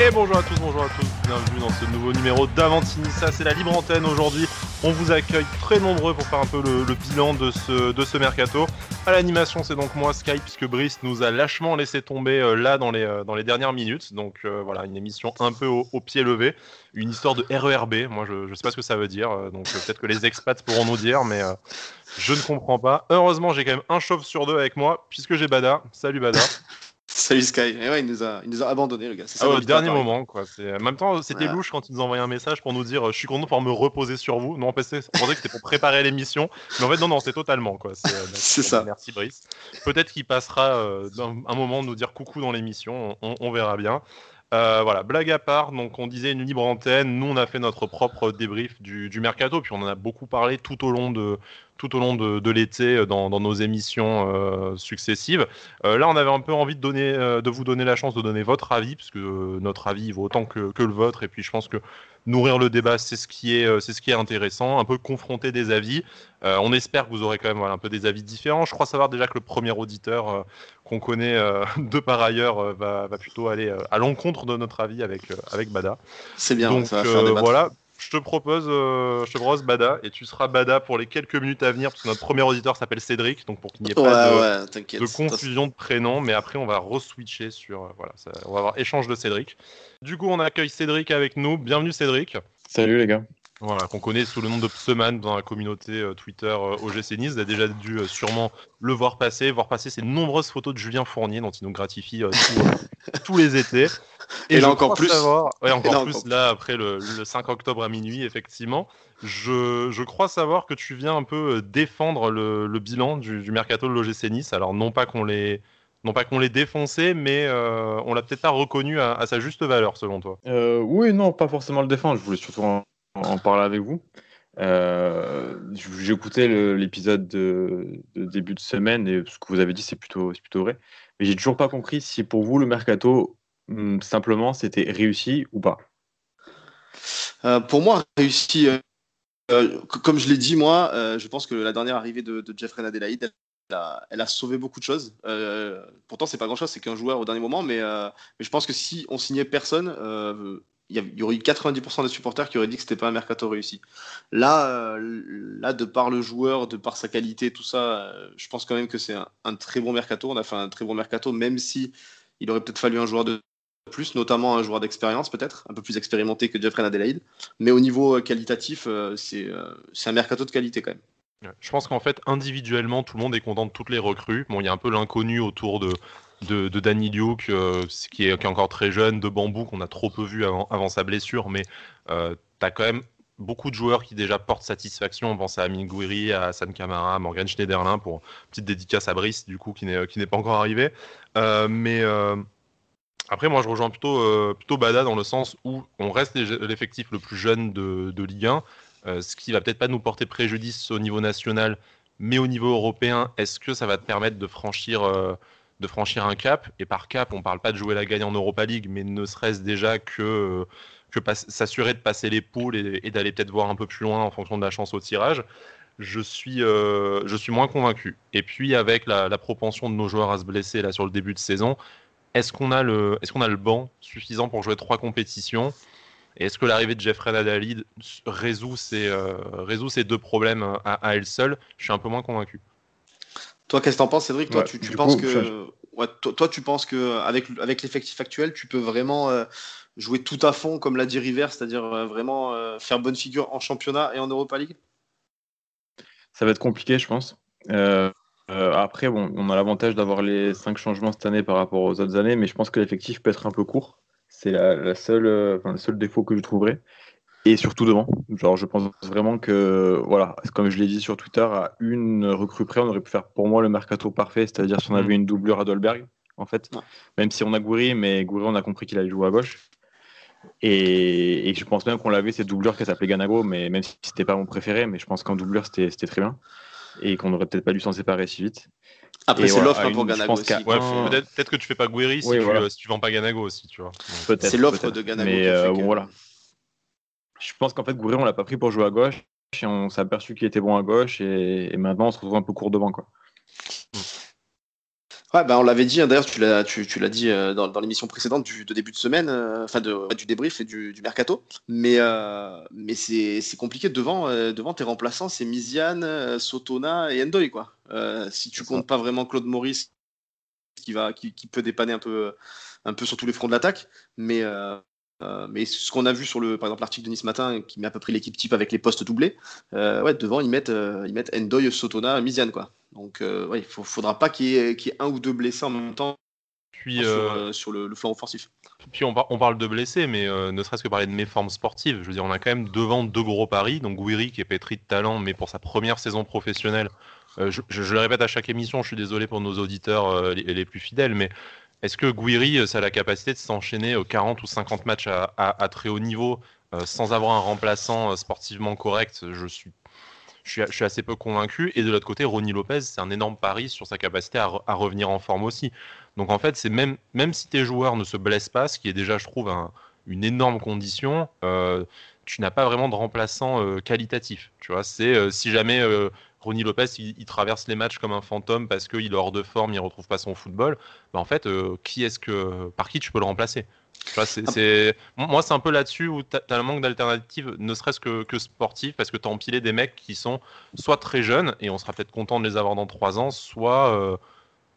Et bonjour à tous, bonjour à tous, bienvenue dans ce nouveau numéro d'Avantinissa, c'est la libre antenne aujourd'hui. On vous accueille très nombreux pour faire un peu le, bilan de ce, de ce mercato. À l'animation, c'est donc moi, Sky, puisque Brice nous a lâchement laissé tomber euh, là dans les, euh, dans les dernières minutes. Donc euh, voilà, une émission un peu au, pied levé, une histoire de RERB. Moi, je ne sais pas ce que ça veut dire, donc peut-être que les expats pourront nous dire, mais je ne comprends pas. Heureusement, j'ai quand même un chauve sur deux avec moi, puisque j'ai Bada. Salut Bada. Salut Sky. Et ouais, il nous a, il nous a abandonné le gars. Ah au dernier moment quoi. En même temps, c'était louche quand il nous envoyait un message pour nous dire, je suis content pour me reposer sur vous. Non, on pensait que c'était pour préparer l'émission, mais en fait non, non, c'est totalement quoi. C'est euh, ça. Merci Brice. Peut-être qu'il passera euh, un moment nous dire coucou dans l'émission. On, verra bien. Euh, voilà, blague à part, donc on disait une libre antenne, nous on a fait notre propre débrief du, mercato, puis on en a beaucoup parlé tout au long de, l'été euh, dans, nos émissions euh, successives. Là, on avait un peu envie de, vous donner la chance de donner votre avis, puisque notre avis vaut autant que, le vôtre, et puis je pense que nourrir le débat, c'est ce qui est, c'est ce qui est intéressant, un peu confronter des avis. on espère que vous aurez quand même voilà, un peu des avis différents. Je crois savoir déjà que le premier auditeur qu'on connaît de par ailleurs va, va, plutôt aller à l'encontre de notre avis avec, avec Bada. C'est bien, Donc, ça va faire voilà je te propose, euh, je te propose Bada et tu seras Bada pour les quelques minutes à venir parce que notre premier auditeur s'appelle Cédric, donc pour qu'il n'y ait pas de, confusion de prénom, mais après on va re-switcher sur, euh, voilà, on va avoir échange de Cédric. Du coup, on accueille Cédric avec nous. Bienvenue Cédric. Salut les gars. Voilà, qu'on connaît sous le nom de Pseman dans la communauté euh, Twitter OGC Nice. Vous avez déjà dû sûrement le voir passer, voir passer ces nombreuses photos de Julien Fournier dont il nous gratifie tous les étés. Et, là encore plus. encore plus là après le, 5 octobre à minuit, effectivement. Je, crois savoir que tu viens un peu euh, défendre le, bilan du, mercato de l'OGC Nice. Alors non pas qu'on l'ait non pas qu'on l'ait défoncé, mais euh, on l'a peut-être pas reconnu à, sa juste valeur, selon toi. Euh, oui, non, pas forcément le défendre. Je voulais surtout en, parler avec vous. J'ai écouté l'épisode de, début de semaine et ce que vous avez dit, c'est plutôt, plutôt vrai. Mais j'ai toujours pas compris si pour vous le mercato simplement, c'était réussi ou pas? Euh, Pour moi, réussi. Euh, euh, comme je l'ai dit, moi, je pense que la dernière arrivée de, de Jeffrey Adelaide, elle a, sauvé beaucoup de choses. pourtant, c'est pas grand chose, c'est qu'un joueur au dernier moment, mais, mais, je pense que si on signait personne, il y, aurait eu 90% des supporters qui auraient dit que c'était pas un mercato réussi. Là, là, de par le joueur, de par sa qualité, tout ça, je pense quand même que c'est un, un, très bon mercato. On a fait un très bon mercato, même si il aurait peut-être fallu un joueur de plus, notamment un joueur d'expérience peut-être, un peu plus expérimenté que Jeffrey Adelaide. Mais au niveau euh, qualitatif, euh, euh, c'est un mercato de qualité quand même. Je pense qu'en fait, individuellement, tout le monde est content de toutes les recrues. Bon, il y a un peu l'inconnu autour de, de, Danny Luke, qui, est, encore très jeune, de Bambou, qu'on a trop peu vu avant, sa blessure, mais tu as quand même beaucoup de joueurs qui déjà portent satisfaction. On pense à Amin Gouiri, à Hassan Kamara, à Morgan Schneiderlin, pour petite dédicace à Brice, du coup, qui n'est pas encore arrivé. mais après, moi, je rejoins plutôt, euh, plutôt Bada dans le sens où on reste l'effectif le plus jeune de, de Ligue 1, euh, ce qui va peut-être pas nous porter préjudice au niveau national, mais au niveau européen, est-ce que ça va te permettre de franchir, euh, de franchir un cap? Et par cap, on ne parle pas de jouer la gagne en Europa League, mais ne serait-ce déjà que, que s'assurer de passer les poules et, d'aller peut-être voir un peu plus loin en fonction de la chance au tirage je suis, je suis moins convaincu. Et puis avec la, la, propension de nos joueurs à se blesser là sur le début de saison, est-ce qu'on a le, est-ce qu'on a le banc suffisant pour jouer trois compétitions Et est-ce que l'arrivée de Jeffrey Nadalid résout ces, euh, résout ces deux problèmes à, elle seule Je suis un peu moins convaincu. Toi, qu'est-ce que t'en penses, Cédric? Toi, tu, penses que, toi, tu penses que avec, avec l'effectif actuel, tu peux vraiment euh, jouer tout à fond, comme l'a dit River, c'est-à-dire euh, vraiment faire bonne figure en championnat et en Europa League? Ça va être compliqué, je pense. Euh, après, bon, on a l'avantage d'avoir les cinq changements cette année par rapport aux autres années, mais je pense que l'effectif peut être un peu court. C'est la, seule, euh, le seul défaut que je trouverais. Et surtout devant. Genre, je pense vraiment que, voilà, comme je l'ai dit sur Twitter, à une recrue près, on aurait pu faire pour moi le mercato parfait, c'est-à-dire si on avait mm. une doublure à Dolberg, en fait. Même si on a Goury, mais Goury, on a compris qu'il allait jouer à gauche. Et, je pense même qu'on l'avait, cette doublure qui s'appelait Ganago, mais même si c'était pas mon préféré, mais je pense qu'en doublure, c'était très bien et qu'on n'aurait peut-être pas dû s'en séparer si vite. Après, c'est l'offre hein, pour Ganago aussi. peut-être, que tu fais pas Guiri si, tu, voilà. si, tu, vends pas Ganago aussi, tu vois. C'est l'offre de Ganago. Mais euh, voilà. Je pense qu'en fait, Gouiri, on l'a pas pris pour jouer à gauche et on s'est aperçu qu'il était bon à gauche et, maintenant on se retrouve un peu court devant. Quoi. Ouais, bah, on l'avait dit, hein, d'ailleurs, tu l'as, tu, tu l'as dit euh, dans, dans l'émission précédente du, de début de semaine, euh, enfin de, du débrief et du, du mercato. Mais, euh, mais c'est, c'est compliqué devant, euh, devant tes remplaçants, c'est Miziane, euh, Sotona et Endoy. Quoi. Euh, si tu comptes pas vraiment Claude Maurice, qui, va, qui, qui peut dépanner un peu, un peu sur tous les fronts de l'attaque. Mais, euh, mais ce qu'on a vu sur le, par exemple, l'article de Nice Matin, qui met à peu près l'équipe type avec les postes doublés, euh, ouais, devant, ils mettent, euh, ils mettent Endoy, Sotona, Miziane. Quoi. Donc, euh, ouais, il ne faudra pas qu'il y, ait, qu'il y ait un ou deux blessés en même temps Puis, sur, sur le, le flanc offensif. Puis on, par- on parle de blessés, mais ne serait-ce que parler de méformes sportives. Je veux dire, on a quand même devant deux gros paris. Donc Guiri qui est pétri de talent, mais pour sa première saison professionnelle, je, je- je le répète à chaque émission, je suis désolé pour nos auditeurs les, les plus fidèles, mais est-ce que Guiri, euh, a la capacité de s'enchaîner euh, 40 ou 50 matchs à, très haut niveau euh, sans avoir un remplaçant euh, sportivement correct Je suis je suis, assez peu convaincu. Et de l'autre côté, Ronnie Lopez, c'est un énorme pari sur sa capacité à, re- à revenir en forme aussi. Donc en fait, c'est même, même si tes joueurs ne se blessent pas, ce qui est déjà, je trouve, un- une énorme condition, euh, tu n'as pas vraiment de remplaçant euh, qualitatif. Tu vois, c'est euh, si jamais euh, Ronnie Lopez il, il traverse les matchs comme un fantôme parce qu'il est hors de forme, il retrouve pas son football, bah en fait, euh, qui est-ce que, par qui tu peux le remplacer? Ah. Moi, c'est un peu là-dessus où tu as, un manque d'alternatives, ne serait-ce que, que sportif, parce que tu as empilé des mecs qui sont soit très jeunes, et on sera peut-être content de les avoir dans trois ans, soit, euh,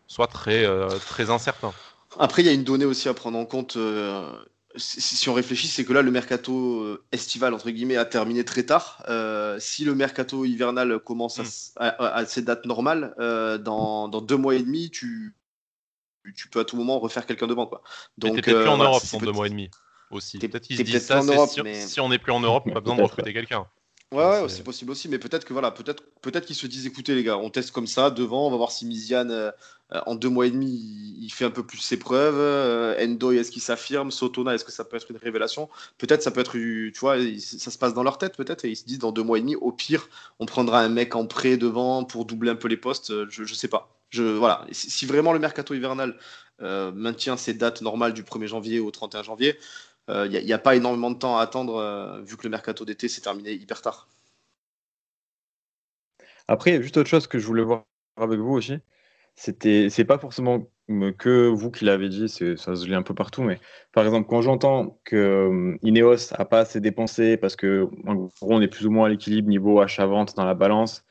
soit très, euh, très incertains. Après, il y a une donnée aussi à prendre en compte. Si, si on réfléchit, c'est que là, le mercato euh, estival, entre guillemets, a terminé très tard. Euh, si le mercato hivernal commence à, Mm. s- à- à- à ses dates normales, euh, dans, dans deux mois et demi, tu, tu peux à tout moment refaire quelqu'un devant. Quoi. Donc, t'es peut-être plus en voilà, Europe dans deux mois et demi aussi. Peut-être qu'ils se disent ça, Europe, si, mais- si on n'est plus en Europe, on n'a pas besoin de recruter quelqu'un. Ouais, ouais, C'est- possible aussi, mais peut-être que voilà, peut-être peut-être qu'ils se disent écoutez les gars, on teste comme ça devant, on va voir si Miziane euh, en deux mois et demi il, il fait un peu plus ses preuves, euh, Endoy est-ce qu'il s'affirme, Sotona est-ce que ça peut être une révélation, peut-être ça peut être tu vois, ça se passe dans leur tête peut-être et ils se disent dans deux mois et demi au pire on prendra un mec en prêt devant pour doubler un peu les postes, euh, je, je sais pas, je voilà, si, si vraiment le mercato hivernal euh, maintient ses dates normales du 1er janvier au 31 janvier, il n'y a, pas énormément de temps à attendre euh, vu que le mercato d'été s'est terminé hyper tard. Après, il y a juste autre chose que je voulais voir avec vous aussi. C'était, c'est pas forcément que vous qui l'avez dit, ça se lit un peu partout, mais par exemple, quand j'entends que euh, Ineos a pas assez dépensé parce que, on est plus ou moins à l'équilibre niveau achat-vente dans la balance,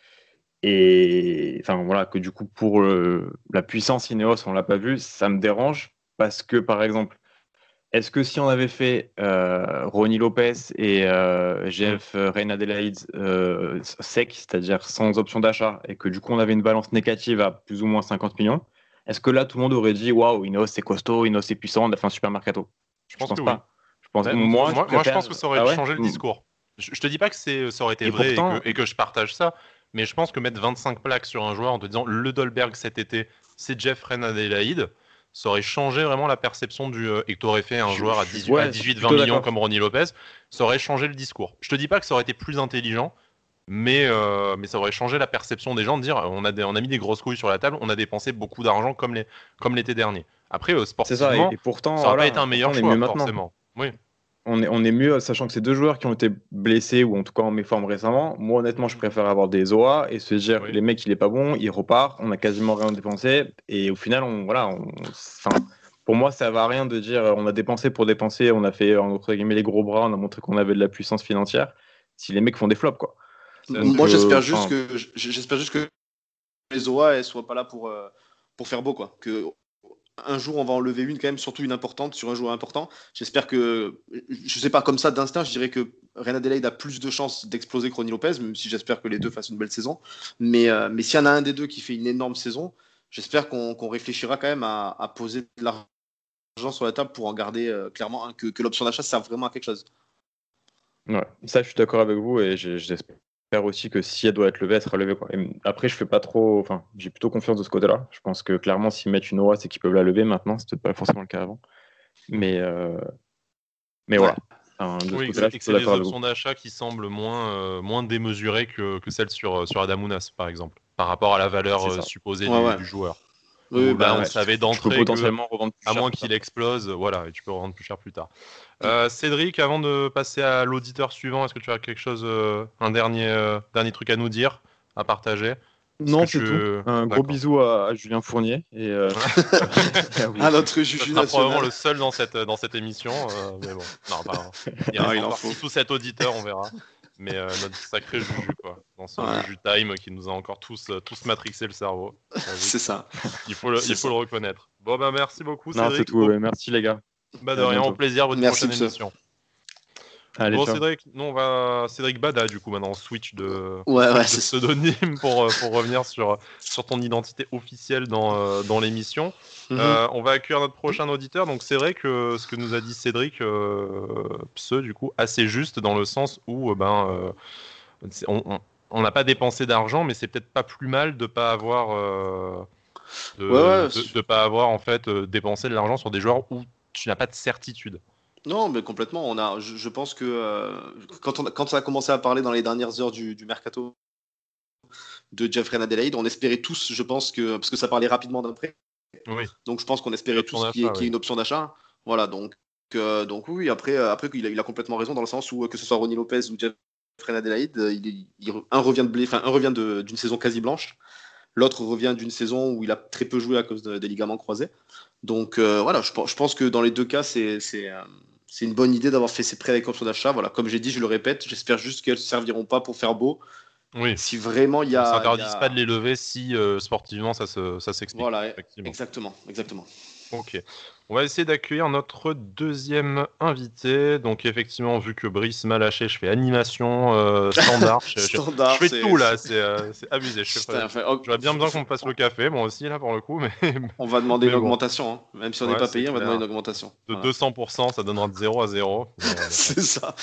et enfin voilà, que du coup, pour euh, la puissance Ineos, on l'a pas vu, ça me dérange parce que, par exemple, est-ce que si on avait fait euh, Ronnie Lopez et euh, GF euh, Reina Adelaide euh, sec, c'est-à-dire sans option d'achat, et que du coup on avait une balance négative à plus ou moins 50 millions, est-ce que là tout le monde aurait dit waouh, Ineos c'est costaud, Ineos c'est puissant, on a fait un super mercato Je pense, pense que pas. oui. Je pense, Ouais, moi, moi, moi, je pense que ça aurait Ah ouais changé le discours. Je, je te dis pas que ça aurait été Et vrai et que- et, que, je partage ça, mais je pense que mettre 25 plaques sur un joueur en te disant le Dolberg cet été, c'est Jeff Adelaide, ça aurait changé vraiment la perception du. euh, et que tu aurais fait un Je- joueur à je- 18, ouais, à je suis 18 20 plutôt millions d'accord. comme Ronnie Lopez, ça aurait changé le discours. Je te dis pas que ça aurait été plus intelligent, mais, euh, mais ça aurait changé la perception des gens de dire on a, des- on a mis des grosses couilles sur la table, on a dépensé beaucoup d'argent comme les- comme l'été dernier. Après, euh, sportivement, ça, et, et pourtant, ça aurait voilà, pas été un meilleur choix, forcément. Oui. On est, on est mieux, sachant que c'est deux joueurs qui ont été blessés ou en tout cas en méforme récemment. Moi, honnêtement, je préfère avoir des OA et se dire Oui. les mecs, il est pas bon, il repart, on a quasiment rien dépensé et au final, on, voilà, on, pour moi, ça va à rien de dire on a dépensé pour dépenser, on a fait entre guillemets les gros bras, on a montré qu'on avait de la puissance financière. Si les mecs font des flops, quoi. Moi, j'espère juste que j- j'espère juste que les OA elles soient pas là pour euh, pour faire beau quoi. Que un jour on va en lever une quand même, surtout une importante sur un joueur important. J'espère que je sais pas comme ça d'instinct, je dirais que Reina Adelaide a plus de chances d'exploser que Ronnie Lopez, même si j'espère que les deux fassent une belle saison. Mais euh, mais s'il y en a un des deux qui fait une énorme saison, j'espère qu'on qu'on réfléchira quand même à, à poser de l'argent sur la table pour en garder euh, clairement que, que l'option d'achat serve vraiment à quelque chose. Ouais, ça, je suis d'accord avec vous et j'ai- j'espère aussi que si elle doit être levée, elle sera levée. Quoi. Et après, je fais pas trop. Enfin, j'ai plutôt confiance de ce côté-là. Je pense que clairement, s'ils mettent une OA, c'est qu'ils peuvent la lever maintenant. C'était pas forcément le cas avant. Mais, euh, mais voilà. Enfin, de ce Oui, c'est vous. options d'achat qui semblent moins, euh, moins démesurées que, que celles sur, sur Adamounas, par exemple, par rapport à la valeur euh, supposée Ouais, du, ouais. du joueur. Oui, Où bah, là, on ouais, savait d'entrée que, potentiellement revendre plus à cher moins qu'il explose, voilà, et tu peux revendre plus cher plus tard. Euh, Cédric, avant de passer à l'auditeur suivant, est-ce que tu as quelque chose, euh, un dernier, euh, dernier truc à nous dire, à partager? Non, c'est tout. Un gros bisou à, Julien Fournier. Et, euh... à notre juge national. probablement le seul dans cette, dans cette émission. Euh, mais bon, non, pas, il y a il en faut. sous cet auditeur, on verra. Mais euh, notre sacré Juju, quoi. Dans son Juju Time qui nous a encore tous, euh, tous matrixé le cerveau. c'est ça. Il faut le, il faut le reconnaître. Bon, bah merci beaucoup. Non, c'est tout. Merci, les gars. Bah, de rien, au plaisir. Votre merci, prochaine émission bon, Cédric, nous on va Cédric Bada du coup maintenant switch de, ouais, ouais, pseudonyme pour, euh, pour revenir sur, sur ton identité officielle dans, euh, dans l'émission. Mhm. Euh, on va accueillir notre prochain auditeur. Donc c'est vrai que ce que nous a dit Cédric Pse du coup assez juste dans le sens où ben on n'a pas dépensé d'argent, mais c'est peut-être pas plus mal de pas avoir de, de, pas avoir en fait dépensé de l'argent sur des joueurs où tu n'as pas de certitude. Non, mais complètement. On a, je, pense que euh, quand, on a, quand a commencé à parler dans les dernières heures du, mercato de Jeffrey Adelaide, on espérait tous, je pense que parce que ça parlait rapidement d'après. Oui. Donc je pense qu'on espérait tous qu'il y, ait une option d'achat. Voilà, donc euh, donc oui. Après, euh, après il a, il a complètement raison dans le sens où que ce soit Ronnie Lopez ou Jeffrey Adelaide, il, un revient de enfin un revient d'une saison quasi blanche. L'autre revient d'une saison où il a très peu joué à cause des ligaments croisés. Donc voilà, je, je, pense que dans les deux cas, c'est c'est une bonne idée d'avoir fait ces prêts avec option d'achat. Voilà, comme j'ai dit, je le répète, j'espère juste qu'elles ne serviront pas pour faire beau. Oui. Si vraiment il y a. Ça n'interdise pas de les lever si euh, sportivement ça s'explique. Ça voilà, exactement, exactement. Ok. On va essayer d'accueillir notre deuxième invité. Donc effectivement, vu que Brice m'a lâché, je fais animation euh, standard. je, fais tout là, c'est euh, abusé. Je J'aurais bien besoin qu'on me passe le café, moi aussi là pour le coup. Mais... On va demander une augmentation, hein. même si on n'est pas payé, on va demander une augmentation. De 200%, ça donnera de 0 à 0. c'est ça.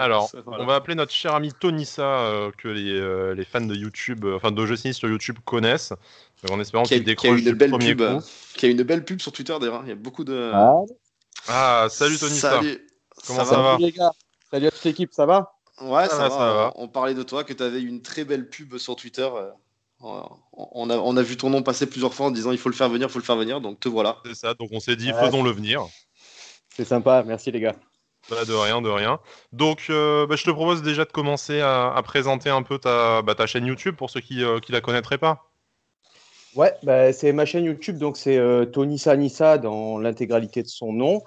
Alors, on va appeler notre cher ami Tonissa, euh, que les, les, fans de YouTube, enfin de jeux sur YouTube connaissent en espérant qu'il décroche une belle pub, Qui a une belle pub sur Twitter d'ailleurs. Il y a beaucoup de. Ah, ah salut Tony. Salut. Comment ça, va, les gars Salut à toute l'équipe, ça va Ouais, ça, va, On parlait de toi, que tu avais une très belle pub sur Twitter. Euh, on a, on a vu ton nom passer plusieurs fois en disant il faut le faire venir, il faut le faire venir. Donc te voilà. C'est ça. Donc on s'est dit faisons-le venir. C'est sympa. Merci les gars. Bah, de rien, de rien. Donc, euh, bah, je te propose déjà de commencer à, présenter un peu ta, bah, ta, chaîne YouTube pour ceux qui ne euh, la connaîtraient pas. Ouais, bah, c'est ma chaîne YouTube, donc c'est euh, Tony Sanissa dans l'intégralité de son nom.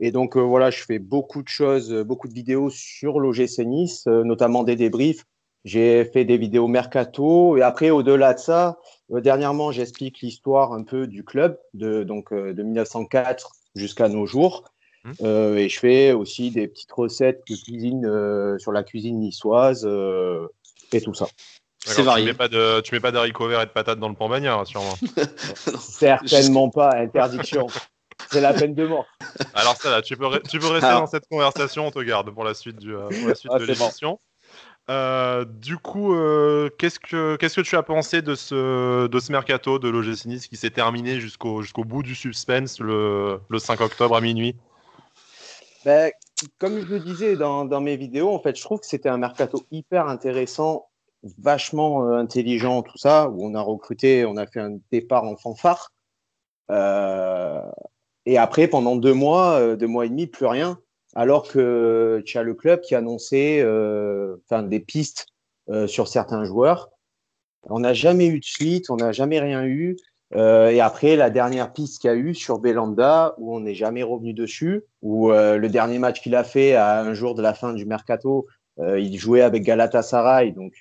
Et donc euh, voilà, je fais beaucoup de choses, euh, beaucoup de vidéos sur l'OGC Nice, notamment des débriefs. J'ai fait des vidéos mercato et après au-delà de ça, dernièrement j'explique l'histoire un peu du club de donc de 1904 jusqu'à nos jours. Mmh. et je fais aussi des petites recettes de cuisine sur la cuisine niçoise et tout ça. C'est varié. Tu mets pas de, tu mets pas d'haricots verts et de patates dans le pan bagnard, sûrement. Certainement pas, interdiction. C'est la peine de mort. Alors ça, là, tu peux, tu peux rester dans cette conversation, on te garde pour la suite, du, euh, pour la suite ah, de l'émission. Euh, du coup, euh, qu'est-ce que qu'est-ce que tu as pensé de ce de ce mercato de l'OGC Nice qui s'est terminé jusqu'au jusqu'au bout du suspense le, le 5 octobre à minuit? Ben, Comme je le disais dans, dans mes vidéos, en fait, je trouve que c'était un mercato hyper intéressant vachement euh, intelligent, tout ça, où on a recruté, on a fait un départ en fanfare. Euh, et après, pendant deux mois, euh, deux mois et demi, plus rien. Alors que tu as le club qui annonçait euh, des pistes sur certains joueurs. On n'a jamais eu de suite, on n'a jamais rien eu. et après, la dernière piste qu'il y a eu sur Belanda, où on n'est jamais revenu dessus, où le dernier match qu'il a fait à un jour de la fin du mercato, il jouait avec Galatasaray, donc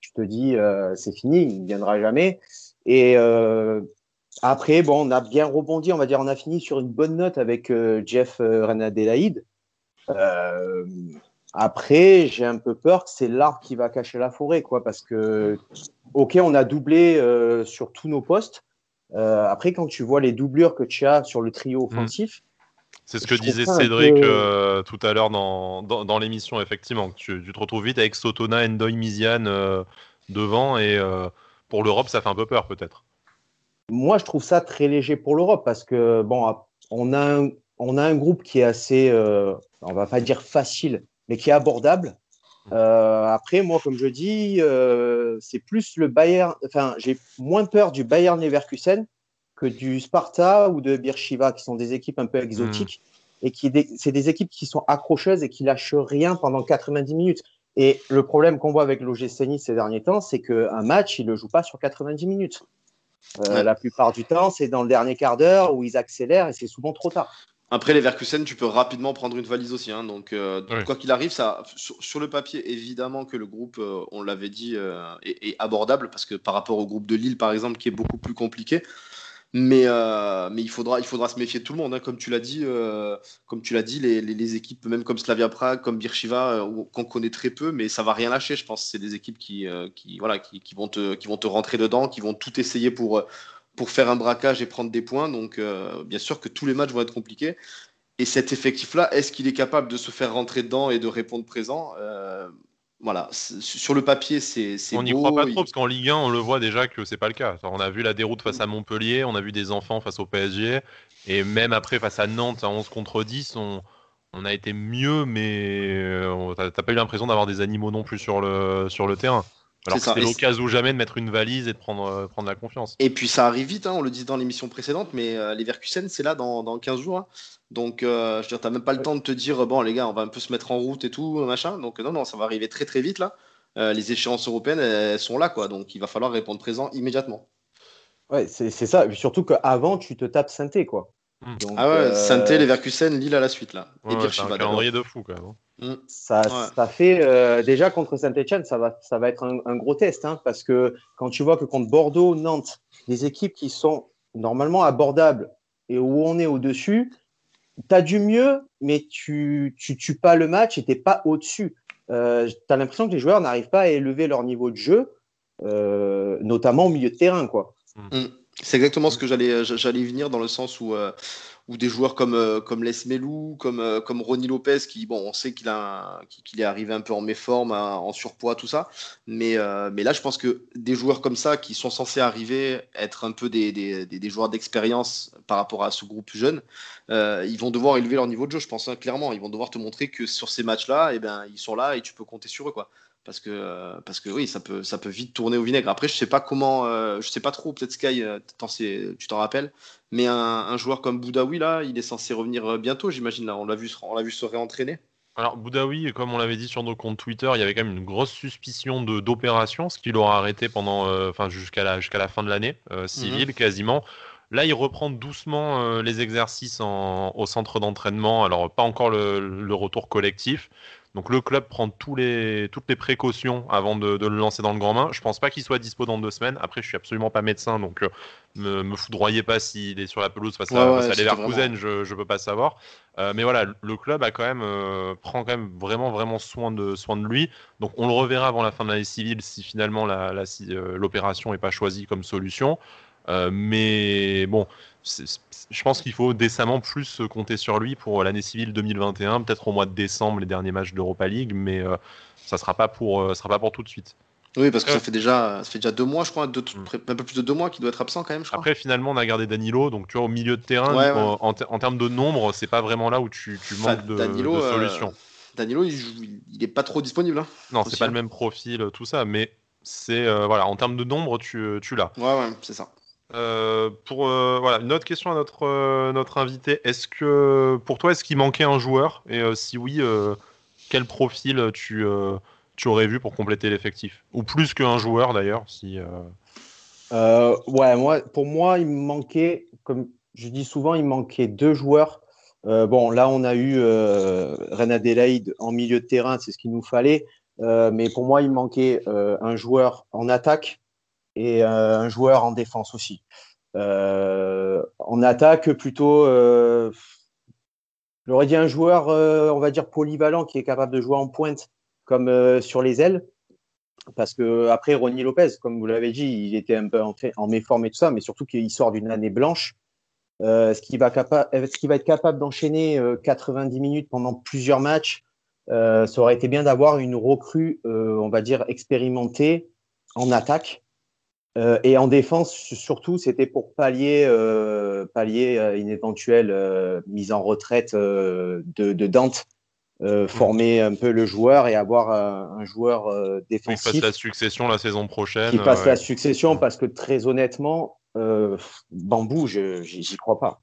tu te dis euh, c'est fini, il ne viendra jamais. Et euh, après, bon, on a bien rebondi, on va dire, on a fini sur une bonne note avec euh, Jeff Renadelaide. après, j'ai un peu peur que c'est l'arbre qui va cacher la forêt, quoi, parce que, ok, on a doublé sur tous nos postes. après, quand tu vois les doublures que tu as sur le trio mmh. C'est ce que disait Cédric euh, tout à l'heure dans, dans, l'émission, effectivement. Tu, tu, te retrouves vite avec Sotona, Endoy, Miziane euh, devant, et euh, pour l'Europe, ça fait un peu peur, peut-être. Moi, je trouve ça très léger pour l'Europe, parce que, bon, on a un, on a un groupe qui est assez, on va pas dire facile, mais qui est abordable. après, moi, comme je dis, c'est plus le Bayern, enfin, j'ai moins peur du Bayern Leverkusen que du Sparta ou de Birchiva, qui sont des équipes un peu exotiques. Hmm. Et qui c'est des équipes qui sont accrocheuses et qui lâchent rien pendant 90 minutes. Et le problème qu'on voit avec l'OGC Nice ces derniers temps, c'est qu'un match, il ne le joue pas sur 90 minutes. Euh, la plupart du temps, c'est dans le dernier quart d'heure où ils accélèrent et c'est souvent trop tard. Après, les Verkusen, tu peux rapidement prendre une valise aussi. Hein. donc, euh, quoi qu'il arrive, ça, sur, le papier, évidemment que le groupe, euh, on l'avait dit, est, abordable parce que par rapport au groupe de Lille, par exemple, qui est beaucoup plus compliqué. Mais, euh, mais il, faudra, il faudra se méfier de tout le monde. Hein. Comme tu l'as dit, euh, comme tu l'as dit les, les, équipes, même comme Slavia Prague, comme Birchiva, euh, qu'on connaît très peu, mais ça va rien lâcher. Je pense c'est des équipes qui, qui, voilà, qui, vont te, qui vont te rentrer dedans, qui vont tout essayer pour, pour faire un braquage et prendre des points. Donc, bien sûr que tous les matchs vont être compliqués. Et cet effectif-là, est-ce qu'il est capable de se faire rentrer dedans et de répondre présent? Voilà, sur le papier, c'est. On n'y croit pas trop, parce qu'en Ligue 1, on le voit déjà que c'est pas le cas. on a vu la déroute face à Montpellier, on a vu des enfants face au PSG, et même après, face à Nantes, à 11 contre 10, on, on a été mieux, mais euh, t'as pas eu l'impression d'avoir des animaux non plus sur le, sur le terrain. Alors c'est l'occasion ou jamais de mettre une valise et de prendre, euh, prendre la confiance. Et puis ça arrive vite, hein, on le dit dans l'émission précédente, mais euh, les Verkusen, c'est là dans, dans 15 jours. Hein. Donc, euh, je veux dire, t'as même pas le temps de te dire, bon, les gars, on va un peu se mettre en route et tout, machin. Donc, non, non, ça va arriver très, très vite, là. Euh, les échéances européennes, elles, sont là, quoi. Donc, il va falloir répondre présent immédiatement. Ouais, c'est ça. surtout qu'avant, tu te tapes Synthé, quoi. Hmm. ah ouais, euh... les Verkusen, Lille à la suite, là. et ouais, un calendrier de fou, quand même. Hmm. Ça, ça, fait euh, déjà contre Saint-Etienne, ça va, ça va être un, gros test, hein, parce que quand tu vois que contre Bordeaux, Nantes, des équipes qui sont normalement abordables et où on est au-dessus, tu as du mieux, mais tu tu tues pas le match et tu pas au-dessus. Euh, tu as l'impression que les joueurs n'arrivent pas à élever leur niveau de jeu, euh, notamment au milieu de terrain. quoi. Mm. C'est exactement ce que j'allais j'allais venir dans le sens où euh, ou des joueurs comme, euh, comme Les Melou, comme, euh, comme Ronnie Lopez, qui, bon, on sait qu'il est arrivé un peu en méforme, en surpoids, tout ça. Mais, euh, mais là, je pense que des joueurs comme ça, qui sont censés arriver, être un peu des, des, des joueurs d'expérience par rapport à ce groupe jeune, ils vont devoir élever leur niveau de jeu, je pense, hein, clairement. Ils vont devoir te montrer que sur ces matchs-là, eh ben, ils sont là et tu peux compter sur eux. Quoi parce que euh, parce que oui ça peut ça peut vite tourner au vinaigre après je sais pas comment euh, je sais pas trop peut-être Sky euh, tu t'en rappelles mais un, joueur comme Boudaoui là il est censé revenir bientôt j'imagine là on l'a vu on l'a vu se réentraîner alors Boudaoui comme on l'avait dit sur nos comptes Twitter il y avait quand même une grosse suspicion de d'opération ce qui l'aura arrêté pendant enfin jusqu'à la jusqu'à la fin de l'année civile mhm. quasiment Là, il reprend doucement les exercices au centre d'entraînement. Alors, pas encore le, retour collectif, donc le club prend tous les, toutes les précautions avant de, le lancer dans le grand main. Je pense pas qu'il soit dispo dans deux semaines. Après, je suis absolument pas médecin, donc euh, me, me foudroyez pas s'il est sur la pelouse face à, ouais, Leverkusen, je, je peux pas savoir. Euh, mais voilà, le club a quand même euh, prend quand même vraiment vraiment soin de soin de lui. Donc on le reverra avant la fin de l'année civile si finalement l'opération n'est pas choisie comme solution. mais bon, je pense qu'il faut décemment plus compter sur lui pour l'année civile 2021, peut-être au mois de décembre les derniers matchs d'Europa League, mais euh, ça sera pas pour euh, sera pas pour tout de suite. Oui, parce que ça fait déjà ça fait déjà deux mois, je crois, mm. un peu plus de deux mois qu'il doit être absent quand même. Je Après, finalement, on a gardé Danilo, donc tu vois au milieu de terrain, En, termes de nombre, c'est pas vraiment là où tu, manques de, euh, solutions. Danilo, il, est pas trop disponible. Hein, non, c'est pas le même profil, tout ça, mais c'est voilà, en termes de nombre, tu, tu l'as. Ouais, ouais, c'est ça. Euh, pour euh, voilà une autre question à notre euh, notre invité. Est-ce que pour toi est-ce qu'il manquait un joueur? Et si oui quel profil tu tu aurais vu pour compléter l'effectif? Ou plus qu'un joueur d'ailleurs si ouais moi pour moi il manquait comme je dis souvent il manquait deux joueurs. Bon là on a eu Ren Adelaide en milieu de terrain c'est ce qu'il nous fallait. Mais pour moi il manquait un joueur en attaque et euh, un joueur en défense aussi. Euh, en attaque, plutôt, euh, j'aurais dit un joueur, on va dire, polyvalent qui est capable de jouer en pointe comme sur les ailes. Parce que après Ronnie Lopez, comme vous l'avez dit, il était un peu en, en méforme et tout ça, mais surtout qu'il sort d'une année blanche. Ce qui va, être capable d'enchaîner 90 minutes pendant plusieurs matchs, ça aurait été bien d'avoir une recrue, on va dire, expérimentée en attaque, euh, et en défense, surtout, c'était pour pallier, euh, pallier une éventuelle euh, mise en retraite de, de, Dante, mmh. former un peu le joueur et avoir un, joueur défensif. Qui passe la succession la saison prochaine. Qui passe la succession parce que très honnêtement, Bambou, j'y crois pas.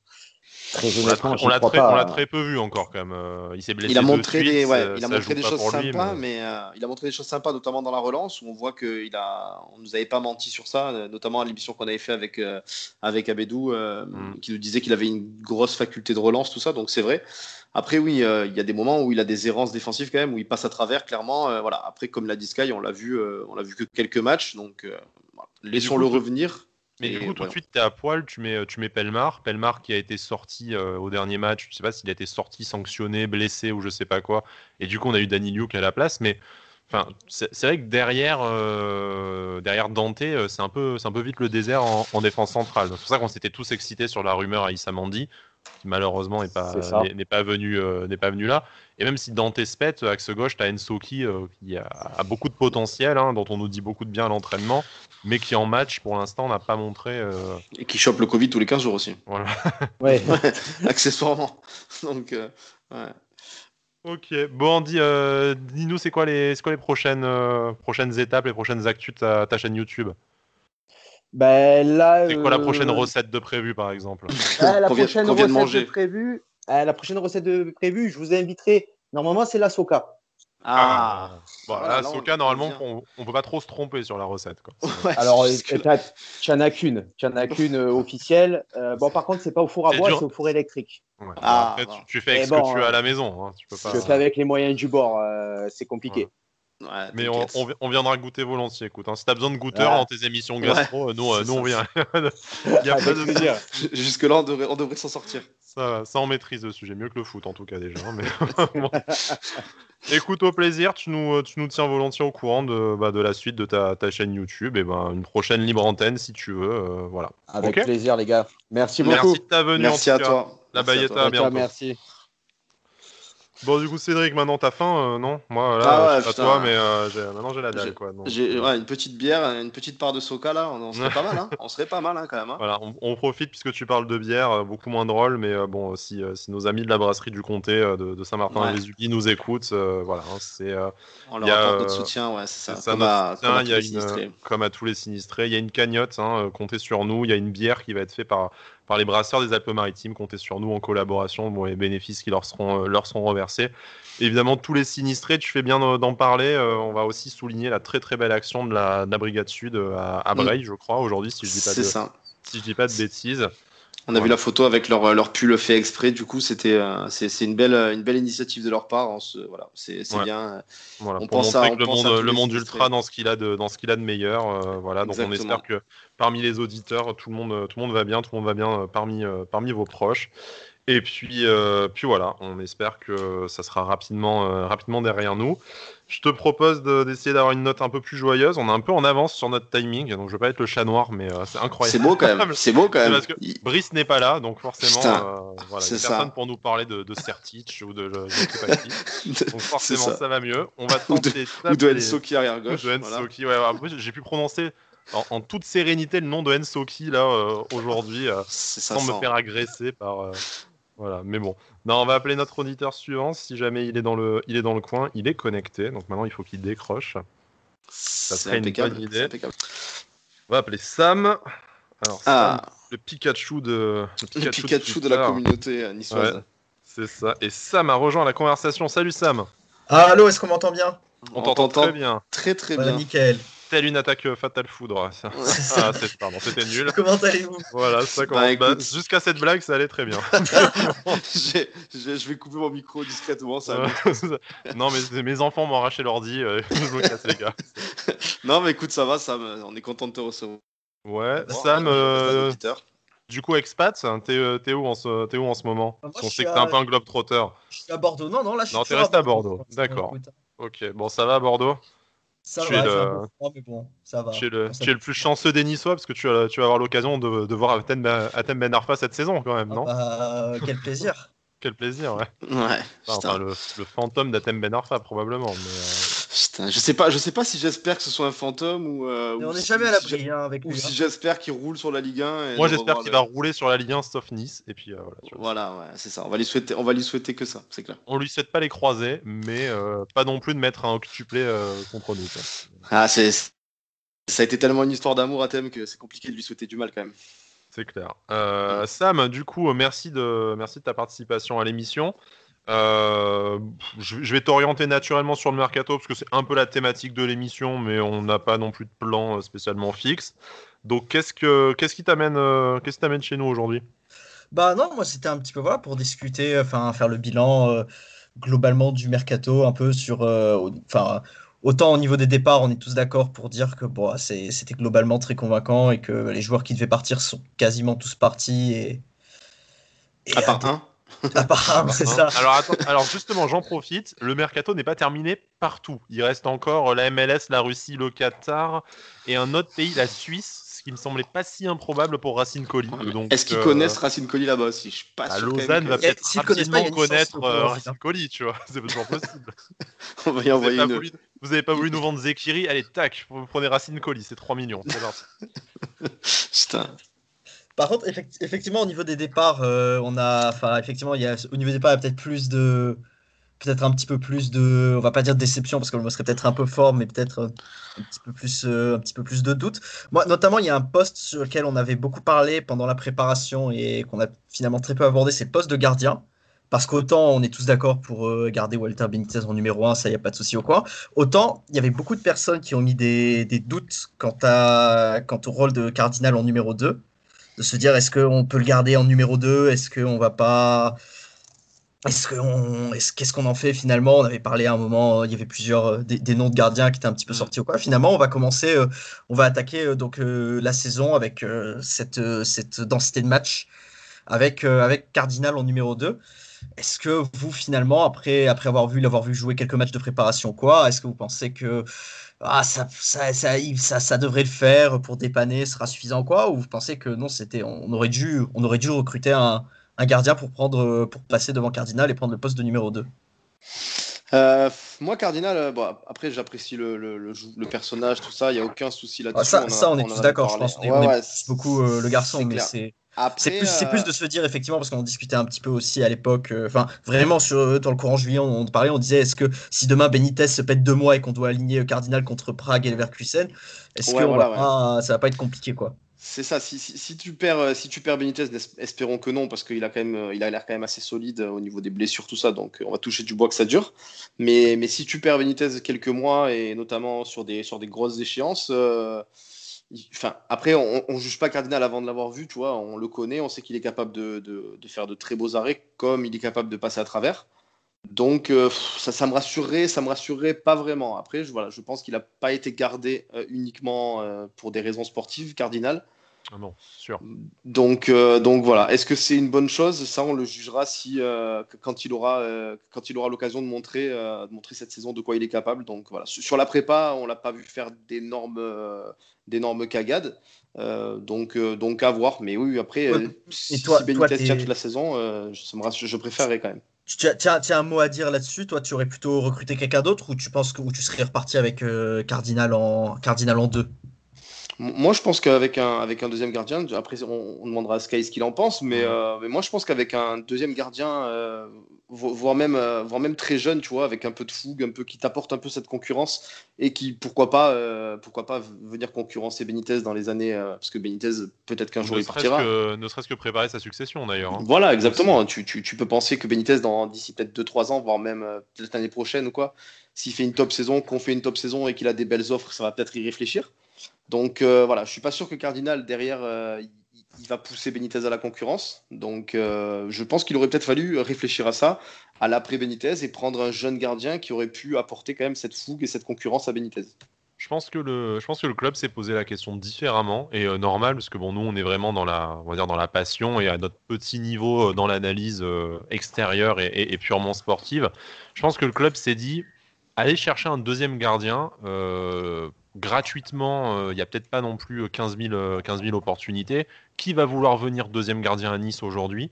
Très On l'a honnêtement, très, on l'a pas. très peu vu encore quand même. Euh, il s'est blessé. Il a de montré suite, des, ouais, ça- il a ça montré joue des pas choses lui, sympas, mais- mais euh, il a montré des choses sympas, notamment dans la relance, où on voit qu'il a, on nous avait pas menti sur ça, euh, notamment à l'émission qu'on avait fait avec euh, avec Abedou, euh, Mm. qui nous disait qu'il avait une grosse faculté de relance, tout ça, donc c'est vrai. Après, oui, euh, il y a des moments où il a des errances défensives quand même, où il passe à travers, clairement. euh, voilà. Après, comme l'a dit Sky, on l'a vu, euh, on l'a vu que quelques matchs, donc euh, voilà. laissons-le revenir. Mais du coup, tout de suite, tu es à poil, tu mets, tu mets Pelmar. Pelmar qui a été sorti euh, au dernier match, je sais pas s'il a été sorti, sanctionné, blessé ou je sais pas quoi. Et du coup, on a eu Danny Luke à la place. Mais enfin, c'est vrai que derrière, euh, derrière Dante, euh, c'est un, peu, c'est un peu vite le désert en, en défense centrale. C'est pour ça qu'on s'était tous excités sur la rumeur à Issa Mandi, qui malheureusement n'est pas, n'est- n'est pas, venu, euh, n'est pas venu là. Et même si Dante se pète, axe gauche, tu as Ensoki euh, qui a, a beaucoup de potentiel, hein, dont on nous dit beaucoup de bien à l'entraînement, mais qui en match, pour l'instant, n'a pas montré. euh, Et qui chope le Covid tous les 15 jours aussi, voilà. Ouais. accessoirement. Donc, euh, ouais. Ok, bon, dis, euh, dis-nous, c'est quoi les, c'est quoi les prochaines, euh, prochaines étapes, les prochaines actus de ta, ta chaîne YouTube? Ben là. C'est quoi la euh, prochaine recette de prévu, par exemple ah, la prochaine vient recette de prévue. ah, la prochaine recette de prévue, je vous inviterai. Normalement, c'est la soca. Ah, Bon, Voilà, là, là, on- Soka, on normalement, on, on peut pas trop se tromper sur la recette. Quoi. Ouais, Alors, tu n'en as qu'une. Tu en as qu'une euh, officielle. Euh, bon, par contre, c'est pas au four à bois, c'est au four électrique. Ouais. Ah, Après, bon. tu, tu fais avec Et ce bon, que tu as à la maison. hein, tu peux pas... Je fais avec les moyens du bord. euh, c'est compliqué. Ouais, Mais on, on vi- on viendra goûter volontiers. Écoute, hein. si t'as besoin de goûteurs Ah. dans tes émissions gastro, euh, nous, euh, nous on vient. Il y a pas Avec de plaisir. Jusque-là, on devrait, on devrait s'en sortir. Ça, ça on maîtrise le sujet, mieux que le foot en tout cas déjà. hein, Mais... bon. Écoute, au plaisir, tu nous, tu nous tiens volontiers au courant de, bah, de la suite de ta, ta chaîne YouTube et ben une prochaine libre antenne si tu veux. euh, voilà. Avec plaisir, les gars. Merci beaucoup. Merci de ta venue. Merci en à toi. La Merci à toi. à bientôt. Merci. Bon, du coup, Cédric, maintenant t'as faim euh, Non? Moi, là, Ah ouais, je sais pas putain. toi, mais euh, maintenant j'ai la dalle. Quoi, donc, euh, ouais, une petite bière, une petite part de soca là, on, on serait pas mal, hein. On serait pas mal hein, quand même. hein. Voilà, on, on profite puisque tu parles de bière, beaucoup moins drôle, mais bon, si, si nos amis de la brasserie du comté de, de Saint-Martin Ouais. et nous écoutent, voilà, hein, c'est On leur apporte notre soutien, ouais, c'est ça. Comme à, soutien, comme à il tous les une, sinistrés. comme à tous les sinistrés, il y a une cagnotte, comptez sur nous, il y a une bière qui va être faite par, par les brasseurs des Alpes-Maritimes, comptez sur nous en collaboration, bon, les bénéfices qui leur seront, euh, leur seront reversés. Évidemment, tous les sinistrés, tu fais bien d'en parler, euh, on va aussi souligner la très très belle action de la, de la Brigade Sud euh, à, à Mm. Breil, je crois, aujourd'hui, si je dis pas C'est de, ça. si je dis pas de bêtises. On a Ouais. vu la photo avec leur, leur pull fait exprès. Du coup, c'était euh, c'est c'est une belle, une belle initiative de leur part. On se, voilà, c'est c'est Ouais. bien. Voilà, On pour pense à- on le pense monde, le monde ultra dans ce qu'il a de dans ce qu'il a de meilleur. euh, voilà, donc on espère que parmi les auditeurs, tout le monde tout le monde va bien, tout le monde va bien euh, parmi parmi vos proches. Et puis euh, puis voilà, on espère que ça sera rapidement euh, rapidement derrière nous. Je te propose de- d'essayer d'avoir une note un peu plus joyeuse. On est un peu en avance sur notre timing, donc je vais pas être le chat noir, mais euh, c'est incroyable. C'est beau quand même. C'est beau quand même. parce que- Il- Brice n'est pas là, donc forcément, euh, voilà, il personne pour nous parler de, de Sertich ou de. Donc forcément, ça. ça. va mieux. On va tenter Ou de Ensoki arrière gauche. de voilà. Ensoki, ouais, ouais. En plus, j'ai pu prononcer en, en toute sérénité le nom de Ensoki là euh, aujourd'hui, euh, sans me faire agresser par. euh, voilà, mais bon. Non, on va appeler notre auditeur suivant. Si jamais il est dans le, il est dans le coin, il est connecté. Donc maintenant, il faut qu'il décroche. Ça serait une bonne idée. On va appeler Sam. Alors, Ah, Sam, le Pikachu de, le le Pikachu de la communauté euh, niçoise. Ouais. C'est ça. Et Sam a rejoint la conversation. Salut Sam. Ah, allô, est-ce qu'on m'entend bien? On t'entend très bien. très très Voilà, bien. nickel. Telle une attaque euh, fatale foudre. Ça- Ah, ça. c'est- pardon, c'était nul. Comment allez-vous Voilà, ça commence. Bah, Bah. Jusqu'à cette blague, ça allait très bien. J'ai- j'ai- je vais couper mon micro discrètement. Ça non, mais mes enfants m'ont arraché l'ordi. euh, je me casse, les gars. Non, mais écoute, ça va, Sam. On est content de te recevoir. Ouais, Bon, Sam, euh, du coup, expat, hein, t'es t'es où, en ce- t'es où en ce moment? Moi, je sait que t'es un peu un globe trotteur. Je suis à Bordeaux. Non, non, là, je suis Non, t'es resté à Bordeaux. D'accord. Ok, bon, ça va à Bordeaux? Ça Tu va, es le- un peu froid, mais bon, ça va. Tu es le, Ça tu es le plus chanceux des Niçois parce que tu, as- tu vas avoir l'occasion de, de voir Atem Ben, Atem Ben Arfa cette saison quand même, Ah non? bah, quel plaisir. Quel plaisir, ouais. Ouais. Enfin, putain. enfin, le, le fantôme d'Atem Ben Arfa probablement. Mais, euh, Putain, je sais pas, je sais pas si j'espère que ce soit un fantôme ou. euh, Mais ou on n'est si- jamais à si l'abri j'ai- hein, avec Ou lui. si hein. j'espère qu'il roule sur la Ligue 1. et Moi, j'espère qu'il le- va rouler sur la Ligue 1 sauf Nice. Et puis euh, voilà, tu vois. Voilà, ouais, c'est ça. On va lui souhaiter, on va lui souhaiter que ça, c'est clair. On lui souhaite pas les croiser, mais euh, pas non plus de mettre un octuplé euh, contre nous. quoi. Ah, c'est. Ça a été tellement une histoire d'amour à thème que c'est compliqué de lui souhaiter du mal quand même. C'est clair. Euh, Sam, du coup, merci de, merci de ta participation à l'émission. Euh, je, je vais t'orienter naturellement sur le mercato parce que c'est un peu la thématique de l'émission, mais on n'a pas non plus de plan euh, spécialement fixe. Donc, qu'est-ce que, qu'est-ce qui t'amène, euh, qu'est-ce qui t'amène chez nous aujourd'hui? Bah non, moi c'était un petit peu voilà pour discuter, enfin faire le bilan euh, globalement du mercato, un peu sur, euh, enfin autant au niveau des départs, on est tous d'accord pour dire que bon, c'est- c'était globalement très convaincant et que les joueurs qui devaient partir sont quasiment tous partis et, et À part un. c'est ça. Alors, attends, alors justement, j'en profite. Le mercato n'est pas terminé partout. Il reste encore la MLS, la Russie, le Qatar et un autre pays, la Suisse, ce qui me semblait pas si improbable pour Racine Colli. Est-ce qu'ils euh, connaissent Racine Colli là-bas aussi? Je suis pas bah, sûr. Lausanne va Et peut-être pas, a rapidement chance connaître euh, Racine putain. Colli, tu vois. C'est toujours possible. On va y Vous avez, envoyer pas une. voulu, vous avez pas voulu nous vendre Zekiri? Allez, tac, vous prenez Racine Colli, c'est 3 millions. c'est parti. Putain. Par contre, effect- effectivement, au niveau des départs, euh, on a, enfin, effectivement, il y a, au niveau des départs, peut-être plus de, peut-être un petit peu plus de, on va pas dire déception parce que le mot serait peut-être un peu fort, mais peut-être euh, un petit peu plus, euh, un petit peu plus de doute. Moi, notamment, il y a un poste sur lequel on avait beaucoup parlé pendant la préparation et qu'on a finalement très peu abordé, c'est le poste de gardien. Parce qu'autant on est tous d'accord pour garder Walter Benitez en numéro 1, ça y a pas de souci au coin. Autant il y avait beaucoup de personnes qui ont mis des, des doutes quant, à, quant au rôle de Cardinal en numéro 2 de se dire est-ce qu'on peut le garder en numéro 2 Est-ce qu'on va pas. Est-ce qu'on. Est-ce... Qu'est-ce qu'on en fait finalement? On avait parlé à un moment, il y avait plusieurs euh, des, des noms de gardiens qui étaient un petit peu Mm. sortis ou quoi. Finalement, on va commencer, euh, on va attaquer euh, donc euh, la saison avec euh, cette, euh, cette densité de match avec, euh, avec Cardinal en numéro 2. Est-ce que vous, finalement, après, après avoir vu l'avoir vu jouer quelques matchs de préparation, quoi, est-ce que vous pensez que ah, ça, ça, ça, ça, ça devrait le faire pour dépanner, ce sera suffisant quoi? Ou vous pensez que non, c'était, on aurait dû, on aurait dû recruter un, un gardien pour prendre, pour passer devant Cardinal et prendre le poste de numéro 2 Euh, moi, Cardinal, euh, bon, après, j'apprécie le, le, le, jou- le personnage, tout ça, il n'y a aucun souci là-dessus. Ah, ça, en a- ça, on est tous d'accord, je pense. On, Ouais, on ouais, aime beaucoup euh, le garçon, mais c'est. C'est plus, euh, plus de se dire effectivement parce qu'on discutait un petit peu aussi à l'époque, euh, enfin vraiment sur dans le courant juillet on, on parlait, on disait est-ce que si demain Benitez se pète deux mois et qu'on doit aligner euh, Cardinal contre Prague et Leverkusen, est-ce Ouais, que voilà, va pas- ça va pas être compliqué quoi? C'est ça, si, si, si tu perds, euh, si tu perds Benitez, espérons que non, parce qu'il a quand même, euh, il a l'air quand même assez solide euh, au niveau des blessures, tout ça, donc euh, on va toucher du bois que ça dure. Mais, mais si tu perds Benitez quelques mois, et notamment sur des, sur des grosses échéances, euh, enfin, après, on, on juge pas Cardinal avant de l'avoir vu, tu vois, on le connaît, on sait qu'il est capable de, de, faire de très beaux arrêts, comme il est capable de passer à travers. Donc euh, ça me rassurerait, ça me rassurerait pas vraiment. Après, je, voilà, je pense qu'il n'a pas été gardé euh, uniquement euh, pour des raisons sportives, Cardinal. Ah non, sûr. Donc, euh, donc voilà. Est-ce que c'est une bonne chose? Ça, on le jugera si euh, quand il aura euh, quand il aura l'occasion de montrer euh, de montrer cette saison de quoi il est capable. Donc voilà. Sur la prépa, on l'a pas vu faire d'énormes euh, d'énormes cagades. Euh, donc euh, donc à voir. Mais oui, après, Ouais. si, toi- si Benitez toi, t'es- tient toute la saison, euh, je, ça me rassure- je préférerais quand même. Tu as, tu as- tu as un mot à dire là-dessus Toi, tu aurais plutôt recruté quelqu'un d'autre ou tu penses que ou tu serais reparti avec euh, Cardinal en Cardinal en 2 M- Moi, je pense qu'avec un, avec un deuxième gardien, après, on, on demandera à Sky ce qu'il en pense, mais, euh, mais moi, je pense qu'avec un deuxième gardien, euh, vo- voire, même, euh, voire même très jeune, tu vois, avec un peu de fougue, un peu qui t'apporte un peu cette concurrence et qui, pourquoi pas, pourquoi pas venir concurrencer Benitez dans les années, parce que Benitez, peut-être qu'un jour il partira. que, ne serait-ce que préparer sa succession d'ailleurs. hein. Voilà, exactement. Tu, tu, tu peux penser que Benitez, dans d'ici peut-être 2-3 ans, voire même peut-être l'année prochaine ou quoi, s'il fait une top saison, qu'on fait une top saison et qu'il a des belles offres, ça va peut-être y réfléchir. Donc euh, voilà, je suis pas sûr que Cardinal, derrière, euh, il, va pousser Benitez à la concurrence. Donc euh, je pense qu'il aurait peut-être fallu réfléchir à ça, à l'après Benitez, et prendre un jeune gardien qui aurait pu apporter quand même cette fougue et cette concurrence à Benitez. Je pense que le, je pense que le club s'est posé la question différemment et normal parce que bon, nous on est vraiment dans la, on va dire dans la passion et à notre petit niveau dans l'analyse extérieure et, purement sportive. Je pense que le club s'est dit, allez chercher un deuxième gardien gratuitement. euh, Il y a peut-être pas non plus 15 000, euh, 15 000 opportunités. Qui va vouloir venir deuxième gardien à Nice aujourd'hui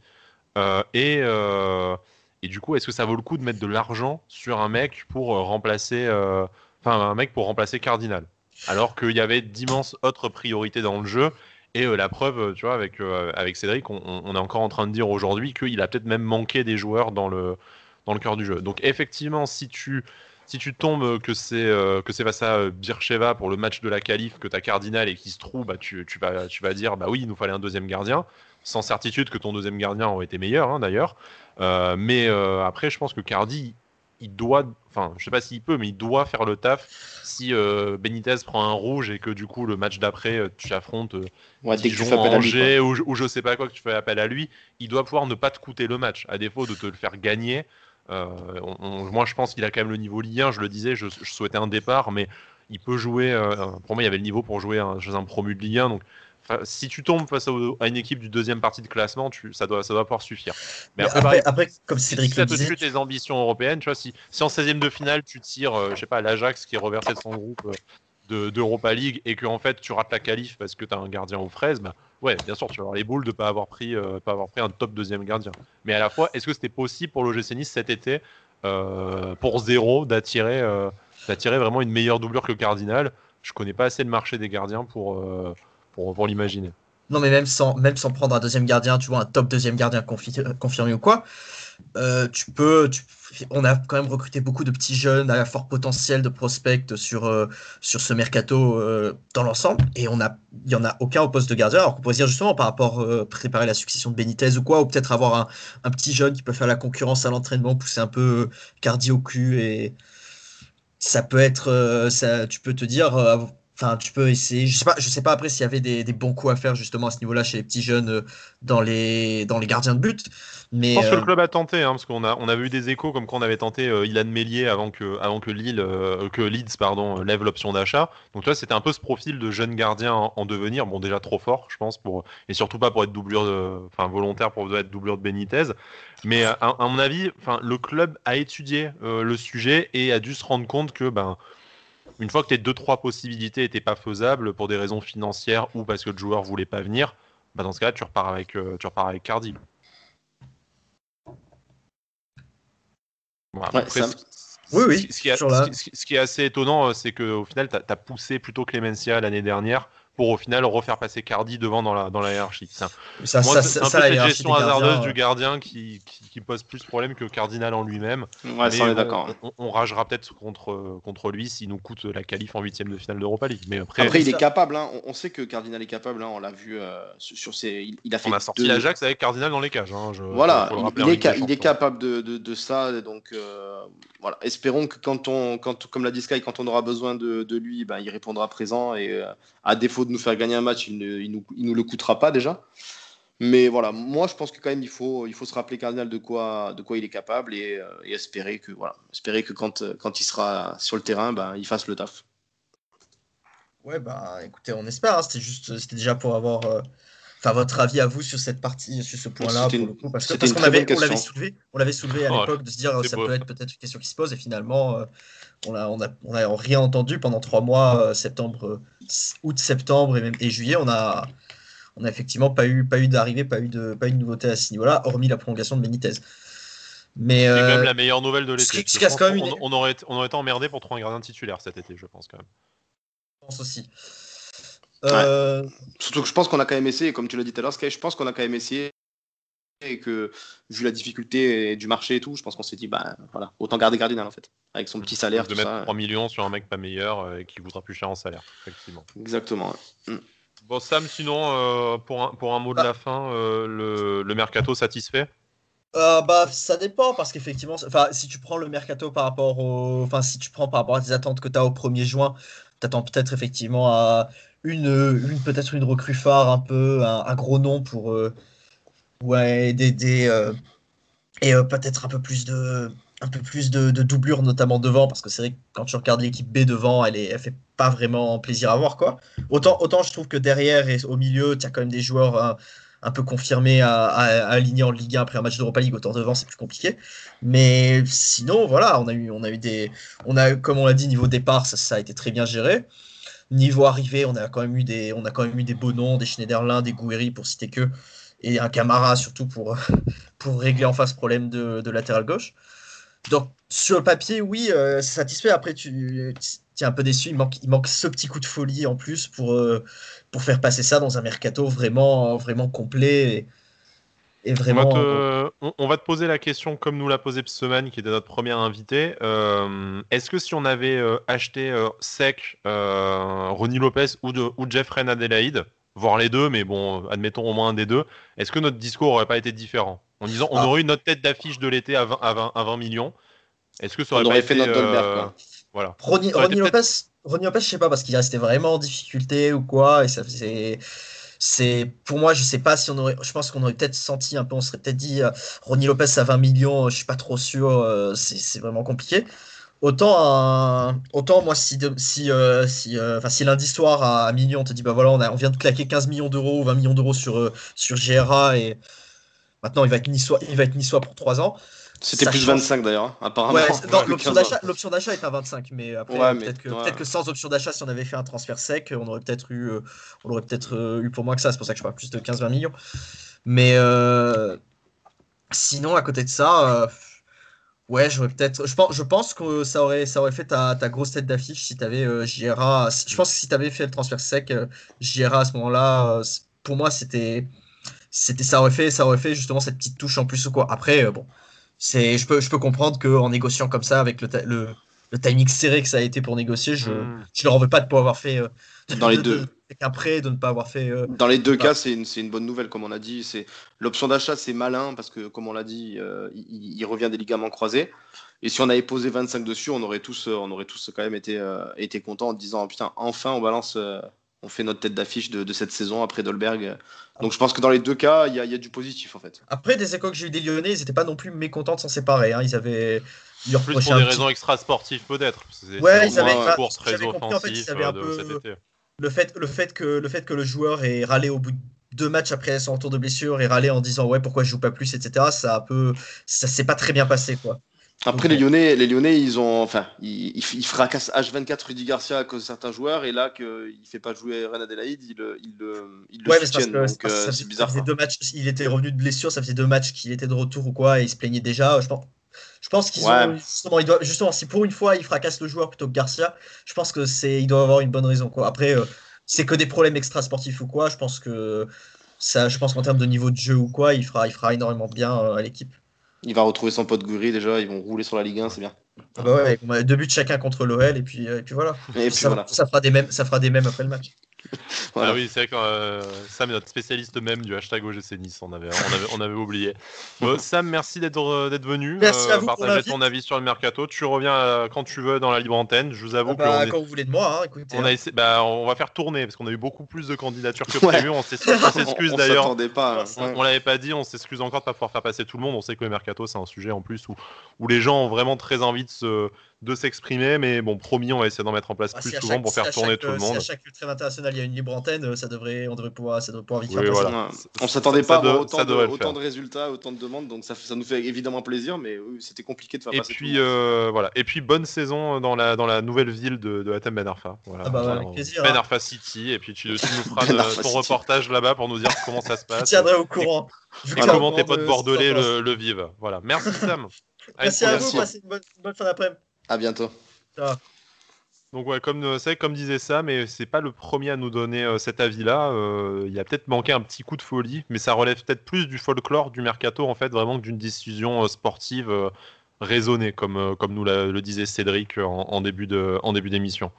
Euh, et euh, et du coup, est-ce que ça vaut le coup de mettre de l'argent sur un mec pour euh, remplacer euh, enfin un mec pour remplacer Cardinal? Alors qu'il y avait d'immenses autres priorités dans le jeu. Et euh, la preuve, euh, tu vois, avec, euh, avec Cédric, on, on- on est encore en train de dire aujourd'hui qu'il a peut-être même manqué des joueurs dans le, dans le cœur du jeu. Donc effectivement, si tu, si tu tombes que c'est que c'est face à Bircheva pour le match de la qualif que tu as Cardinal et qui se trouve, bah, tu, tu, vas, tu vas dire bah oui, il nous fallait un deuxième gardien, sans certitude que ton deuxième gardien aurait été meilleur hein, d'ailleurs. mais après, je pense que Cardi, il doit, enfin, je sais pas s'il peut, mais il doit faire le taf. Si euh, Benitez prend un rouge et que du coup le match d'après euh, tu affrontes euh, ouais, Dijon, Angers ou, ou, je sais pas quoi que tu fais appel à lui, il doit pouvoir ne pas te coûter le match, à défaut de te le faire gagner. Moi, je pense qu'il a quand même le niveau Ligue 1. Je le disais, je, souhaitais un départ, mais il peut jouer. pour moi, il y avait le niveau pour jouer un, un promu de Ligue 1. Donc, si tu tombes face à, une équipe du deuxième partie de classement, tu, ça, doit, ça doit pouvoir suffire. Mais après, après, comme Cédric si ça te tue tes ambitions européennes, tu vois, si, si en 16e de finale, tu tires, euh, je sais pas, l'Ajax qui est reversé de son groupe euh, d'Europa League et que en fait tu rates la qualif parce que tu as un gardien aux fraises, bah, ouais, bien sûr, tu vas avoir les boules de ne pas, avoir pris, euh, pas avoir pris un top deuxième gardien. Mais à la fois, est-ce que c'était possible pour l'OGC Nice cet été, pour zéro, d'attirer d'attirer vraiment une meilleure doublure que Cardinal? Je connais pas assez le marché des gardiens pour pour, l'imaginer. Non, mais même sans, même sans prendre un deuxième gardien, tu vois, un top deuxième gardien euh, confirmé ou quoi, euh, tu peux. on a quand même recruté beaucoup de petits jeunes à fort potentiel de prospects sur, euh, sur ce mercato dans l'ensemble, et on il n'y en a aucun au poste de gardien. Alors qu'on pourrait dire justement par rapport préparer la succession de Benitez ou quoi, ou peut-être avoir un, un, petit jeune qui peut faire la concurrence à l'entraînement, pousser un peu cardio cul et ça peut être, ça, tu peux te dire Enfin, tu peux essayer. Je sais pas, je sais pas après s'il y avait des, bons coups à faire justement à ce niveau-là chez les petits jeunes euh, dans les, dans les gardiens de but. Mais, je pense que le euh, club a tenté, hein, parce qu'on a, on avait eu des échos comme quand on avait tenté euh, Ilan Mélier avant que, avant que, Lille, que Leeds pardon, lève l'option d'achat. Donc toi, c'était un peu ce profil de jeune gardien en, devenir. Bon, déjà trop fort, je pense, pour, et surtout pas pour être doublure, de, enfin volontaire pour être doublure de Benitez. Mais à, à mon avis, enfin, le club a étudié le sujet et a dû se rendre compte que ben une fois que tes deux trois possibilités n'étaient pas faisables pour des raisons financières ou parce que le joueur voulait pas venir, bah dans ce cas-là, tu repars avec euh, tu repars avec Cardi. oui, oui. Ce qui, est assez étonnant, euh, c'est qu'au final, tu as, poussé plutôt Clemencia l'année dernière pour au final refaire passer Cardi devant dans la, dans la hiérarchie. C'est un, ça, ça, un ça, peu cette gestion hasardeuse du gardien qui, qui, pose plus de problèmes que Cardinal en lui-même. Ouais, ça, on est d'accord. On, ragera peut-être contre, contre lui s'il nous coûte la qualif en huitième de finale d'Europa League. Mais après, après il est capable. Hein. On, sait que Cardinal est capable. Hein. On l'a vu euh, sur ses. Il, a fait on a sorti l'Ajax avec Cardinal dans les cages. Hein. voilà, il, est, il est, capable de, de, de ça. Donc euh, voilà, espérons que quand on, quand, comme l'a dit Sky, quand on aura besoin de, de lui, ben, il répondra présent et euh, à défaut de nous faire gagner un match, il ne nous, le coûtera pas déjà. Mais voilà, moi je pense que quand même il faut, il faut se rappeler Cardinal de quoi, de quoi il est capable et, euh, espérer que voilà, espérer que quand, quand il sera sur le terrain, ben, il fasse le taf. Ouais bah écoutez, on espère. Hein. c'était c'était déjà pour avoir euh, Enfin, votre avis à vous sur cette partie, sur ce point-là, parce, qu'on avait, on l'avait soulevé, on l'avait soulevé à l'époque de se dire ça peut être peut-être une question qui se pose, et finalement, euh, on a, on a, on a rien entendu pendant trois mois, euh, septembre, euh, août, septembre et, même, et juillet, on a, on a effectivement pas eu, pas eu d'arrivée, pas eu de, pas eu de nouveauté à ce niveau-là, hormis la prolongation de Benitez. Mais c'est quand même la meilleure nouvelle de l'été. On, aurait, on aurait été emmerdé pour trouver un gardien titulaire cet été, je pense quand même. Je pense aussi. Euh, Surtout que je pense qu'on a quand même essayé, comme tu l'as dit tout à l'heure, je pense qu'on a quand même essayé et que vu la difficulté du marché et tout, je pense qu'on s'est dit, bah voilà, autant garder Cardinal en fait, avec son petit salaire. De mettre 3 millions sur un mec pas meilleur euh, et qui voudra plus cher en salaire, effectivement. Exactement. Mm. Bon, Sam, sinon, euh, pour, un, pour un mot de la fin, le, le, mercato satisfait? Bah, ça dépend parce qu'effectivement, enfin, si tu prends le mercato par rapport au, enfin, si tu prends par rapport à tes attentes que tu as au 1er juin, tu attends peut-être effectivement à une, peut-être une recrue phare, un peu un, gros nom pour euh, ouais, des, euh, et euh, peut-être un peu plus de un peu plus de, doublure notamment devant parce que c'est vrai que quand tu regardes l'équipe B devant elle est elle fait pas vraiment plaisir à voir quoi. Autant autant je trouve que derrière et au milieu tu as quand même des joueurs un peu confirmés à, aligner en Ligue 1 après un match d'Europa League autant devant c'est plus compliqué. Mais sinon voilà on a eu on a eu des on a comme on l'a dit niveau départ ça a été très bien géré Niveau arrivé, on a quand même eu des, on a quand même eu des beaux noms, des Schneiderlin, des Gouiri pour citer que, et un Camara surtout pour, pour régler en face problème de, de latéral gauche. Donc sur le papier, oui, euh, c'est satisfait. Après, tu, es un peu déçu. Il manque, il manque ce petit coup de folie en plus pour, euh, pour faire passer ça dans un mercato vraiment, vraiment complet. Et On va, vraiment. te, on- on va te poser la question comme nous l'a posé Pseman, qui était notre premier invité. Euh, Est-ce que si on avait euh, acheté euh, Sec, euh, Ronnie Lopez ou, de, ou Jeffrey Adelaide, voire les deux, mais bon, admettons au moins un des deux, est-ce que notre discours aurait pas été différent? En disant, on Ah. aurait eu notre tête d'affiche de l'été à 20, à 20, à 20 millions. Est-ce que ça aurait On pas aurait été, fait notre Dolberg, euh, quoi. Voilà. Ronnie, Lopez, Ronnie Lopez, je sais pas, parce qu'il restait vraiment en difficulté ou quoi, et ça faisait. C'est pour moi, je sais pas si on aurait. Je pense qu'on aurait peut-être senti un peu, on serait peut-être dit euh, Ronnie Lopez à 20 millions, je suis pas trop sûr, euh, c'est vraiment compliqué. Autant, autant moi, si, de- si, euh, si, euh, si lundi soir à, à minuit, on te dit, bah voilà, on, vient de claquer 15 millions d'euros ou 20 millions d'euros sur, euh, sur GRA et maintenant il va être niçois, il va être niçois pour 3 ans. C'était plus change. 25 d'ailleurs, hein, apparemment. Ouais, l'option 15. d'achat, l'option d'achat est à 25, mais après Ouais, mais- peut-être que, ouais. peut-être que sans option d'achat, si on avait fait un transfert sec, on aurait peut-être eu, euh, on aurait peut-être euh, eu pour moins que ça. C'est pour ça que je parle plus de 15-20 millions. Mais euh, sinon, à côté de ça, euh, ouais, j'aurais peut-être. Je pense, je pense que ça aurait, ça aurait fait ta, ta grosse tête d'affiche si tu avais JRA. Je pense que si tu avais fait le transfert sec, euh, JRA à ce moment-là, euh, pour moi, c'était, c'était, ça aurait fait, ça aurait fait justement cette petite touche en plus ou quoi. Après, euh, bon. C'est, je peux, je peux comprendre qu'en négociant comme ça, avec le, ta- le, le timing serré que ça a été pour négocier, je, Hmm. je leur en veux pas de pas avoir fait euh, Dans les de- deux. de- prêt, de ne pas avoir fait. euh, Dans les deux cas, c'est une, c'est une bonne nouvelle, comme on a dit. C'est l'option d'achat, c'est malin parce que, comme on l'a dit, euh, il, il revient des ligaments croisés. Et si on avait posé 25 dessus, on aurait tous, on aurait tous quand même été, euh, été contents en disant putain, enfin, on balance, euh, on fait notre tête d'affiche de, de cette saison après Dolberg. Donc, je pense que dans les deux cas, il y a, il y a du positif en fait. Après, des échos que j'ai eu des Lyonnais, ils n'étaient pas non plus mécontents de s'en séparer. hein. Ils avaient. Ils Plus reprochaient pour des petit- raisons extra-sportives peut-être. Ouais, ils avaient- un enfin, cours ce que très j'avais compris, en fait, offensif ils avaient euh, un de peu- cet été. le fait, le fait que le fait que le joueur ait râlé au bout de deux matchs après son retour de blessure et râlé en disant ouais pourquoi je joue pas plus etc ça a un peu ça s'est pas très bien passé quoi Après, les Lyonnais, les Lyonnais, ils ont, enfin, ils, fracassent H24 Rudy Garcia à cause de certains joueurs, et là, qu'il ne fait pas jouer Ren Adelaide, le, ils le, ils le ouais soutiennent. que c'est euh, bizarre. ça faisait deux matchs il était revenu de blessure ça faisait deux matchs qu'il était de retour ou quoi et il se plaignait déjà je pense je pense qu'ils Ouais. ont justement ils doivent justement si pour une fois ils fracassent le joueur plutôt que Garcia je pense que c'est ils doivent avoir une bonne raison quoi après euh, c'est que des problèmes extra sportifs ou quoi je pense que ça je pense qu'en termes de niveau de jeu ou quoi il fera il fera énormément bien euh, à l'équipe Il va retrouver son pote Guri déjà, ils vont rouler sur la Ligue 1, c'est bien. Ah bah ouais, a deux buts chacun contre l'OL et puis, euh, et puis voilà. Et puis ça, voilà. ça fera des mêmes, ça fera des mêmes après le match. Voilà. Ah oui, c'est vrai que euh, Sam est notre spécialiste même du hashtag OGC Nice, on avait, on avait, on avait oublié. Bon, Sam, merci d'être euh, d'être venu, Merci à vous partager ton avis sur le mercato. Tu reviens euh, quand tu veux dans la libre antenne. Je vous avoue Ah bah, qu'on est- quand vous voulez de moi, hein, écoutez. on hein. a bah, on va faire tourner parce qu'on a eu beaucoup plus de candidatures que Ouais. prévu. On s'ex- on On- s'excuse on d'ailleurs. s'attendait pas. hein. On, Ouais. on l'avait pas dit, on s'excuse encore de pas pouvoir faire passer tout le monde. On sait que le mercato c'est un sujet en plus où, où les gens ont vraiment très envie de se de s'exprimer, mais bon, promis, on va essayer d'en mettre en place Ah, plus souvent chaque- pour faire tourner chaque, tout le euh, monde. Si à chaque trêve international il y a une libre antenne, euh, ça devrait, on devrait pouvoir, ça devrait pouvoir vite Oui, faire voilà. Ça- On s'attendait pas à autant, de, autant résultats, autant de demandes, donc ça, ça nous fait évidemment plaisir, mais oui, c'était compliqué de faire Et passer puis tout le monde. euh, voilà. Et puis bonne saison dans la dans la nouvelle ville de, de Hatem Ben Arfa. Voilà. Ah bah ouais, Voilà, avec plaisir, Ben hein. Arfa City. Et puis tu, tu nous feras Ben de- ton City. reportage là-bas pour nous dire comment ça se Je passe. tiendrai au courant. Je Et comment tes potes de- bordelais le, vivent. Voilà. Merci Sam. Merci à vous, passez une bonne, une bonne fin d'après-midi. À bientôt. Ciao. Donc ouais, comme euh, c'est comme disait ça, mais c'est pas le premier à nous donner euh, cet avis-là. Euh, il a peut-être manqué un petit coup de folie, mais ça relève peut-être plus du folklore du mercato en fait, vraiment que d'une décision euh, sportive raisonnée, comme comme nous l'a- le disait Cédric en, en début de en début d'émission.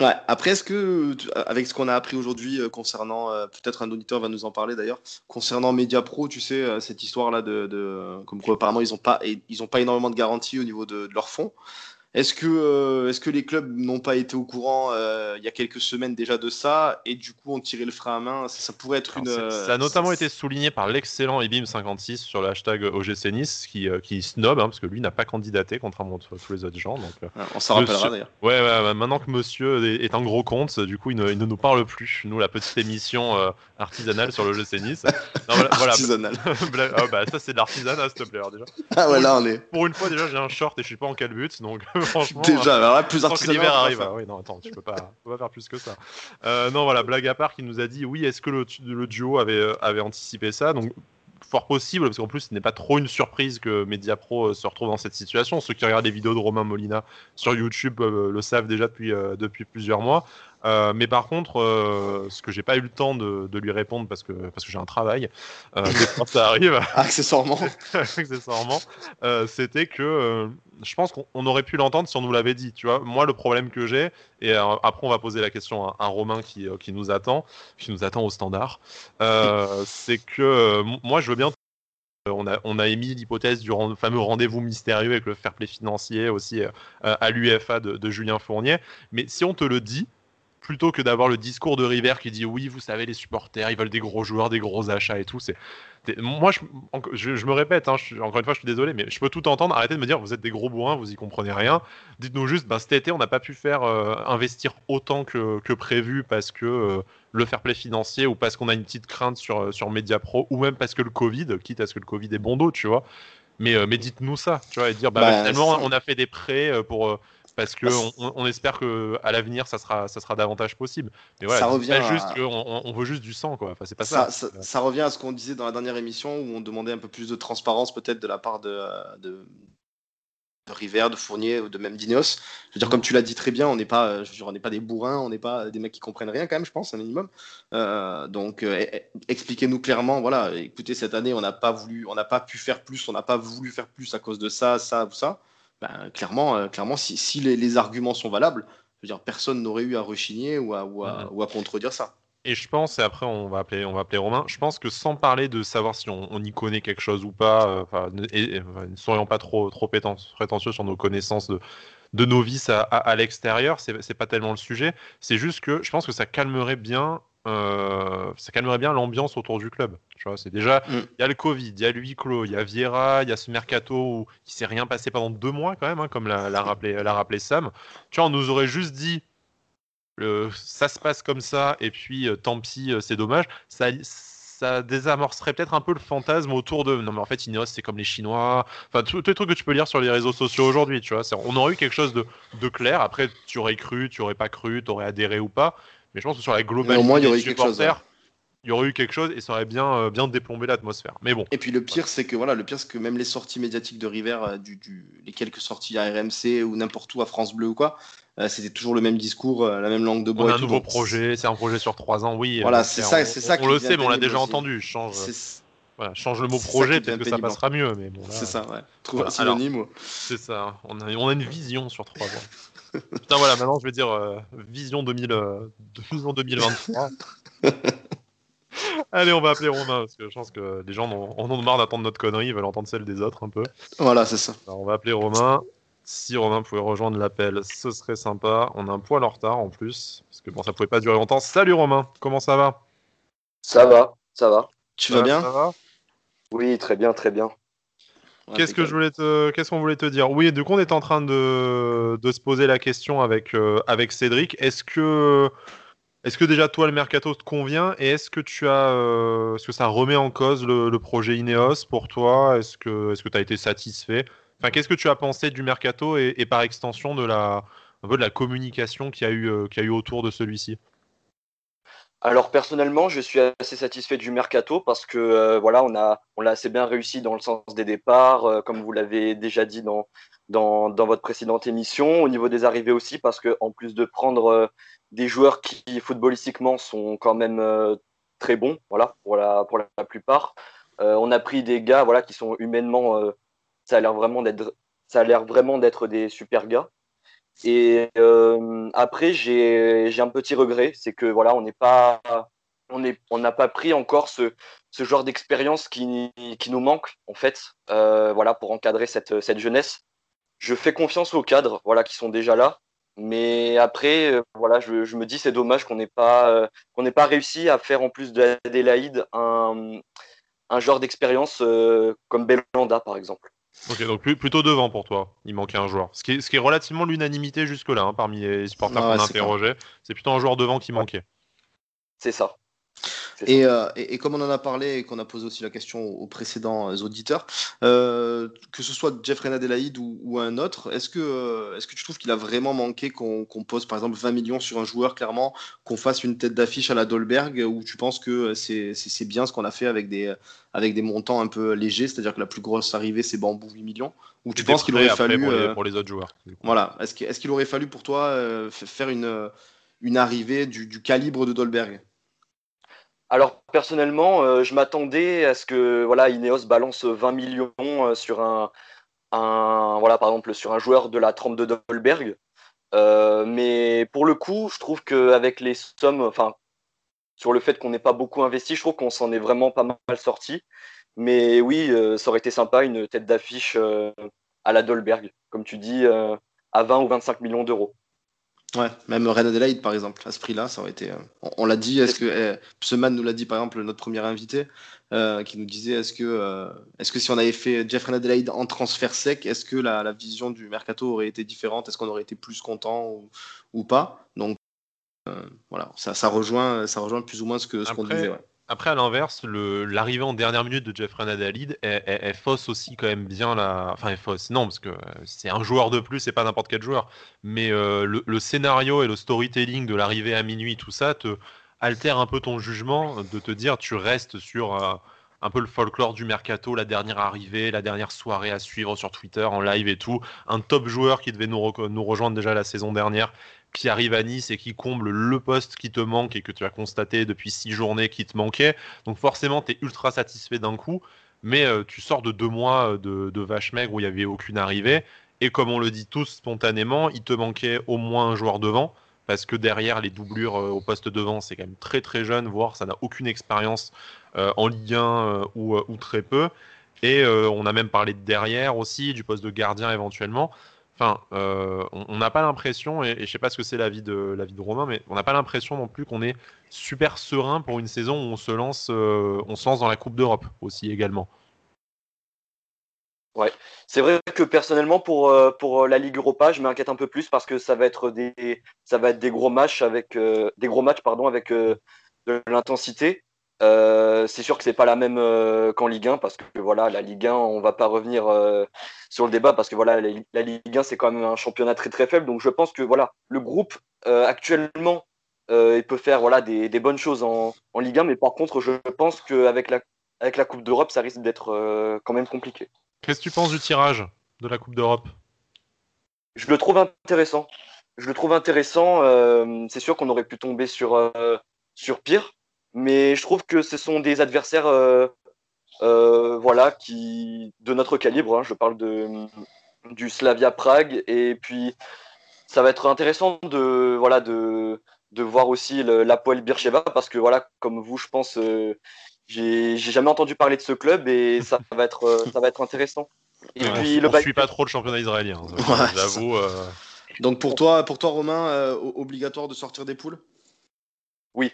Ouais, après, est-ce que, avec ce qu'on a appris aujourd'hui concernant, peut-être un auditeur va nous en parler d'ailleurs, concernant Media Pro, tu sais, cette histoire-là de, de- comme quoi apparemment ils n'ont pas, ils ont pas énormément de garanties au niveau de, de leurs fonds. Est-ce que, euh, est-ce que les clubs n'ont pas été au courant euh, il y a quelques semaines déjà de ça et du coup ont tiré le frein à main? Ça, ça pourrait être une. Alors, euh, ça a notamment été souligné par l'excellent Ebim56 sur le hashtag OGC Nice, qui, euh, qui snob, hein, parce que lui n'a pas candidaté, contrairement à tous les autres gens. Donc, Ouais, On s'en rappellera d'ailleurs. Ouais, ouais, ouais, maintenant que monsieur est, est un gros compte, du coup, il ne, il ne nous parle plus. Nous, la petite émission euh, artisanale sur le GC Nice. Non, voilà, voilà. Artisanal. Blague- ah, bah, ça, c'est de l'artisanat, s'il te plaît. alors, déjà. Ah ouais, là on est. Pour une fois, déjà, j'ai un short et je suis pas en calbut, donc franchement. Déjà, alors là, plus artisanal. l'hiver arrive. Ah oui, non, attends, tu peux pas, tu peux pas faire plus que ça. Euh, non, voilà, blague à part, qui nous a dit oui, est-ce que le, le duo avait, euh, avait anticipé ça? Donc, fort possible, parce qu'en plus, ce n'est pas trop une surprise que Mediapro euh, se retrouve dans cette situation. Ceux qui regardent les vidéos de Romain Molina sur YouTube euh, le savent déjà depuis, euh, depuis plusieurs mois. Euh, mais par contre, euh, ce que j'ai pas eu le temps de, de, lui répondre parce que, parce que j'ai un travail, euh, quand ça arrive, accessoirement, accessoirement c'était que je pense qu'on aurait pu l'entendre si on nous l'avait dit. Tu vois, moi, le problème que j'ai, et après, on va poser la question à un Romain qui, qui nous attend, qui nous attend au standard, c'est que moi, je veux bien on a, on a, émis l'hypothèse du fameux rendez-vous mystérieux avec le fair play financier aussi à l'UFA de, de, Julien Fournier. Mais si on te le dit, plutôt que d'avoir le discours de River qui dit oui, vous savez, les supporters, ils veulent des gros joueurs, des gros achats et tout. C'est moi, je, je, me répète, hein, encore une fois, je suis désolé, mais je peux tout entendre. Arrêtez de me dire vous êtes des gros bourrins, vous y comprenez rien. Dites-nous juste, ben, cet été, on n'a pas pu faire euh, investir autant que, que, prévu parce que euh, le fair play financier ou parce qu'on a une petite crainte sur, euh, sur Mediapro ou même parce que le Covid, quitte à ce que le Covid est bon dos, tu vois. Mais, mais dites-nous ça, tu vois, et dire bah, bah finalement, on a fait des prêts pour parce que on, on, espère que à l'avenir ça sera ça sera davantage possible. Mais voilà, ça revient juste on, veut juste du sang quoi. Enfin c'est pas ça. Ça, revient à ce qu'on disait dans la dernière émission où on demandait un peu plus de transparence peut-être de la part de, de, de River, de Fournier ou de même d'Ineos. Je veux dire, comme tu l'as dit très bien, on n'est pas, je on n'est pas des bourrins, on n'est pas des mecs qui comprennent rien quand même, je pense, un minimum. Euh, donc, euh, expliquez-nous clairement, voilà, écoutez, cette année, on n'a pas voulu, on n'a pas pu faire plus, on n'a pas voulu faire plus à cause de ça, ça ou ça. Ben, clairement, euh, clairement, si, les, arguments sont valables, je veux dire, personne n'aurait eu à rechigner ou à, ou, à, contredire ça. Et je pense, et après on va appeler, on va appeler Romain, je pense que sans parler de savoir si on, y connaît quelque chose ou pas, euh, ne, soyons pas trop, trop prétentieux sur nos connaissances de, de novices à, à l'extérieur, c'est pas tellement le sujet. C'est juste que je pense que ça calmerait bien euh, ça calmerait bien l'ambiance autour du club. Tu vois, c'est déjà, mm. il y a le Covid, il y a le huis clos, il y a Vieira, il y a ce mercato où, qui s'est rien passé pendant deux mois quand même, hein, comme l'a rappelé, rappelé Sam. Tu vois, on nous aurait juste dit, ça se passe comme ça, et puis euh, tant pis, euh, c'est dommage. Ça, ça désamorcerait peut-être un peu le fantasme autour de non mais en fait Ineos c'est comme les Chinois enfin tous les trucs que tu peux lire sur les réseaux sociaux aujourd'hui tu vois on aurait eu quelque chose de, de clair après tu aurais cru tu aurais pas cru tu aurais adhéré ou pas mais je pense que sur la globalité il y aurait des supporters, il y aurait eu quelque chose et ça aurait bien, euh, bien déplombé l'atmosphère. Mais bon. Et puis le pire, c'est que voilà, le pire, c'est que même les sorties médiatiques de River, euh, du, les quelques sorties à RMC ou n'importe où à France Bleu ou quoi, euh, c'était toujours le même discours, la même langue de bois. On a un nouveau projet, c'est un projet sur trois ans, oui. Voilà, c'est ça, c'est ça. On, le sait, mais on l'a déjà entendu. Change. Voilà, change le mot projet, peut-être que ça passera mieux. Mais bon, c'est ça, ouais. Trouve un synonyme. C'est ça. On a, on a une vision sur trois ans. Putain, voilà, maintenant je vais dire euh, vision, 2000, euh, vision 2023. Allez, on va appeler Romain, parce que je pense que les gens en ont, marre d'attendre notre connerie, ils veulent entendre celle des autres un peu. Voilà, c'est ça. Alors, on va appeler Romain. Si Romain pouvait rejoindre l'appel, ce serait sympa. On a un poil en retard en plus, parce que bon, ça pouvait pas durer longtemps. Salut Romain, comment ça va? Ça va, ça va. Tu vas bien? ça va? Oui, très bien, très bien. Qu'est-ce que je voulais te, qu'est-ce qu'on voulait te dire? Oui, du coup, on est en train de, de se poser la question avec, euh, avec Cédric. Est-ce que, est-ce que déjà toi le mercato te convient? Et est-ce que tu as, euh, est-ce que ça remet en cause le, projet Ineos pour toi? Est-ce que, est-ce que tu as été satisfait? Enfin, qu'est-ce que tu as pensé du mercato et, et, par extension de la, un peu de la communication qu'il y a eu, euh, qu'il y a eu autour de celui-ci? Alors personnellement, je suis assez satisfait du mercato parce que euh, voilà, on a on l'a assez bien réussi dans le sens des départs, euh, comme vous l'avez déjà dit dans, votre précédente émission, au niveau des arrivées aussi parce que en plus de prendre euh, des joueurs qui footballistiquement sont quand même très bons, voilà pour la plupart, on a pris des gars voilà qui sont humainement, ça d'être ça a l'air vraiment d'être des super gars. Et euh, après, j'ai un petit regret, c'est que voilà, on n'est pas, on est, on n'a pas pris encore ce, ce genre d'expérience qui, qui, nous manque en fait, euh, voilà, pour encadrer cette, cette jeunesse. Je fais confiance aux cadres, voilà, qui sont déjà là. Mais après, euh, voilà, je, me dis c'est dommage qu'on n'ait pas, qu'on pas réussi à faire en plus d'Adélaïde un, un genre d'expérience comme Belanda par exemple. Ok, donc plutôt devant pour toi. Il manquait un joueur. Ce qui est, ce qui est relativement l'unanimité jusque-là hein, parmi les supporters qu'on a interrogés. C'est plutôt un joueur devant qui manquait. C'est ça. Euh, et, et, comme on en a parlé et qu'on a posé aussi la question aux précédents euh, auditeurs, euh, que ce soit Jeffrey Nadelaide ou, ou, un autre, est-ce que, est que tu trouves qu'il a vraiment manqué qu'on pose par exemple 20 millions sur un joueur clairement, qu'on fasse une tête d'affiche à la Dolberg, ou tu penses que c'est bien ce qu'on a fait avec des, avec des montants un peu légers, c'est-à-dire que la plus grosse arrivée c'est Bambou 8 millions, ou tu penses qu'il aurait fallu... Pour les, autres joueurs. Voilà, est-ce qu'il est aurait fallu pour toi faire une une arrivée du, calibre de Dolberg? Alors personnellement, je m'attendais à ce que voilà, Ineos balance 20 millions sur un, par exemple sur un joueur de la trempe de Dolberg. mais pour le coup, je trouve qu'avec les sommes, enfin sur le fait qu'on n'ait pas beaucoup investi, je trouve qu'on s'en est vraiment pas mal sorti. Mais oui, euh, ça aurait été sympa une tête d'affiche euh, à la Dolberg, comme tu dis, euh, à 20 ou 25 millions d'euros. Ouais, même Ren Adelaide, par exemple, à ce prix-là, ça aurait été. on, l'a dit, est-ce que. Eh, ce man nous l'a dit, par exemple, notre premier invité, qui nous disait est-ce que, est-ce que si on avait fait Jeff Ren Adelaide en transfert sec, est-ce que la, vision du mercato aurait été différente? Est-ce qu'on aurait été plus content ou, ou pas? Donc, voilà, ça, ça, rejoint, ça rejoint plus ou moins ce qu'on ce qu'on disait. Ouais. Après, à l'inverse, l'arrivée en dernière minute de Jeffrey Nadalid, elle, fausse aussi quand même bien la. Enfin, elle fausse, non, parce que euh, c'est un joueur de plus, c'est pas n'importe quel joueur. Mais euh, le, scénario et le storytelling de l'arrivée à minuit, tout ça, te altère un peu ton jugement de te dire tu restes sur euh, un peu le folklore du mercato, la dernière arrivée, la dernière soirée à suivre sur Twitter en live et tout. Un top joueur qui devait nous, rejoindre déjà la saison dernière qui arrive à Nice et qui comble le poste qui te manque et que tu as constaté depuis six journées qui te manquait. Donc forcément, tu es ultra satisfait d'un coup, mais euh, tu sors de deux mois de, de vache maigre où il n'y avait aucune arrivée. Et comme on le dit tous spontanément, il te manquait au moins un joueur devant, parce que derrière les doublures euh, au poste devant, c'est quand même très très jeune, voire ça n'a aucune expérience euh, en Ligue 1 ou, ou, très peu. Et on a même parlé de derrière aussi, du poste de gardien éventuellement. Enfin, euh, on n'a pas l'impression, et, je sais pas ce que c'est l'avis de de Romain, mais on n'a pas l'impression non plus qu'on est super serein pour une saison où on se lance, euh, on se lance dans la Coupe d'Europe aussi également. Ouais, c'est vrai que personnellement pour, euh, pour la Ligue Europa, je m'inquiète un peu plus parce que ça va être des ça va être des gros matchs avec des gros matchs pardon avec de l'intensité. Euh, c'est sûr que c'est pas la même euh, qu'en Ligue 1 parce que voilà, la Ligue 1, on va pas revenir euh, sur le débat parce que voilà, la, Ligue 1 c'est quand même un championnat très très faible. Donc je pense que voilà, le groupe actuellement il peut faire voilà des, bonnes choses en, Ligue 1, mais par contre je pense qu'avec la avec la Coupe d'Europe, ça risque d'être quand même compliqué. Qu'est-ce que tu penses du tirage de la Coupe d'Europe? Je le trouve intéressant. Je le trouve intéressant. c'est sûr qu'on aurait pu tomber sur sur pire. Mais je trouve que ce sont des adversaires euh, euh, voilà, qui, de notre calibre. Hein. je parle de, du Slavia Prague. Et puis, ça va être intéressant de, voilà, de, de voir aussi l'Apoel Bircheva parce que, voilà, comme vous, je pense, euh, j'ai jamais entendu parler de ce club et ça va être, ça va être intéressant. Et puis, le suis pas trop le championnat israélien, j'avoue. Donc pour toi, pour toi Romain, obligatoire de sortir des poules? Oui,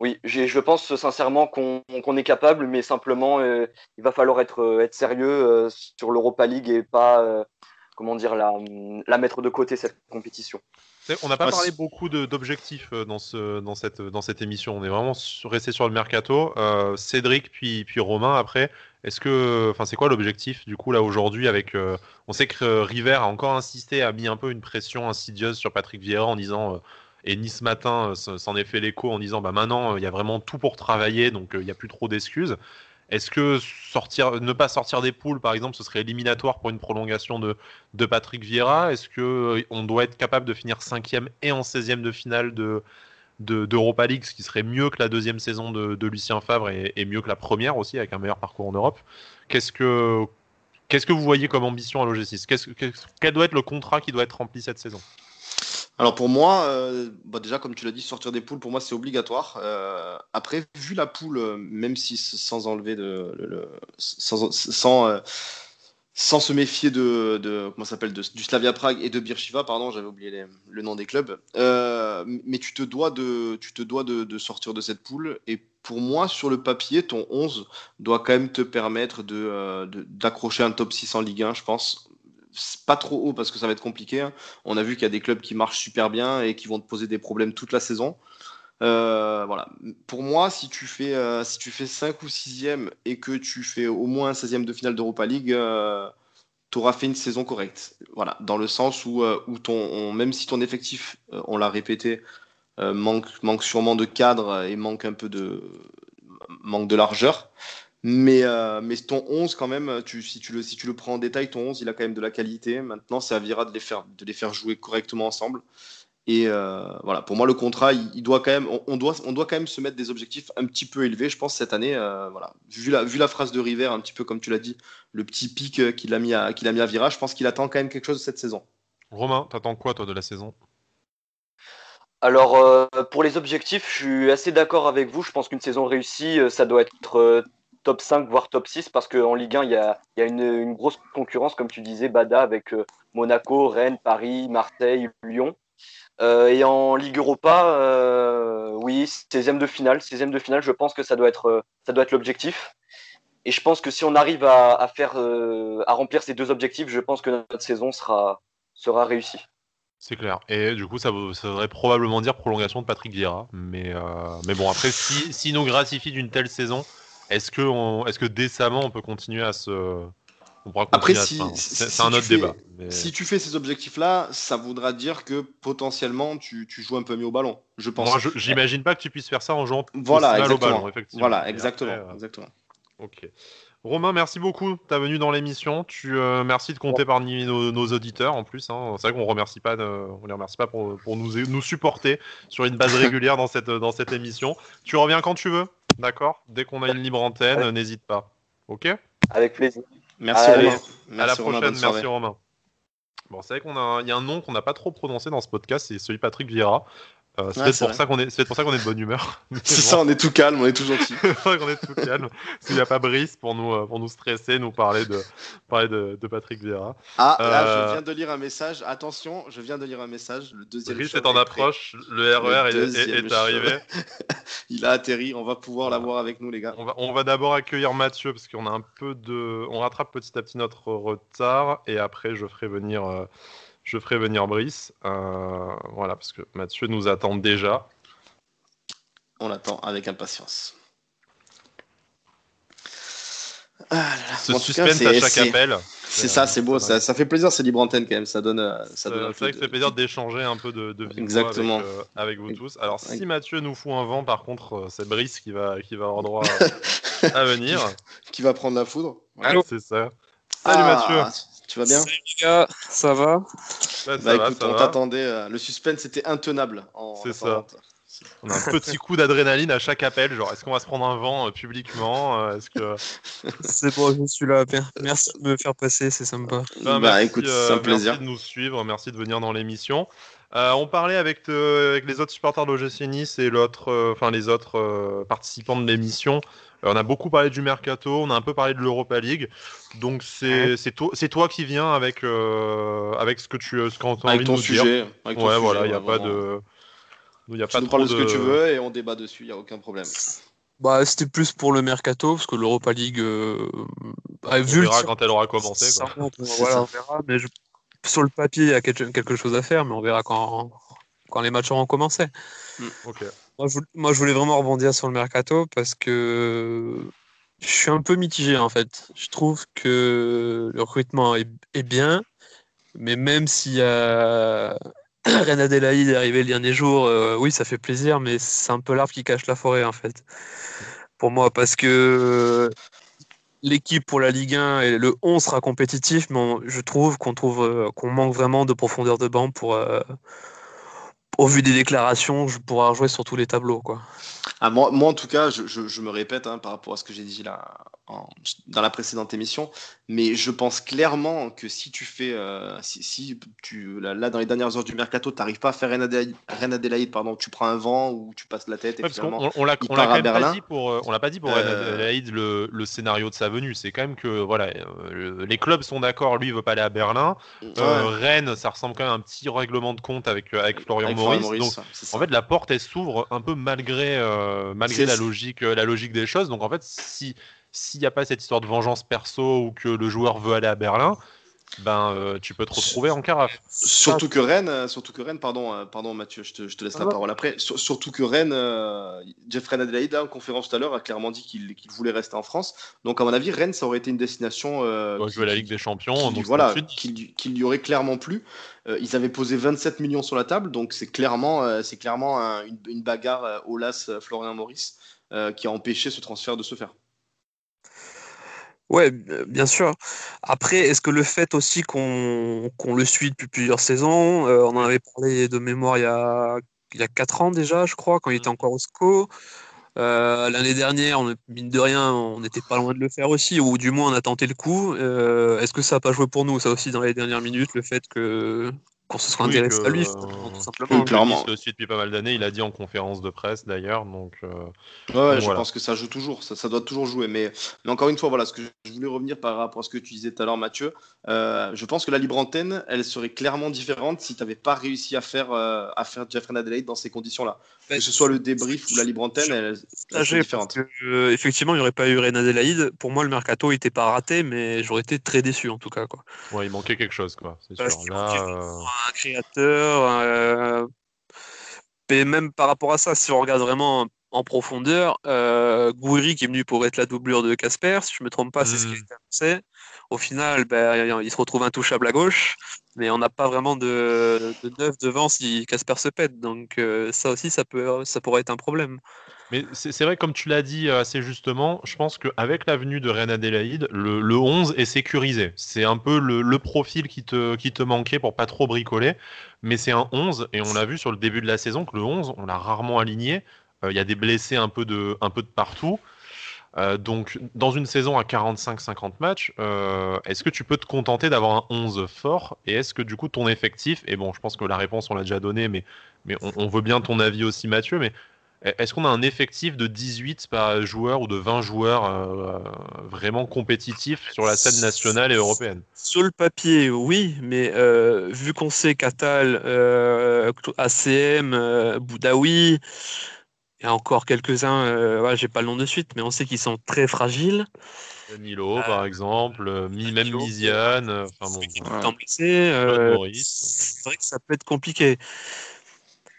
oui, je pense sincèrement qu'on est capable, mais simplement, euh, il va falloir être, euh, être sérieux euh, sur l'Europa League et pas, comment dire, la, la, mettre de côté, cette compétition. On n'a pas parlé beaucoup d'objectifs dans, ce, dans, cette, dans cette émission. On est vraiment resté sur le mercato. Cédric, puis, puis Romain, après. Est-ce que, enfin, c'est quoi l'objectif du coup là aujourd'hui avec On sait que River a encore insisté, a mis un peu une pression insidieuse sur Patrick Vieira en disant et Nice Matin euh, s'en est fait l'écho en disant bah maintenant il y a vraiment tout pour travailler, donc euh, il n'y a plus trop d'excuses. Est-ce que sortir, ne pas sortir des poules, par exemple, ce serait éliminatoire pour une prolongation de, de Patrick Vieira? Est-ce euh, on doit être capable de finir cinquième et en 16e de finale de d'Europa League, ce qui serait mieux que la deuxième saison de, Lucien Favre et, mieux que la première aussi, avec un meilleur parcours en Europe? Qu'est-ce que que vous voyez comme ambition à l'OG6 Quel doit être le contrat qui doit être rempli cette saison? Alors pour moi, euh, bah déjà comme tu l'as dit, sortir des poules, pour moi c'est obligatoire. Euh, après, vu la poule, euh, même si sans enlever de, le, sans, se méfier de, comment s'appelle du Slavia Prague et de Birchiva, pardon, j'avais oublié le nom des clubs. mais tu te dois de, tu te dois de, sortir de cette poule. Et pour moi, sur le papier, ton 11 doit quand même te permettre de, d'accrocher un top 6 en Ligue 1, je pense pas trop haut parce que ça va être compliqué. Hein. On a vu qu'il y a des clubs qui marchent super bien et qui vont te poser des problèmes toute la saison. Euh, voilà. Pour moi, si tu fais euh, si tu fais 5 ou 6e et que tu fais au moins un 16e de finale d'Europa League, euh, tu auras fait une saison correcte. Voilà, dans le sens où, où ton, même si ton effectif, on l'a répété, manque, manque sûrement de cadre et manque un peu de manque de largeur, mais, euh, mais ton 11, quand même, tu, si, tu le, si tu le prends en détail, ton 11, il a quand même de la qualité. Maintenant, ça servira de les faire, de les faire jouer correctement ensemble. Et euh, voilà, pour moi, le contrat, il, doit quand même, on, doit, on doit quand même se mettre des objectifs un petit peu élevés, je pense, cette année. Euh, voilà. vu, la, vu la phrase de River, un petit peu comme tu l'as dit, le petit pic qu'il a, mis à, qu'il a mis à virage, je pense qu'il attend quand même quelque chose de cette saison. Romain, t'attends quoi, toi, de la saison? Alors, pour les objectifs, je suis assez d'accord avec vous. Je pense qu'une saison réussie, ça doit être top 5, voire top 6, parce qu'en Ligue 1, il y a, une, grosse concurrence, comme tu disais, Bada, avec Monaco, Rennes, Paris, Marseille, Lyon. Euh, et en Ligue Europa, euh, oui, 16e de finale. 16e de finale, je pense que ça doit être, euh, l'objectif. Et je pense que si on arrive à, remplir ces deux objectifs, je pense que notre saison sera, réussie. C'est clair. Et du coup, ça, ça, voudrait probablement dire prolongation de Patrick Vieira. Mais, mais bon, après, si, si nous gratifie d'une telle saison, est-ce que, est-ce que décemment on peut continuer à se, après, si, c'est un autre débat. Si tu fais ces objectifs-là, ça voudra dire que potentiellement tu, joues un peu mieux au ballon. Je pense. Moi, j'imagine pas que tu puisses faire ça en jouant voilà, mal au ballon, effectivement. Voilà, exactement, euh, exactement. Ok. Romain, merci beaucoup. Tu es venu dans l'émission. Tu euh, merci de compter parmi nos, auditeurs en plus. Hein. C'est vrai qu'on remercie pas, on les remercie pas pour, nous, nous supporter sur une base régulière dans cette, dans cette émission. Tu reviens quand tu veux, d'accord Dès qu'on a une libre antenne, n'hésite pas. Ok Avec plaisir. Merci Romain. à la prochaine, merci Romain. Bon, c'est vrai qu'on a, il y a un nom qu'on n'a pas trop prononcé dans ce podcast, c'est celui Patrick Vieira. Euh, c'est peut-être pour, ça qu'on est, pour ça qu'on est de bonne humeur. c'est ça, on est tout calme, on est tout gentil. on est tout calme. S'il n'y a pas Brice pour nous, euh, pour nous stresser, nous parler de, parler de, de Patrick Vieira. Ah, là, je euh, viens de lire un message. Attention, je viens de lire un message. Le deuxième Brice est en approche. Le RER e est, est, arrivé. Il a atterri. On va pouvoir l'avoir avec nous, les gars. On va, on va d'abord accueillir Mathieu parce qu'on a un peu de, on rattrape petit à petit notre retard et après je ferai venir je ferai venir Brice. Euh, voilà, parce que Mathieu nous attend déjà. On l'attend avec impatience. Ah Ce suspense à chaque appel. C'est ça, c'est beau, ça, ça, fait plaisir, c'est libre antenne quand même, ça donne. Euh, ça donne c'est vrai que ça fait plaisir d'échanger un peu de, de Exactement. Avec, euh, avec, vous tous. Alors, si Mathieu nous fout un vent, par contre, c'est Brice qui va, qui va avoir droit à, venir. qui, va prendre la foudre. c'est ça. Salut ah, Mathieu. Tu vas bien Salut les gars, ça va bah, bah écoute, on t'attendait. Euh, le suspense était intenable. C'est ça. On a un petit coup d'adrénaline à chaque appel. Genre, est-ce qu'on va se prendre un vent euh, publiquement euh, Est-ce que c'est bon, je suis là. Merci de me faire passer, c'est sympa. Bah, bah écoute, c'est un plaisir. Merci de nous suivre, merci de venir dans l'émission. on parlait avec, avec, les autres supporters de l'OGC Nice et l'autre, enfin les autres participants de l'émission on a beaucoup parlé du mercato, on a un peu parlé de l'Europa League. Donc c'est toi, toi qui viens avec euh, avec ce que tu ce as envie de nous sujet, Avec ouais, voilà, il n'y a pas de il y a tu pas nous de... ce que tu veux et on débat dessus, il n'y a aucun problème. Bah, c'était plus pour le mercato, parce que l'Europa League euh, a vu. On verra quand elle aura commencé. voilà, on verra, mais sur le papier, il y a quelque chose à faire, mais on verra quand, quand les matchs auront commencé. Ok. Moi je, voulais vraiment rebondir sur le mercato parce que je suis un peu mitigé en fait. Je trouve que le recrutement est, bien, mais même s'il y a Reine Adélaïde est arrivé le dernier jour, euh, oui, ça fait plaisir, mais c'est un peu l'arbre qui cache la forêt en fait. Pour moi, parce que l'équipe pour la Ligue 1 et le 11 sera compétitif, mais je trouve qu'on trouve euh, qu'on manque vraiment de profondeur de banc pour, euh, au vu des déclarations, je pourrais jouer sur tous les tableaux. Ah, moi, en tout cas, je, je, me répète hein, par rapport à ce que j'ai dit là, dans la précédente émission, mais je pense clairement que si tu fais, euh, si, si, tu, là, dans les dernières heures du mercato, tu n'arrives pas à faire Reine Adélaïde, pardon, tu prends un vent ou tu passes la tête et on, on l'a pas dit pour, euh, on l'a pas dit pour euh, Adélaïde le, le, scénario de sa venue. C'est quand même que voilà, les clubs sont d'accord, lui il veut pas aller à Berlin. Rennes, ça ressemble quand même à un petit règlement de compte avec avec Florian Maurice. Donc, en fait, la porte elle s'ouvre un peu malgré euh, malgré la logique, euh, la logique des choses. Donc en fait, si s'il n'y a pas cette histoire de vengeance perso ou que le joueur veut aller à Berlin, ben euh, tu peux te retrouver en carafe. Surtout que Rennes, surtout que Rennes, pardon, pardon Mathieu, je te, je te laisse la parole après. surtout que Rennes, Jeffrey Adelaide, en conférence tout à l'heure, a clairement dit qu'il voulait rester en France. Donc à mon avis, Rennes, ça aurait été une destination. Euh, jouer la Ligue des Champions, donc voilà, qu'il lui aurait clairement plu. ils avaient posé 27 millions sur la table, donc c'est clairement, c'est clairement une, une, bagarre Olas Florian Maurice qui a empêché ce transfert de se faire. Ouais, euh, bien sûr. Après, est-ce que le fait aussi qu'on qu'on le suit depuis plusieurs saisons, euh, on en avait parlé de mémoire il y a, il y a 4 ans déjà, je crois, quand il était encore au SCO. Euh, l'année dernière, on, mine de rien, on n'était pas loin de le faire aussi, ou du moins on a tenté le coup. Euh, est-ce que ça n'a pas joué pour nous, ça aussi, dans les dernières minutes, le fait que qu'on se soit Oui, intéressé que, à lui, euh, finalement, tout oui, simplement. clairement. Suit depuis pas mal d'années, il a dit en conférence de presse d'ailleurs, donc euh, Ouais, je Voilà. pense que ça joue toujours, ça, ça doit toujours jouer. Mais, mais encore une fois, voilà, ce que je voulais revenir par rapport à ce que tu disais tout à l'heure, Mathieu. euh, je pense que la libre antenne, elle serait clairement différente si tu n'avais pas réussi à faire, euh, à faire Jeffrey Adelaide dans ces conditions-là. Que ce soit le débrief ou la libre antenne, elle, elle différente. que, euh, effectivement, il n'y aurait pas eu Reine Adélaïde. Pour moi, le mercato n'était pas raté, mais j'aurais été très déçu en tout cas. Quoi. ouais, il manquait quelque chose, quoi. C'est sûr. Là, euh, Un créateur. euh, Et même par rapport à ça, si on regarde vraiment en profondeur, euh, Gouiri qui est venu pour être la doublure de Casper, si je me trompe pas, c'est ce qui a été annoncé. Au final, ben, il se retrouve intouchable à gauche, mais on n'a pas vraiment de, neuf devant si Casper se pète. Donc euh, ça aussi, ça, peut, ça pourrait être un problème. Mais c'est vrai, comme tu l'as dit euh, assez justement, je pense qu'avec la venue de Reine Adélaïde, le, le 11 est sécurisé. C'est un peu le, profil qui te, manquait pour pas trop bricoler. Mais c'est un 11, et on l'a vu sur le début de la saison que le 11, on l'a rarement aligné. Euh, Il y a des blessés un peu de partout. Euh, donc, dans une saison à 45-50 matchs, euh, est-ce que tu peux te contenter d'avoir un 11 fort? Et est-ce que du coup ton effectif, et bon, je pense que la réponse on l'a déjà donnée, mais, mais on, veut bien ton avis aussi, Mathieu, mais est-ce qu'on a un effectif de 18 par joueur ou de 20 joueurs euh, vraiment compétitifs sur la scène nationale et européenne? Sur le papier, oui, mais vu qu'on sait qu'Atal, ACM, euh, Boudaoui, et encore quelques-uns, euh, ouais, j'ai pas le nom de suite, mais on sait qu'ils sont très fragiles. Danilo, par exemple, euh, même Misiane, euh, enfin bon, euh, Maurice. c'est vrai que ça peut être compliqué.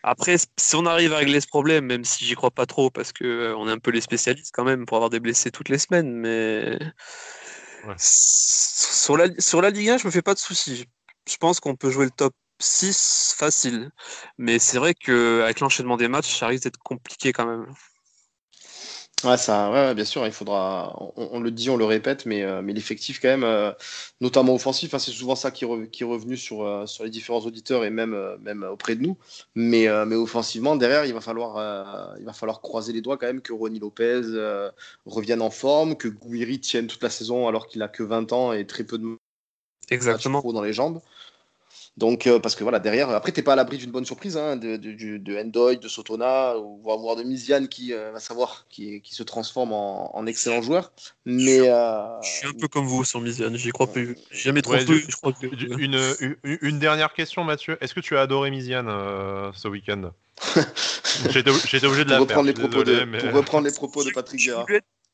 Après, si on arrive à régler ce problème, même si j'y crois pas trop, parce que euh, on est un peu les spécialistes quand même pour avoir des blessés toutes les semaines, mais Ouais. Sur la, sur la Ligue 1, je me fais pas de soucis. Je pense qu'on peut jouer le top 6 facile, mais c'est vrai qu'avec l'enchaînement des matchs, ça risque d'être compliqué quand même. Ouais, ça, ouais, bien sûr, il faudra. On, on le dit, on le répète, mais, euh, mais l'effectif, quand même, euh, notamment offensif, hein, c'est souvent ça qui, est re- qui est revenu sur, euh, sur les différents auditeurs et même, même auprès de nous. Mais, mais offensivement, derrière, il va, falloir, il va falloir croiser les doigts quand même que Ronny Lopez revienne en forme, que Gouiri tienne toute la saison alors qu'il a que 20 ans et très peu de Exactement. pro dans les jambes. Donc, euh, parce que voilà, derrière, après, t'es pas à l'abri d'une bonne surprise, hein, de, de, de, Endoy, de Sotona, ou voire de Misiane qui euh, va savoir, qui, qui se transforme en, en excellent joueur. Mais euh, Je suis un peu comme vous sur Misiane, j'y crois plus. J'ai jamais trop Ouais, cru, je- je crois que. Une, une, une dernière question, Mathieu. Est-ce que tu as adoré Misiane euh, ce week-end? J'étais obligé de la reprendre, les propos désolé, de, mais- pour reprendre les propos de Patrick Vieira.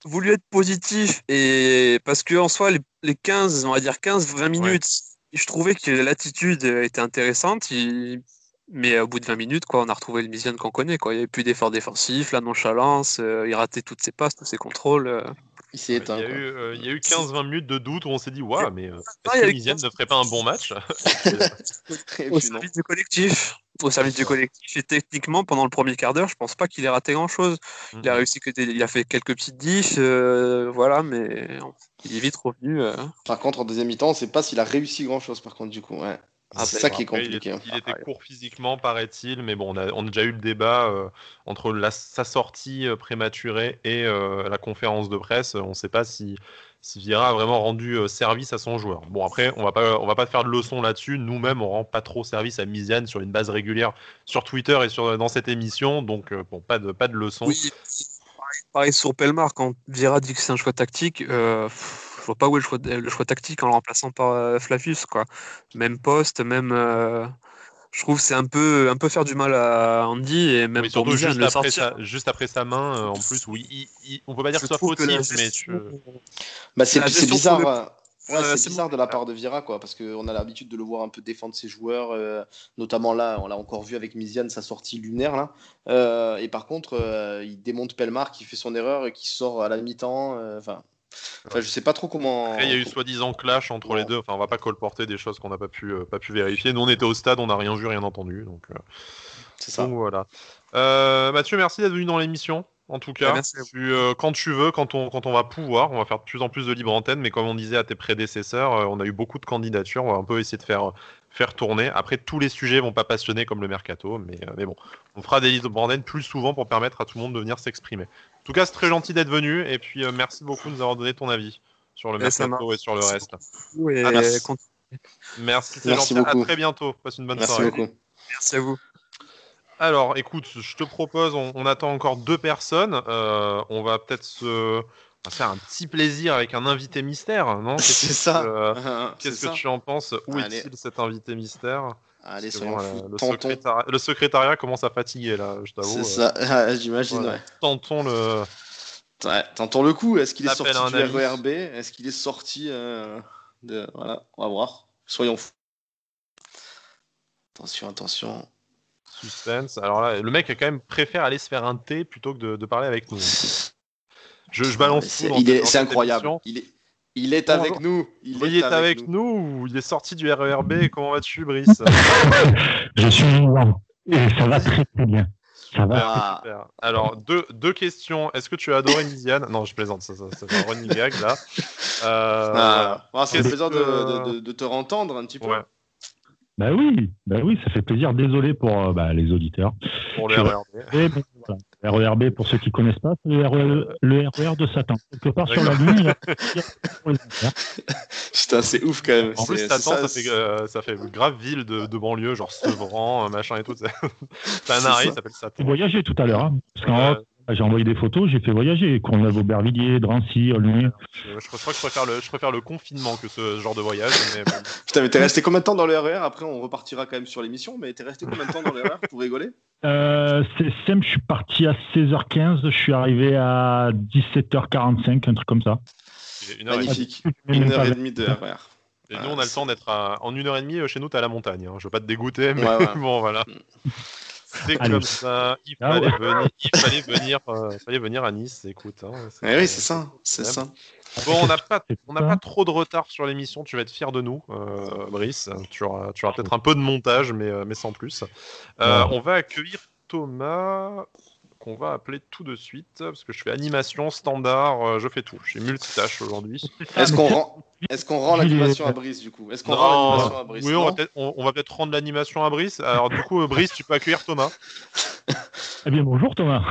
voulu être, positif et parce que en soi les, les 15 on va dire 15 20 minutes je trouvais que l'attitude était intéressante mais au bout de 20 minutes quoi on a retrouvé le Misiane qu'on connaît quoi il n'y avait plus d'efforts défensifs la nonchalance euh, il ratait toutes ses passes tous ses contrôles euh. Il s'est Il y éteint. a quoi. eu, euh, il y a eu 15-20 minutes de doute où on s'est dit, waouh, mais euh, Ah, est-ce il y que a eu Misiane 15 ne ferait pas un bon match? Au service du collectif au service du collectif et techniquement pendant le premier quart d'heure je pense pas qu'il ait raté grand chose il a réussi que il a fait quelques petites diffs euh, voilà mais il est vite revenu euh. Par contre, en deuxième mi-temps, on sait pas s'il a réussi grand-chose, par contre, du coup. Ouais. Ah, c'est ça qui est Après, il compliqué. était- hein. Il était court physiquement, paraît-il, mais bon, on a, on a déjà eu le débat euh, entre la- sa sortie euh, prématurée et euh, la conférence de presse. On ne sait pas si, si Vieira a vraiment rendu euh, service à son joueur. Bon, après, on va pas, on va pas faire de leçon là-dessus. Nous-mêmes, on rend pas trop service à Misiane sur une base régulière sur Twitter et sur, dans cette émission, donc euh, bon, pas de, pas de leçon. Oui, pareil, pareil sur Pelmar, quand Vieira dit que c'est un choix tactique, euh, pff, vois pas où est le choix, le choix tactique en le remplaçant par euh, Flavius, quoi. Même poste, même. euh, je trouve que c'est un peu, un peu faire du mal à Andy et même Oui, pour juste le après, sortir. sa, juste après sa main, euh, en plus, oui, il, il- on peut pas dire Je que ce soit fautif, mais tu- Bah, c'est bizarre. euh, ouais, Euh, c'est bizarre bon. de la part de Vieira, quoi, parce qu'on a l'habitude de le voir un peu défendre ses joueurs, euh, notamment là, on l'a encore vu avec Misiane, sa sortie lunaire, là. Euh, et par contre, euh, il démonte Pelmar qui fait son erreur et qui sort à la mi-temps. euh, Enfin, enfin, je sais pas trop comment. Après, il y a eu soi-disant clash entre les deux. Enfin, on va pas colporter des choses qu'on n'a pas pu, euh, pas pu vérifier. Nous, on était au stade, on n'a rien vu, rien entendu. Donc, euh, C'est ça. donc voilà. Euh, Mathieu, merci d'être venu dans l'émission. en tout cas. Tu, euh, quand tu veux, quand on, quand on va pouvoir, on va faire de plus en plus de libre antenne, mais comme on disait à tes prédécesseurs, euh, on a eu beaucoup de candidatures, on va un peu essayer de faire, faire tourner. Après, tous les sujets vont pas passionner comme le mercato, mais, euh, mais bon, on fera des libre antenne plus souvent pour permettre à tout le monde de venir s'exprimer. En tout cas, c'est très gentil d'être venu, et puis euh, merci beaucoup de nous avoir donné ton avis sur le ça mercato et sur le Merci reste. Et Ah, merci. Merci, c'est Merci gentil. beaucoup. À très bientôt. Passe une bonne Merci soirée. beaucoup. Merci à vous. Alors, écoute, je te propose, on, on attend encore deux personnes. Euh, on va peut-être se, va faire un petit plaisir avec un invité mystère, non? C'est ça. euh, Qu'est-ce que ça. tu en penses? Où est-il cet invité mystère? Allez, Parce que soyons bon, fous. le, secrétariat, le secrétariat commence à fatiguer là, je t'avoue. C'est euh, ça, Ah, j'imagine, voilà. ouais. Tentons le. Ouais, Tentons le coup. Est-ce qu'il est sorti du. RERB Est-ce qu'il est sorti euh, de... Voilà, on va voir. Soyons fous. Attention, attention. Suspense. Alors là, le mec a quand même préfère aller se faire un thé plutôt que de, de parler avec nous. Je, je balance c'est- est- C'est incroyable. Il est, il est Bon, avec nous. Il, est avec, nous. ou il est sorti du RERB Comment vas-tu, Brice Je suis vivant. Et ça va très très bien. Ça va. Ah, Super. Alors, deux, deux questions. Est-ce que tu as adoré Misiane Non, je plaisante, ça, ça, ça fait un running gag là. Euh, ah, ah, Qu'est-ce plaisir de, que- de- de- de te entendre un petit peu. Ouais, Bah oui, bah oui, ça fait plaisir. Désolé pour euh, bah, les auditeurs. pour le RERB. Et bon, voilà. RERB, pour ceux qui connaissent pas, c'est le, RE le RER de Satan. Quelque part sur la il a- enfers. Putain, c'est ouf quand même. En plus, Satan, ça, fait, euh, ça fait grave ville de, de banlieue, genre Sevran, euh, machin et tout. T'as un arrêt, ça. il s'appelle J'ai Satan. voyagé tout à l'heure. hein, parce qu'en Euh, haut, j'ai envoyé des photos, j'ai fait voyager. Courneuve Aubervilliers, Drancy, Aulnay. je, je crois que je préfère, le, je préfère le confinement que ce genre de voyage. Mais bon. Putain, mais t'es resté combien de temps dans le RER Après, on repartira quand même sur l'émission, mais t'es resté combien de temps dans le RER pour rigoler? Euh, c'est simple, je suis parti à 16h15, je suis arrivé à 17h45, un truc comme ça. Une heure et demie. Magnifique. Même Une heure pas et vers- demie de RER. Et Ah, nous, on a le temps d'être à... en une heure et demie. euh, Chez nous, t'es à la montagne. hein. Je veux pas te dégoûter, mais Ouais, ouais. bon, voilà. C'est Allez. comme ça. Il Ah fallait ouais. venir. Il fallait venir. euh, il fallait venir à Nice. Écoute. hein, Eh oui, c'est ça. C'est ça. Bon, on n'a pas, on n'a ça. pas trop de retard sur l'émission. Tu vas être fier de nous, euh, Brice. Tu auras, tu auras peut-être un peu de montage, mais, euh, mais sans plus. Euh, Ouais. On va accueillir Thomas, qu'on va appeler tout de suite, parce que je fais animation standard. euh, je fais tout. Je suis multitâche aujourd'hui. Est-ce qu'on rend, Il l'animation à Brice du coup? Est-ce qu'on rend l'animation à Brice? Oui, on va peut-être on, on va rendre l'animation à Brice. Alors du coup, Brice, tu peux accueillir Thomas. Eh bien, bonjour Thomas.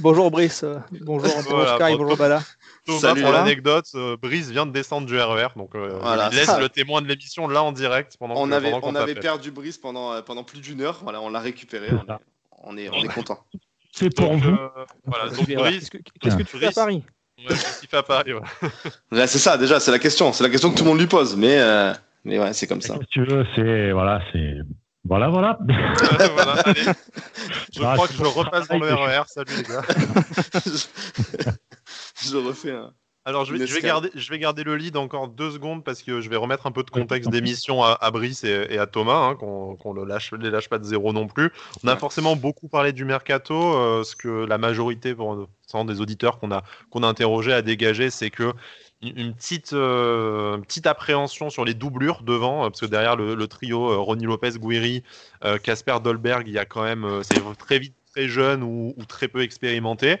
Bonjour Brice, bonjour, Voilà, Sky, bon, bonjour Bala. Thomas, Salut, pour l'anecdote, euh, Brice vient de descendre du RER, donc euh, Voilà, lui laisse ça. le témoin de l'émission là en direct pendant On que- avait, pendant qu'on on avait perdu Brice pendant, euh, pendant plus d'une heure. Voilà, on l'a récupéré. On est, on est, on est content. C'est pour Donc, vous. euh, voilà, donc Qu'est-ce Brice, que, qu'est-ce que tu fais à. Paris? Ouais, qu'est-ce qu'il fait à Paris ouais. C'est ça. Déjà, c'est la question. C'est la question que tout le monde lui pose. Mais, euh, mais ouais, c'est comme ça. Que tu veux, c'est. Voilà, c'est. Voilà, voilà. Voilà, allez. Je Ah, crois que je repasse dans le RER. Salut les gars. je refais un. Alors je vais, je, garder, je vais garder le lead encore deux secondes parce que je vais remettre un peu de contexte d'émission à, à Brice et, et à Thomas, hein, qu'on ne lâche, les lâche pas de zéro non plus. On a Ouais. forcément beaucoup parlé du mercato, euh, ce que la majorité sans des auditeurs qu'on a, qu'on a interrogés a dégagé, c'est que une une petite, euh, une petite appréhension sur les doublures devant, euh, parce que derrière le, le trio euh, Ronnie Lopez, Guiri, Casper Dolberg, il y a quand même, c'est très vite très jeune ou, ou très peu expérimenté,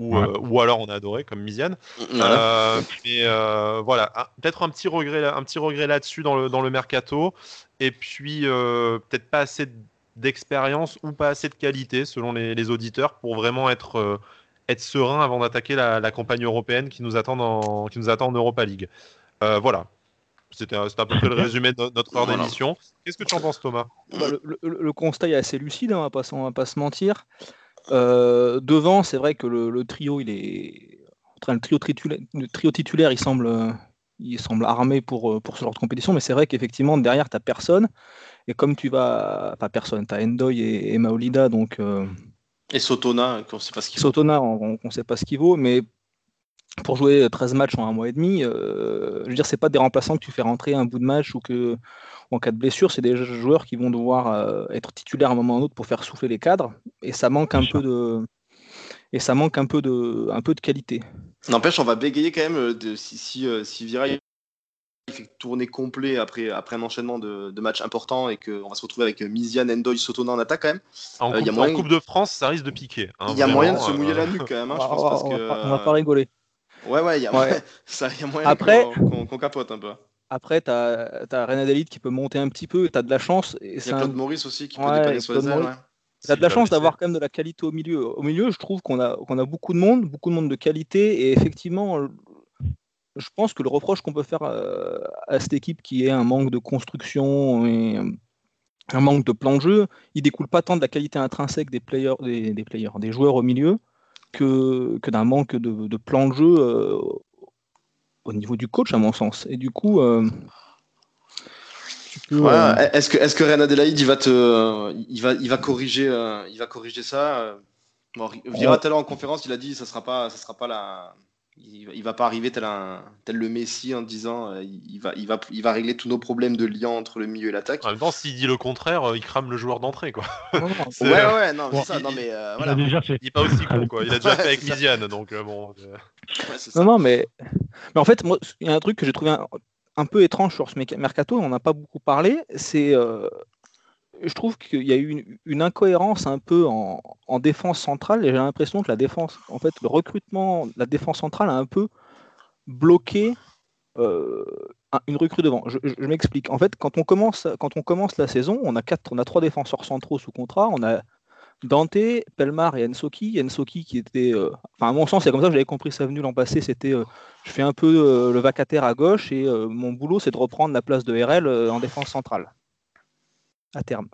ou, Ouais. euh, ou alors on a adoré comme Misiane. Voilà. Euh, mais euh, voilà, peut-être un petit regret, un petit regret là-dessus dans le, dans le mercato, et puis euh, peut-être pas assez d'expérience ou pas assez de qualité selon les, les auditeurs pour vraiment être, euh, être serein avant d'attaquer la, la campagne européenne qui nous attend en, qui nous attend en Europa League. Euh, voilà, c'était à peu près le résumé de no- notre heure Voilà. d'émission. Qu'est-ce que tu en penses, Thomas? Bah, le, le- le constat est assez lucide, hein, on va va pas se mentir. Euh, devant, c'est vrai que le, le trio, il est. Enfin, le, trio titulaire, le trio titulaire, il semble, il semble armé pour, euh, pour ce genre de compétition, mais c'est vrai qu'effectivement, derrière, tu n'as personne. Et comme tu vas. Pas personne, tu as Endoy et, et Maolida, donc. euh, Et Sotona, qu'on sait pas ce qu'il Sotona, on ne sait pas ce qu'il vaut, mais pour jouer 13 matchs en un mois et demi, euh, je veux dire, c'est pas des remplaçants que tu fais rentrer un bout de match ou que en cas de blessure, c'est des joueurs qui vont devoir euh, être titulaires à un moment ou à un autre pour faire souffler les cadres, et ça manque un peu de et ça manque un peu de un peu de qualité. N'empêche, on va bégayer quand même euh, de, si, si, euh, si Vira il fait tourner complet après, après un enchaînement de, de matchs importants et qu'on va se retrouver avec Mizian, Endoy, Sotona en attaque quand même. En, Euh, coupe, y a moyen- en Coupe de France, ça risque de piquer. hein, Il y a moyen de se mouiller euh, la nuque quand même, hein, je on, pense, va- parce que. va pas, on va euh, pas rigoler. Ouais, ouais, il y a, Ouais. ça, il y a moyen Après- qu'on capote un peu. Après, tu as, as qui peut monter un petit peu, tu as de la chance. Et Il y c'est a un- Claude Maurice aussi qui peut Ouais, dépanner sur les ailes. Ouais. T'as de la chance d'avoir quand même de la qualité au milieu. Au milieu, je trouve qu'on a, qu'on a beaucoup de monde, beaucoup de monde de qualité, et effectivement, je pense que le reproche qu'on peut faire euh, à cette équipe qui est un manque de construction et un manque de plan de jeu, il découle pas tant de la qualité intrinsèque des players, des, des players, des joueurs au milieu, que, que d'un manque de, de plan de jeu euh, au niveau du coach, à mon sens. Et du coup, euh, tu peux, Voilà. euh, Est-ce que, est-ce que Reine Adélaïde, il va te, il va, il va corriger, il va corriger ça? Bon, Vira tout à l'heure en conférence, il a dit, ça sera pas, ça sera pas la, il, va- il va pas arriver tel un, tel le Messi en disant, euh, il va, il va, il va régler tous nos problèmes de lien entre le milieu et l'attaque. En même temps, s'il dit le contraire, euh, il crame le joueur d'entrée, quoi. non, non, C'est- Ouais, ouais, non, Bon, c'est ça, il- non mais euh, Il voilà. a déjà fait. Il est pas aussi con, quoi. Il a déjà Ouais, fait avec. Miziane, donc euh, bon. euh, Ouais. Non, non, mais, mais en fait, moi, il y a un truc que j'ai trouvé un, un peu étrange sur ce mercato, on n'en a pas beaucoup parlé, c'est. Je trouve qu'il y a eu une, incohérence un peu en, en défense centrale, et j'ai l'impression que la défense, en fait, le recrutement la défense centrale a un peu bloqué euh, un- une recrue devant. Je, m'explique. En fait, quand on, commence, quand on commence la saison, on a, quatre, on a trois défenseurs centraux sous contrat. On a Dante, Pelmar et Ensoki. Ensoki qui était. euh, Enfin, à mon sens, c'est comme ça que j'avais compris sa venue l'an passé. C'était. euh, je fais un peu le vacataire à gauche et mon boulot, c'est de reprendre la place de RL en défense centrale. À terme.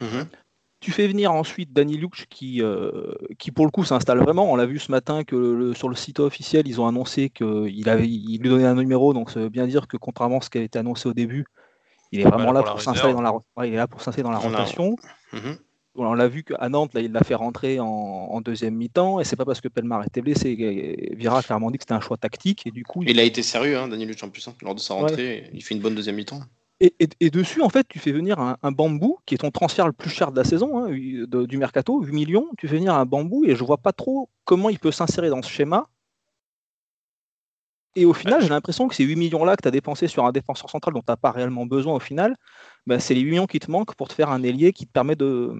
Mhm. Tu fais venir ensuite Danny Luch qui, euh, qui pour le coup s'installe vraiment. On l'a vu ce matin que le- sur le site officiel, ils ont annoncé qu'il avait, il lui donnait un numéro, donc ça veut bien dire que contrairement à ce qui avait été annoncé au début, il est vraiment Voilà, là pour s'installer dans la, ouais, il est là pour s'installer dans la On l'a- rotation. Mhm. On l'a vu qu'à Nantes, là, il l'a fait rentrer en, en deuxième mi-temps, et c'est pas parce que Pelmar était blessé. Vira a clairement dit que c'était un choix tactique, et du coup, il Il a été sérieux, hein, Daniel Luch en plus. hein. Lors de sa rentrée, il fait une bonne deuxième mi-temps. Et, et- et dessus, en fait, tu fais venir un, un bambou, qui est ton transfert le plus cher de la saison, hein, de- du mercato, 8 millions. Tu fais venir un bambou et je vois pas trop comment il peut s'insérer dans ce schéma. Et au final, j'ai l'impression que ces 8 millions-là que tu as dépensés sur un défenseur central dont tu n'as pas réellement besoin au final, bah, c'est les 8 millions qui te manquent pour te faire un ailier qui te permet de.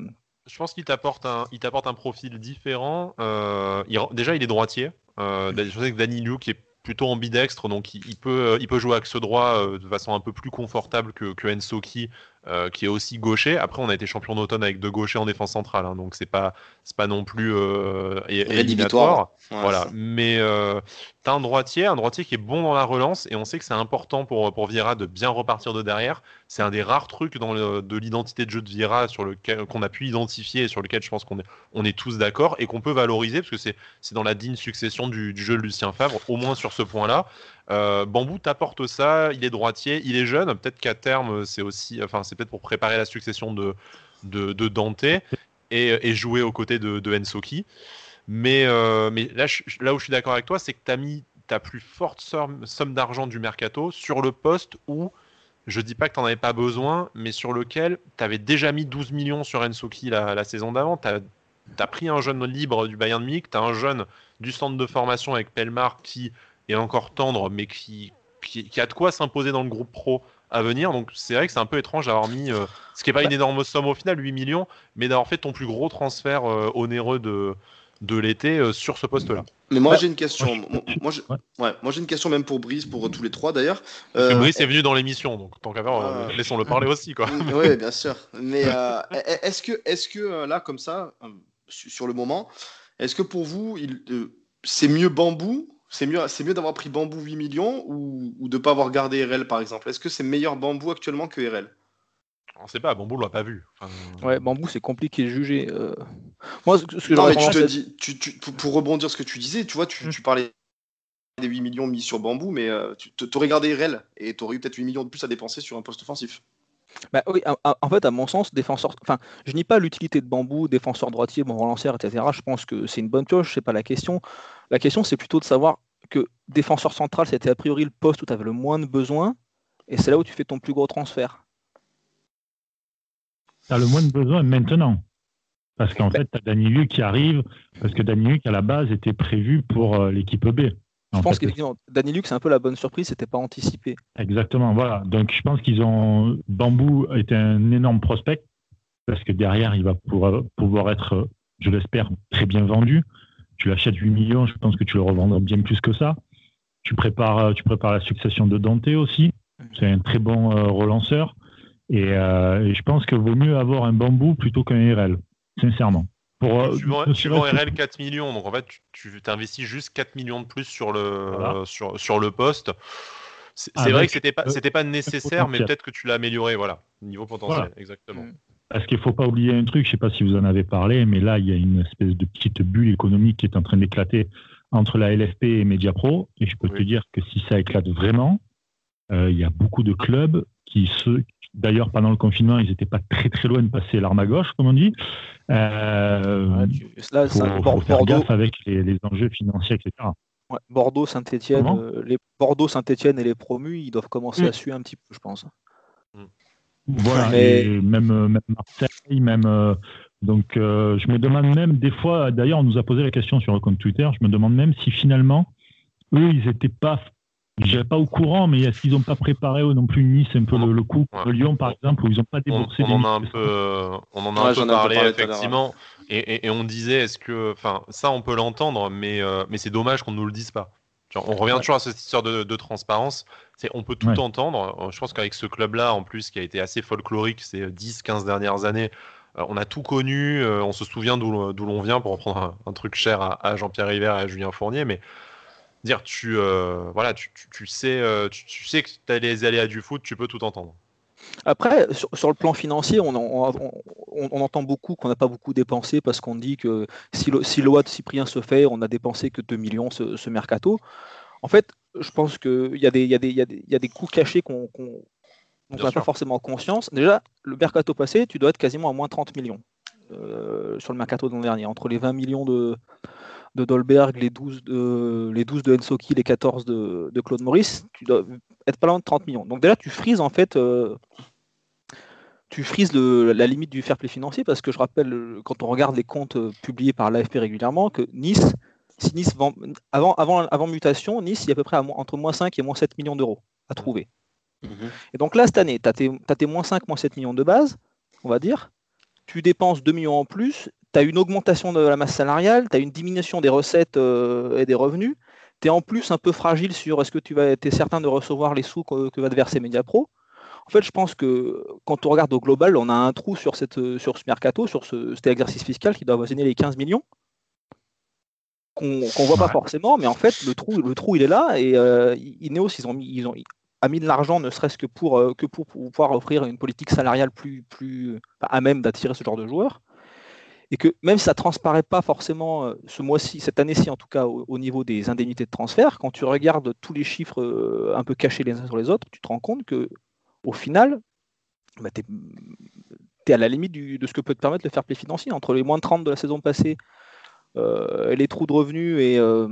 Je pense qu'il t'apporte un, il t'apporte un profil différent. Euh, il- déjà, il est droitier. Euh, je sais que Danny Liu, qui est plutôt ambidextre, donc il, peut, il peut jouer axe droit euh, de façon un peu plus confortable que, que Ensoki, euh, qui est aussi gaucher. Après, on a été champion d'automne avec deux gauchers en défense centrale, hein, donc c'est pas, c'est pas non plus euh, Rédhibitoire. Ouais, Voilà, ça. mais euh, t'as un droitier, un droitier qui est bon dans la relance, et on sait que c'est important pour, pour Vieira de bien repartir de derrière. C'est un des rares trucs dans le- de l'identité de jeu de Vieira sur lequel qu'on a pu identifier et sur lequel je pense qu'on est, on est tous d'accord et qu'on peut valoriser parce que c'est, c'est dans la digne succession du, du jeu de Lucien Favre, au moins sur ce point-là. Euh, Bambou t'apporte ça, il est droitier, il est jeune, peut-être qu'à terme c'est aussi, enfin c'est peut-être pour préparer la succession de, de, de Dante et, jouer aux côtés de, de Ensoki. Mais, euh, mais là, là où je suis d'accord avec toi, c'est que tu as mis ta plus forte somme, d'argent du mercato sur le poste où, je dis pas que tu n'en avais pas besoin, mais sur lequel tu avais déjà mis 12 millions sur Ensoki la, la saison d'avant. Tu as, pris un jeune libre du Bayern Munich, tu as un jeune du centre de formation avec Pelmar qui est encore tendre, mais qui, qui, qui a de quoi s'imposer dans le groupe pro à venir. Donc c'est vrai que c'est un peu étrange d'avoir mis, euh, ce qui n'est pas une énorme somme au final, 8 millions, mais d'avoir fait ton plus gros transfert euh, onéreux de, de l'été euh, sur ce poste-là. Mais moi Bah, j'ai une question. Moi, j'ai- Ouais. ouais, moi j'ai une question même pour Brice, pour tous les trois d'ailleurs. Que Euh, Brice est venu dans l'émission, donc tant qu'à faire, euh, Ah. laissons-le parler aussi. Quoi. Oui, bien sûr. Mais euh, est-ce que, est-ce que euh, là, comme ça, su- sur le moment, est-ce que pour vous, il, euh, c'est mieux Bambou C'est mieux, c'est mieux d'avoir pris Bambou 8 millions ou, ou de ne pas avoir gardé RL par exemple Est-ce que c'est meilleur Bambou actuellement que RL On sait pas, Bambou l'a pas vu. Enfin, Ouais, bambou, c'est compliqué de juger. euh. Moi, ce que Non, mais tu te dis, tu, tu- pour, pour rebondir ce que tu disais, tu vois, tu, tu parlais des 8 millions mis sur Bambou, mais euh, tu aurais gardé RL et tu aurais eu peut-être 8 millions de plus à dépenser sur un poste offensif. Bah oui, en fait, à mon sens, défenseur. Enfin, je nie pas l'utilité de bambou, défenseur droitier, bon relanceur, etc. Je pense que c'est une bonne pioche, c'est pas la question. La question, c'est plutôt de savoir que défenseur central, c'était a priori le poste où tu avais le moins de besoin, et c'est là où tu fais ton plus gros transfert. Tu as le moins de besoin maintenant. Parce qu'en fait, tu as Danny Luc qui arrive, parce que Danny Luc, à la base, était prévu pour euh, l'équipe B. Je En pense qu'effectivement, Danny Luke, c'est un peu la bonne surprise, c'était pas anticipé. Exactement, voilà. Donc je pense qu'ils ont. Bambou est un énorme prospect parce que derrière, il va pouvoir, pouvoir être, je l'espère, très bien vendu. Tu l'achètes 8 millions, je pense que tu le revendras bien plus que ça. Tu prépares, tu prépares la succession de Dante aussi. C'est un très bon euh, relanceur. Et, euh, et je pense qu'il vaut mieux avoir un bambou plutôt qu'un RL, sincèrement. Pour, euh, Tu vends, tu RL 4 millions, donc en fait, tu, tu investis juste 4 millions de plus sur le, Voilà. sur, sur le poste. C'est Avec, vrai que c'était pas, euh, c'était pas nécessaire, mais peut-être que tu l'as amélioré, voilà. Niveau potentiel, Voilà. exactement. Parce qu'il ne faut pas oublier un truc, je ne sais pas si vous en avez parlé, mais là, il y a une espèce de petite bulle économique qui est en train d'éclater entre la LFP et Mediapro. Et je peux te dire que si ça éclate vraiment, euh, il y a beaucoup de clubs qui se. D'ailleurs, pendant le confinement, ils n'étaient pas très très loin de passer l'arme à gauche, comme on dit. Euh, Voilà, tu- là, faut, ça- faut Bor- faire Bordeaux, gaffe avec les, les enjeux financiers, etc. ouais, Bordeaux, Saint-Etienne, Comment? les Bordeaux, Saint-Etienne et les promus, ils doivent commencer Mm. à suer un petit peu, je pense. Voilà, Mais- et même, euh, même Marseille, même. euh, donc, euh, je me demande même, des fois, d'ailleurs, on nous a posé la question sur le compte Twitter, je me demande même si finalement, eux, ils n'étaient pas, je pas au courant, mais est-ce qu'ils n'ont pas préparé eux non plus Nice un peu le, le coup Ouais. de Lyon, par exemple, où ils n'ont pas déboursé on des en a un peu, on en a Ouais, un peu parlé, effectivement, et, et- et on disait, est-ce que, enfin, ça, on peut l'entendre, mais, euh, mais c'est dommage qu'on nous le dise pas. On revient toujours à cette histoire de, de transparence. C'est, on peut tout Ouais. entendre. Euh, Je pense qu'avec ce club-là, en plus, qui a été assez folklorique ces 10-15 dernières années, euh, on a tout connu. euh, on se souvient d'où, d'où l'on vient pour reprendre un, un truc cher à, à Jean-Pierre River et à Julien Fournier. Mais dire, tu, euh, voilà, tu, tu- tu sais, euh, tu, tu sais que tu as les aléas du foot, tu peux tout entendre. Après, sur, sur le plan financier, on, en- on- on- on entend beaucoup qu'on n'a pas beaucoup dépensé parce qu'on dit que si, le, si Loa de Cyprien se fait, on a dépensé que 2 millions ce, ce mercato. En fait, je pense qu'il y, a des- y, y, y a coûts cachés qu'on n'a pas forcément conscience. Déjà, le mercato passé, tu dois être quasiment à moins 30 millions euh, sur le mercato de l'an dernier. Entre les 20 millions de, de Dolberg, les 12 de, les 12 de Ensoki, les 14 de, de Claude Maurice, tu dois être pas loin de 30 millions. Donc déjà, tu frises en fait euh, tu frises le- la limite du fair play financier parce que je rappelle, quand on regarde les comptes euh, publiés par l'AFP régulièrement, que Nice, si Nice vend, avant, avant, avant mutation, Nice, il y a à peu près à entre moins 5 et moins 7 millions d'euros à trouver. Et donc là, cette année, tu as, tes moins 5, moins 7 millions de base, on va dire. Tu dépenses 2 millions en plus, tu as une augmentation de la masse salariale, tu as une diminution des recettes euh, et des revenus. Tu es en plus un peu fragile sur est-ce que tu vas es certain de recevoir les sous que, que va te verser Mediapro. En fait, je pense que quand on regarde au global, on a un trou sur, cette, sur ce mercato, sur ce, cet exercice fiscal qui doit avoisiner les 15 millions, qu'on ne voit pas forcément, mais en fait, le trou, le trou il est là. Et euh, Ineos, ils ont mis, ils ont, a mis de l'argent, ne serait-ce que pour, euh, que pour pouvoir offrir une politique salariale plus, plus enfin, à même d'attirer ce genre de joueurs. Et que même si ça ne transparaît pas forcément euh, ce mois-ci, cette année-ci en tout cas, au, au niveau des indemnités de transfert, quand tu regardes tous les chiffres euh, un peu cachés les uns sur les autres, tu te rends compte que au final, bah, tu es, à la limite de ce que peut te permettre le fair play financier. Entre les moins de 30 de la saison passée, euh, les trous de revenus et euh,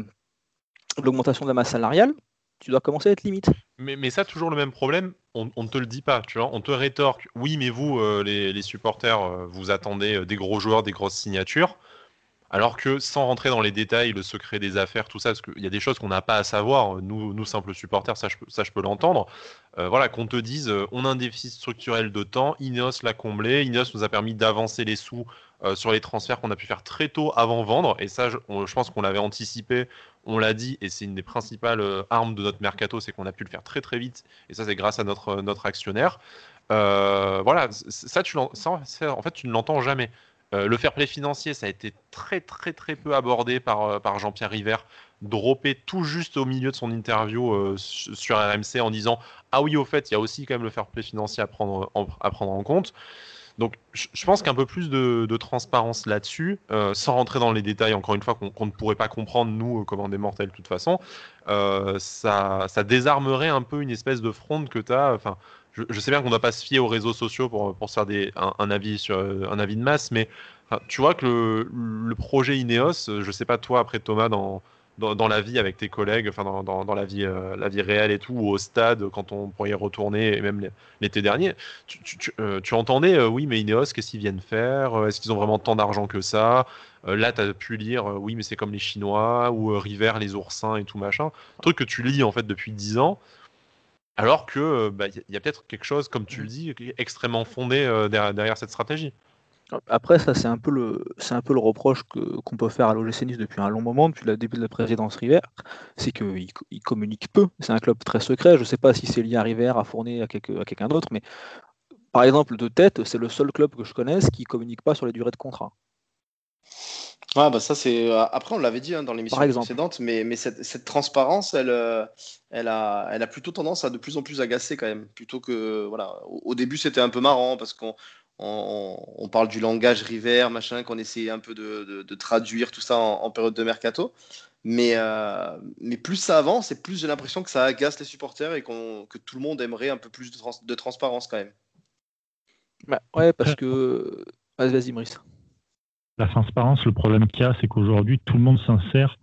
l'augmentation de la masse salariale, tu dois commencer à être limite. Mais, ça, toujours le même problème, on ne te le dit pas, tu vois. On te rétorque, oui, mais vous, euh, les, supporters, euh, vous attendez euh, des gros joueurs, des grosses signatures. Alors que sans rentrer dans les détails, le secret des affaires, tout ça, parce qu'il y a des choses qu'on n'a pas à savoir, nous, nous simples supporters, ça je peux, l'entendre. Voilà, qu'on te dise, on a un déficit structurel de temps, Ineos l'a comblé, Ineos nous a permis d'avancer les sous sur les transferts qu'on a pu faire très tôt avant vendre, et ça, je pense qu'on l'avait anticipé, on l'a dit, et c'est une des principales euh, armes de notre mercato, c'est qu'on a pu le faire très très vite, et ça c'est grâce à notre, notre actionnaire. Euh, voilà, ça, tu ça, en fait, tu ne l'entends jamais. Euh, le fair play financier, ça a été très très très peu abordé par, euh, par Jean-Pierre River, droppé tout juste au milieu de son interview euh, su- sur RMC en disant Ah oui, au fait, il y a aussi quand même le fair play financier à prendre en, à prendre en compte. Donc je pense qu'un peu plus de, transparence là-dessus, euh, sans rentrer dans les détails, encore une fois, qu'on ne pourrait pas comprendre, nous, euh, comme des mortels, de toute façon, euh, ça, ça désarmerait un peu une espèce de fronde que tu as. Enfin, je, sais bien qu'on ne doit pas se fier aux réseaux sociaux pour, pour se faire des, un, avis sur, un avis de masse, mais tu vois que le, le projet Ineos, je sais pas toi après Thomas dans, dans, dans la vie avec tes collègues, enfin dans, dans, dans la, vie, euh, la vie réelle et tout, ou au stade quand on pourrait y retourner, et même l'été dernier, tu, tu, tu, euh, tu entendais, euh, oui, mais Ineos, qu'est-ce qu'ils viennent faire? Est-ce qu'ils ont vraiment tant d'argent que ça? Là, tu as pu lire, oui, mais c'est comme les Chinois, ou River, les oursins et tout machin. Truc que tu lis en fait depuis 10 ans. Alors que bah, y a- y a peut-être quelque chose, comme tu le dis, extrêmement fondé derrière, derrière cette stratégie. Après, ça, c'est un peu le, c'est un peu le reproche que, qu'on peut faire à l'OGC Nice depuis un long moment, depuis le début de la présidence River, c'est qu'il il communique peu. C'est un club très secret. Je ne sais pas si c'est lié à River, à Fournier, à, quelqu'un d'autre, mais par exemple, de tête, c'est le seul club que je connaisse qui communique pas sur les durées de contrat. Ouais, bah ça c'est. euh, Après, on l'avait dit hein, dans l'émission précédente, mais, mais cette, cette transparence, elle, euh, elle, a, elle a plutôt tendance à de plus en plus agacer quand même. Plutôt que. Voilà. Au, au début, c'était un peu marrant parce qu'on on, on parle du langage river, machin, qu'on essayait un peu de, de- de traduire tout ça en, en période de mercato. Mais, euh, mais plus ça avance et plus j'ai l'impression que ça agace les supporters et que tout le monde aimerait un peu plus de, trans- de transparence quand même. Bah, ouais, parce que. Vas-y, vas-y, Maurice. La transparence, le problème qu'il y a, c'est qu'aujourd'hui, tout le monde s'en sert,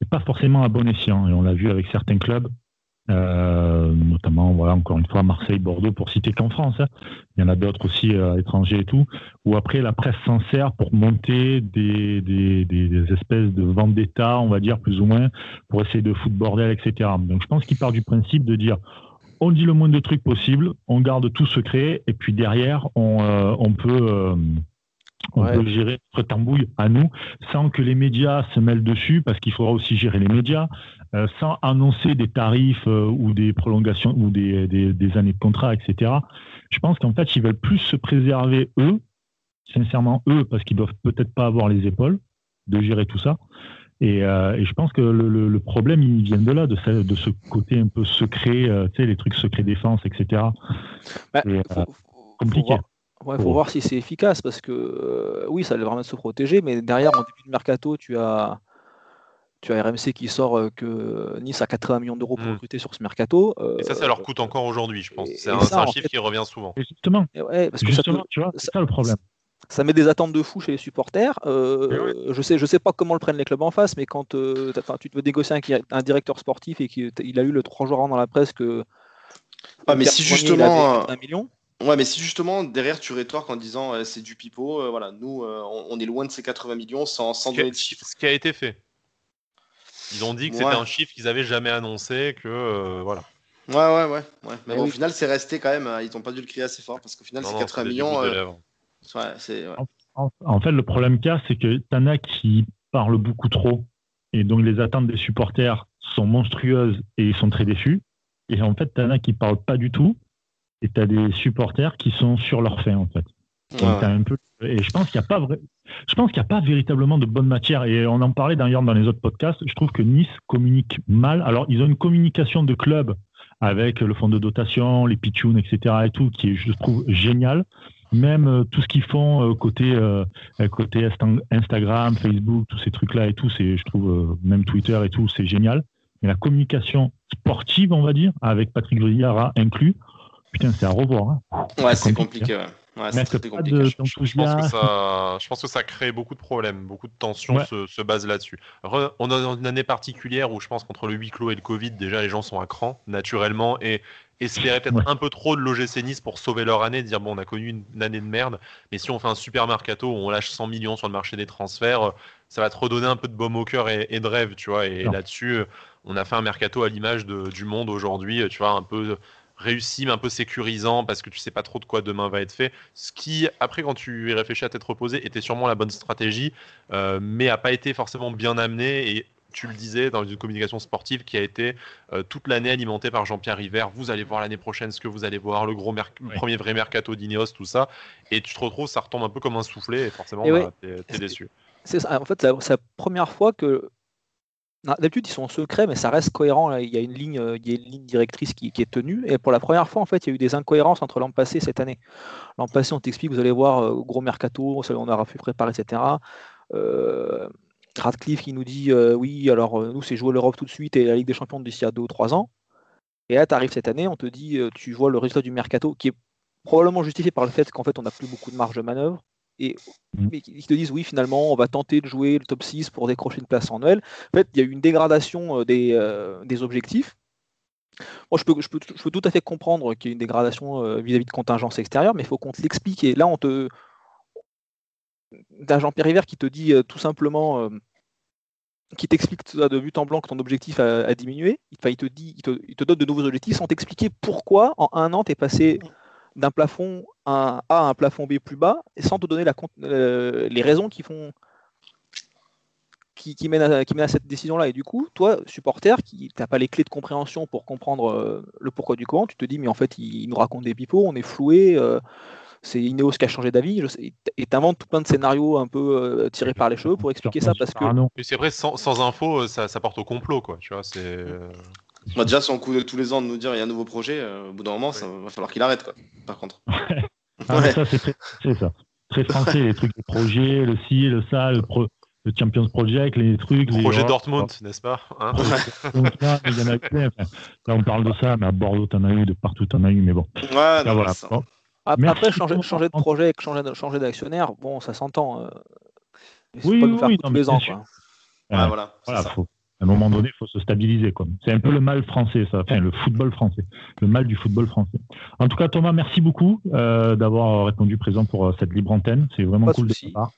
et pas forcément à bon escient. Et on l'a vu avec certains clubs, notamment, voilà, encore une fois, Marseille, Bordeaux, pour citer qu'en France. hein. Il y en a d'autres aussi euh, à l'étranger et tout, où après, la presse s'en sert pour monter des, des, des- des espèces de vendetta, on va dire, plus ou moins, pour essayer de foutre bordel, etc. Donc, je pense qu'il part du principe de dire on dit le moins de trucs possible, on garde tout secret, et puis derrière, on, euh, on peut. euh, on Ouais. peut gérer notre tambouille à nous sans que les médias se mêlent dessus parce qu'il faudra aussi gérer les médias euh, sans annoncer des tarifs euh, ou des prolongations ou des, des- des années de contrat etc je pense qu'en fait ils veulent plus se préserver eux sincèrement eux parce qu'ils doivent peut-être pas avoir les épaules de gérer tout ça. Et, euh, et je pense que le, le- le problème il vient de là de ce, de ce côté un peu secret tu sais les trucs secret défense etc Bah, Et, faut- faut- faut compliqué. voir- Ouais, faut voir si c'est efficace parce que euh, oui, ça allait vraiment se protéger, mais derrière, en début de mercato, tu as, tu as RMC qui sort euh, que Nice a 80 millions d'euros pour Mm. recruter sur ce mercato. Et ça, ça leur coûte encore aujourd'hui, je pense. C'est un, ça, chiffre fait- qui revient souvent. Justement ouais, parce que ça, justement te- tu vois c'est ça le problème ça met des attentes de fou chez les supporters. Euh, Je sais, je sais pas comment le prennent les clubs en face, mais quand euh, tu te veux négocier un, un directeur sportif et qu'il il a eu le trois jours avant dans la presse que Ah, mais si justement. euh, 80 millions. Ouais, mais si justement derrière tu rétorques en disant euh, c'est du pipeau, euh, voilà, nous euh, on, on est loin de ces 80 millions sans, sans donner de chiffres. ce qui a été fait. Ils ont dit que Ouais. c'était un chiffre qu'ils avaient jamais annoncé, que euh, voilà. Ouais, ouais, ouais. ouais. Mais bon, oui. au final, c'est resté quand même. euh, Ils n'ont pas dû le crier assez fort parce qu'au final, c'est non, 80 c'était du millions. euh, ouais, c'est. En, en fait, le problème qu'il y a, c'est que t'en as qui parlent beaucoup trop. Et donc, les attentes des supporters sont monstrueuses et ils sont très déçus. Et en fait, t'en as qui parlent pas du tout. Et t'as des supporters qui sont sur leur fin, en fait. Donc, t'as un peu... Et je pense qu'il n'y a pas vrai... je pense qu'il n'y a pas véritablement de bonne matière. Et on en parlait d'ailleurs dans les autres podcasts. Je trouve que Nice communique mal. Alors, ils ont une communication de club avec le fonds de dotation, les pitchouns, etc. et tout, qui est, je trouve, génial. Même euh, tout ce qu'ils font euh, côté, euh, côté Instagram, Facebook, tous ces trucs-là et tout, c'est, je trouve, même Twitter et tout, c'est génial. Mais la communication sportive, on va dire, avec Patrick Vieira inclus, putain, c'est à revoir. hein. Ouais, c'est compliqué, compliqué. Ouais, ouais c'est Mettre très pas compliqué. de Je pense, que ça, je pense que ça crée beaucoup de problèmes, beaucoup de tensions Ouais. se, se basent là-dessus. Re- On a une année particulière où je pense qu'entre le huis clos et le Covid, déjà les gens sont à cran naturellement et espéraient peut-être Ouais. un peu trop de l'OGC Nice pour sauver leur année, dire bon on a connu une, une année de merde, mais si on fait un super mercato où on lâche 100 millions sur le marché des transferts, ça va te redonner un peu de baume au cœur et, et de rêve, tu vois. Et là-dessus, on a fait un mercato à l'image du monde aujourd'hui, tu vois, un peu réussi, mais un peu sécurisant parce que tu sais pas trop de quoi demain va être fait. Ce qui, après, quand tu y réfléchis à tête reposée, était sûrement la bonne stratégie, euh, mais a pas été forcément bien amené. Et tu le disais dans une communication sportive qui a été euh, toute l'année alimentée par Jean-Pierre River. Vous allez voir l'année prochaine ce que vous allez voir, le gros premier vrai mercato d'Ineos, tout ça. Et tu te retrouves, ça retombe un peu comme un soufflet et forcément, bah, ouais. t'es- t'es déçu. C'est ça. En fait, c'est la- c'est la première fois que. Non, D'habitude, ils sont secrets, mais ça reste cohérent. Il y a une ligne, euh, il y a une ligne directrice qui, est tenue. Et pour la première fois, en fait, il y a eu des incohérences entre l'an passé et cette année. L'an passé, on t'explique, vous allez voir, euh, gros mercato, on aura fait préparer, etc. Euh, Radcliffe qui nous dit, oui, alors nous, c'est jouer l'Europe tout de suite et la Ligue des Champions d'ici à deux ou trois ans. Et là, tu arrives cette année, on te dit, tu vois le résultat du mercato qui est probablement justifié par le fait qu'en fait, on n'a plus beaucoup de marge de manœuvre. Et Mm. mais qui te disent oui finalement on va tenter de jouer le top 6 pour décrocher une place en Noël. En fait, il y a eu une dégradation euh, des, euh, des objectifs. Moi, je peux, je, peux, je peux tout à fait comprendre qu'il y ait une dégradation euh, vis-à-vis de contingences extérieures, mais il faut qu'on te l'explique. Et là, on te. T'as Jean-Pierre qui te dit euh, tout simplement, euh, qui t'explique de but en blanc que ton objectif a, a diminué. Il, enfin, il te dit, il te, il te donne de nouveaux objectifs sans t'expliquer pourquoi en un an tu es passé d'un plafond A à un plafond B plus bas, et sans te donner la, euh, les raisons qui font qui, qui, mènent à, qui mènent à cette décision-là. Et du coup, toi, supporter, qui n'as pas les clés de compréhension pour comprendre euh, le pourquoi du comment, tu te dis, mais en fait, il, il nous raconte des pipeaux, on est floué, euh, c'est Ineos qui a changé d'avis, je sais- et t'inventes tout plein de scénarios un peu euh, tirés par les cheveux pour expliquer ça, parce que c'est vrai, sans, sans info, ça, ça porte au complot, quoi. Tu vois, c'est. Euh, Bah, déjà, son coup de tous les ans de nous dire il y a un nouveau projet, euh, au bout d'un moment, ça va falloir qu'il arrête, quoi. Par contre. Ah, ça, c'est très, ça. Très français, les trucs, les projets, le ci, le ça, le, pro, le Champions Project, les trucs. les- Projet Dortmund, n'est-ce pas hein donc là, il y en a plein. Enfin, là, on parle de ça, mais à Bordeaux, t'en as eu, de partout, t'en as eu, mais bon. Ouais, Là, non, voilà. Bon. Merci après, changer, pour- changer de projet, changer, de- changer d'actionnaire, bon, ça s'entend. euh, Oui, pas oui, nous faire oui, tous les ans. quoi. Ouais, voilà, c'est Voilà, ça. faut, à un moment donné, il faut se stabiliser. C'est un peu le mal français, ça. Enfin, le football français. Le mal du football français. En tout cas, Thomas, merci beaucoup euh, d'avoir répondu présent pour euh, cette libre antenne. C'est vraiment Pas cool de ta part.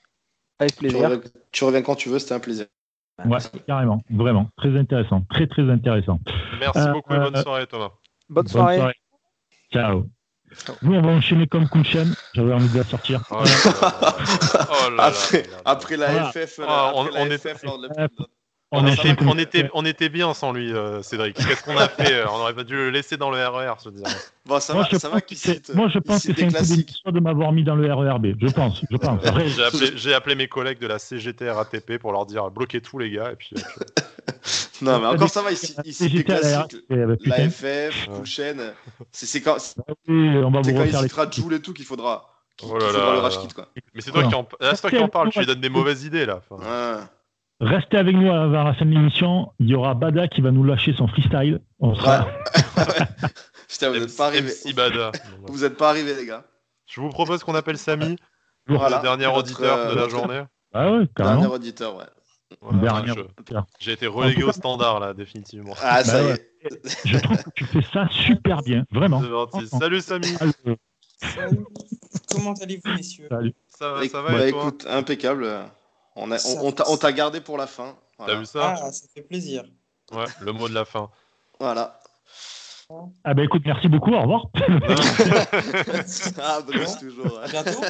Avec Tu plaisir. reviens, tu reviens quand tu veux, c'était un plaisir. Ouais, carrément. Vraiment. Très intéressant. Très, très intéressant. Merci Euh, beaucoup et bonne euh, soirée, Thomas. Bonne soirée. Ciao. Nous, on va enchaîner comme Kouchen. J'avais envie de la sortir. Oh là là. Oh là là Après, la Voilà. FF, Ah, après on- la on est- FF lors de la- On était, fait on, était, on était bien sans lui, euh, Cédric. Qu'est-ce qu'on a fait euh, On aurait pas dû le laisser dans le RER, je veux dire. Bon, ça Moi, va, je ça pense va que qu'il cite. moi, je pense que c'est un coup de m'avoir mis dans le RERB. Je pense, je pense. Après, J'ai appelé, appelé mes collègues de la CGT RATP pour leur dire bloquez tout, les gars. Et puis, euh, Non, mais encore ça va, il cite il cite des classiques. RATP, La putain. FF, Ouais. Kouchen. C'est quand, Oui, on va vous quand il citera Joule et tout qu'il faudra. Qu'il Oh là là le rage kit, quoi. mais c'est toi, qui en... ah, c'est toi qui en parles, tu lui donnes des mauvaises idées là. Enfin. Restez avec nous avant la fin de l'émission. Il y aura Bada qui va nous lâcher son freestyle. On sera... Putain, vous n'êtes pas arrivés. MC Bada. Vous n'êtes pas arrivés, les gars. Je vous propose qu'on appelle Samy, Voilà. le dernier Notre, auditeur de la journée. Ah ouais, Dernier carrément. auditeur, ouais. Voilà, Dernier. J'ai été relégué au standard là, définitivement. Ah, ça Bah y ouais. est. Je trouve que tu fais ça super bien, vraiment. Salut Samy, Ah, Salut. Comment allez-vous, messieurs? Salut. ça va, ça va Bah, et toi? écoute, impeccable. On a- Ça on- on t'a gardé pour la fin. T'as vu ça Ah, ça fait plaisir. Ouais, le mot de la fin. Voilà. Ah bah écoute, merci beaucoup, au revoir. Ah, Bruce, toujours. À bientôt.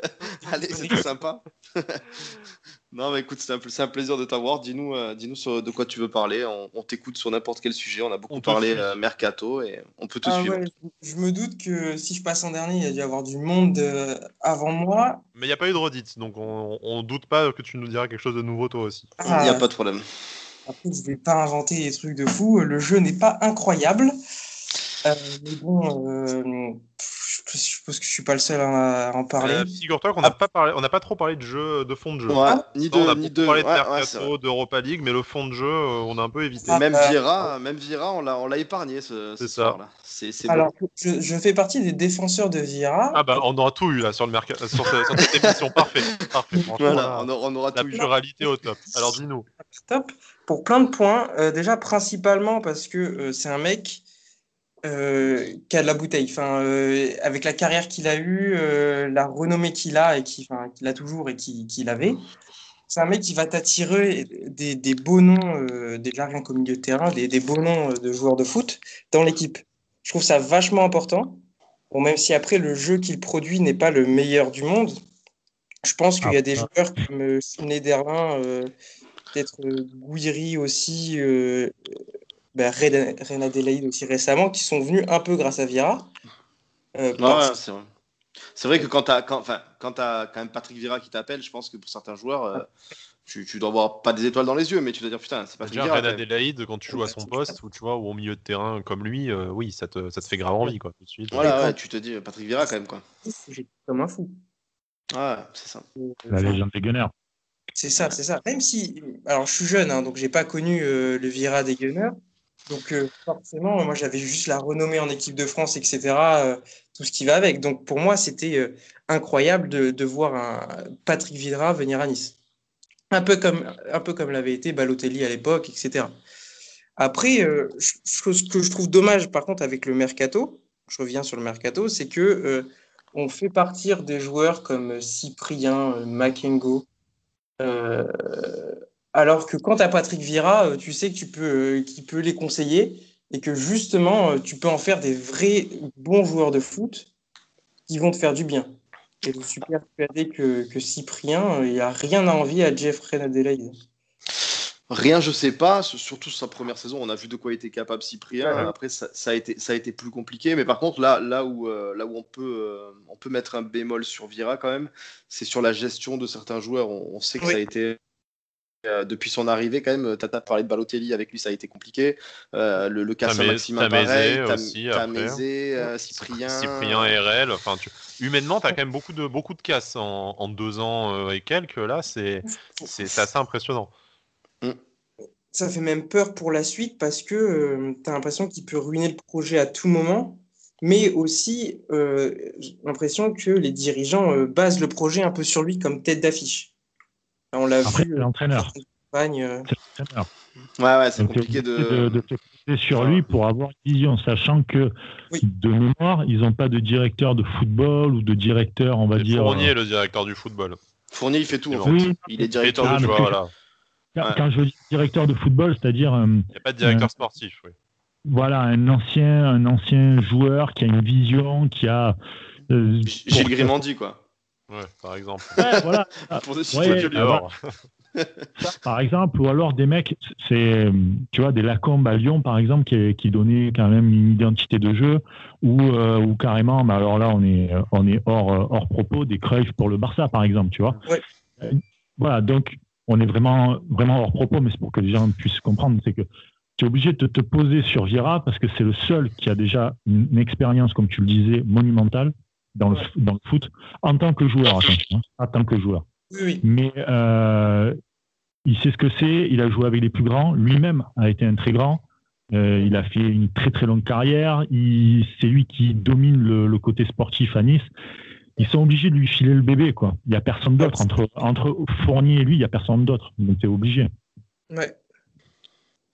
Allez, c'était sympa. non, mais écoute, c'est un, plaisir de t'avoir. Dis-nous euh, de quoi tu veux parler. On, on t'écoute sur n'importe quel sujet. On a beaucoup On parlé euh, mercato et on peut te Ah suivre. ouais, je me doute que si je passe en dernier, il y a dû y avoir du monde euh, avant moi. Mais il n'y a pas eu de redite, donc on, on doute pas que tu nous diras quelque chose de nouveau toi aussi. Il n'y a Ah, pas de problème. Après, je vais pas inventer des trucs de fou. Le jeu n'est pas incroyable. Euh, mais bon, euh, je, suppose que je suis pas le seul à en parler. Euh, Figure-toi qu'on n'a pas parlé, on n'a pas trop parlé de jeu, de fond de jeu. Ouais, Ah, ni Ça, on de, a ni de. parlé de ouais, ouais, Mercato, vrai. d'Europa League, mais le fond de jeu, euh, on a un peu évité. Ah, même euh, Vira, même Vira, on l'a, on l'a épargné ce, ce C'est ça. soir-là. C'est, c'est Alors, bon. je, je fais partie des défenseurs de Vieira. Ah bah on aura tout eu là sur le mercat, sur, ce- sur cette émission, parfait, parfait. Voilà, on aura, on aura la tout eu. pluralité au top. Alors dis-nous. Top. Pour plein de points. Euh, déjà, principalement parce que euh, c'est un mec euh, qui a de la bouteille. Enfin, euh, avec la carrière qu'il a eue, euh, la renommée qu'il a et enfin, qu'il a toujours et qui- qu'il avait. C'est un mec qui va t'attirer des, des beaux noms, euh, déjà rien qu'au milieu de terrain, des, des beaux noms de joueurs de foot dans l'équipe. Je trouve ça vachement important. Bon, même si après le jeu qu'il produit n'est pas le meilleur du monde, je pense qu'il y a des Ah. joueurs comme Schneiderlin, peut-être Gouiri aussi, euh, ben, Adelaide aussi récemment, qui sont venus un peu grâce à Vieira. Euh, Ouais, parce- ouais, c'est vrai. C'est vrai que quand t'as, quand, enfin, quand t'as quand même Patrick Vira qui t'appelle, je pense que pour certains joueurs, euh, tu, tu dois avoir pas des étoiles dans les yeux, mais tu dois dire putain, c'est Patrick Déjà, Vira. Quand quand tu joues à son poste, ou tu vois, ou au milieu de terrain comme lui, euh, oui, ça te, ça te fait grave envie, quoi, tout de suite. Voilà, Ouais, tu te dis Patrick Vira quand même quoi. J'ai comme un fou. Ouais, c'est ça. La légende des Gunners. C'est ça, c'est ça. Même si, alors je suis jeune, hein, donc j'ai pas connu euh, le Vira des Gunners, Donc euh, forcément, moi j'avais juste la renommée en équipe de France, etc. euh, tout ce qui va avec. Donc pour moi, c'était euh, incroyable de, voir un Patrick Vieira venir à Nice. Un peu comme, un peu comme l'avait été Balotelli à l'époque, etc. Après, ce que je trouve dommage par contre avec le mercato, je reviens sur le mercato, c'est que on fait partir des joueurs comme Cyprien, Makengo, alors que quand tu as Patrick Vieira, euh, tu sais que tu peux, euh, qu'il peut les conseiller et que justement, euh, tu peux en faire des vrais bons joueurs de foot qui vont te faire du bien. Et je suis persuadé que, que Cyprien, il n'a rien à envier à Jeffrey Adelaide. Rien, je sais pas. Surtout sa première saison, on a vu de quoi était capable Cyprien. Ouais. Après, ça, ça a été, ça a été plus compliqué. Mais par contre, là, là où, euh, là où on peut, euh, on peut mettre un bémol sur Vira quand même, c'est sur la gestion de certains joueurs. On, on sait que Oui. ça a été euh, depuis son arrivée quand même. Tata parlait de Balotelli, avec lui, ça a été compliqué. Euh, le, le cas Tamé- Saint-Maximin, Tamézé pareil. Aussi. Tamézé, euh, Cyprien. Cyprien RL. Enfin, tu... humainement, tu as quand même beaucoup de, beaucoup de casses en, en deux ans euh, et quelques. Là, c'est assez impressionnant. Ça fait même peur pour la suite parce que tu as l'impression qu'il peut ruiner le projet à tout moment, mais aussi euh, j'ai l'impression que les dirigeants euh, basent le projet un peu sur lui comme tête d'affiche. On l'a Après, vu c'est euh, l'entraîneur. euh, C'est l'entraîneur. Ouais, ouais, c'est compliqué de. de, de te poser sur lui pour avoir une vision, sachant que Oui. de mémoire, ils n'ont pas de directeur de football ou de directeur, on va C'est dire. Fournier, le directeur du football. Fournier, il fait tout. En fait. Oui, Il est directeur Ah, de vois, voilà. quand, Ouais. quand je dis directeur de football, c'est-à-dire euh, Il n'y a pas de directeur Ouais. sportif. Oui. voilà un ancien, un ancien joueur qui a une vision, qui a. euh, Gilles Grimandi, quoi. Ouais, par exemple. Ouais, voilà. Pour des Ouais, ah. Alors, par exemple, ou alors des mecs, c'est, tu vois, des Lacombes à Lyon, par exemple, qui, qui donnaient quand même une identité de jeu, ou, euh, ou carrément, mais alors là, on est, on est hors, hors propos, des Cruyff pour le Barça, par exemple, tu vois. Ouais. Euh, Voilà, donc, on est vraiment, vraiment hors propos, mais c'est pour que les gens puissent comprendre, c'est que tu es obligé de te poser sur Vieira parce que c'est le seul qui a déjà une, une expérience, comme tu le disais, monumentale dans le, dans le foot, en tant que joueur, attention, hein, en tant que joueur Oui, oui. mais euh, il sait ce que c'est, il a joué avec les plus grands, lui-même a été un très grand, Euh, il a fait une très très longue carrière, c'est lui qui domine le, le côté sportif à Nice. Ils sont obligés de lui filer le bébé, quoi. Il n'y a personne d'autre. Entre, entre Fournier et lui, il n'y a personne d'autre. Donc c'est obligé. Ouais.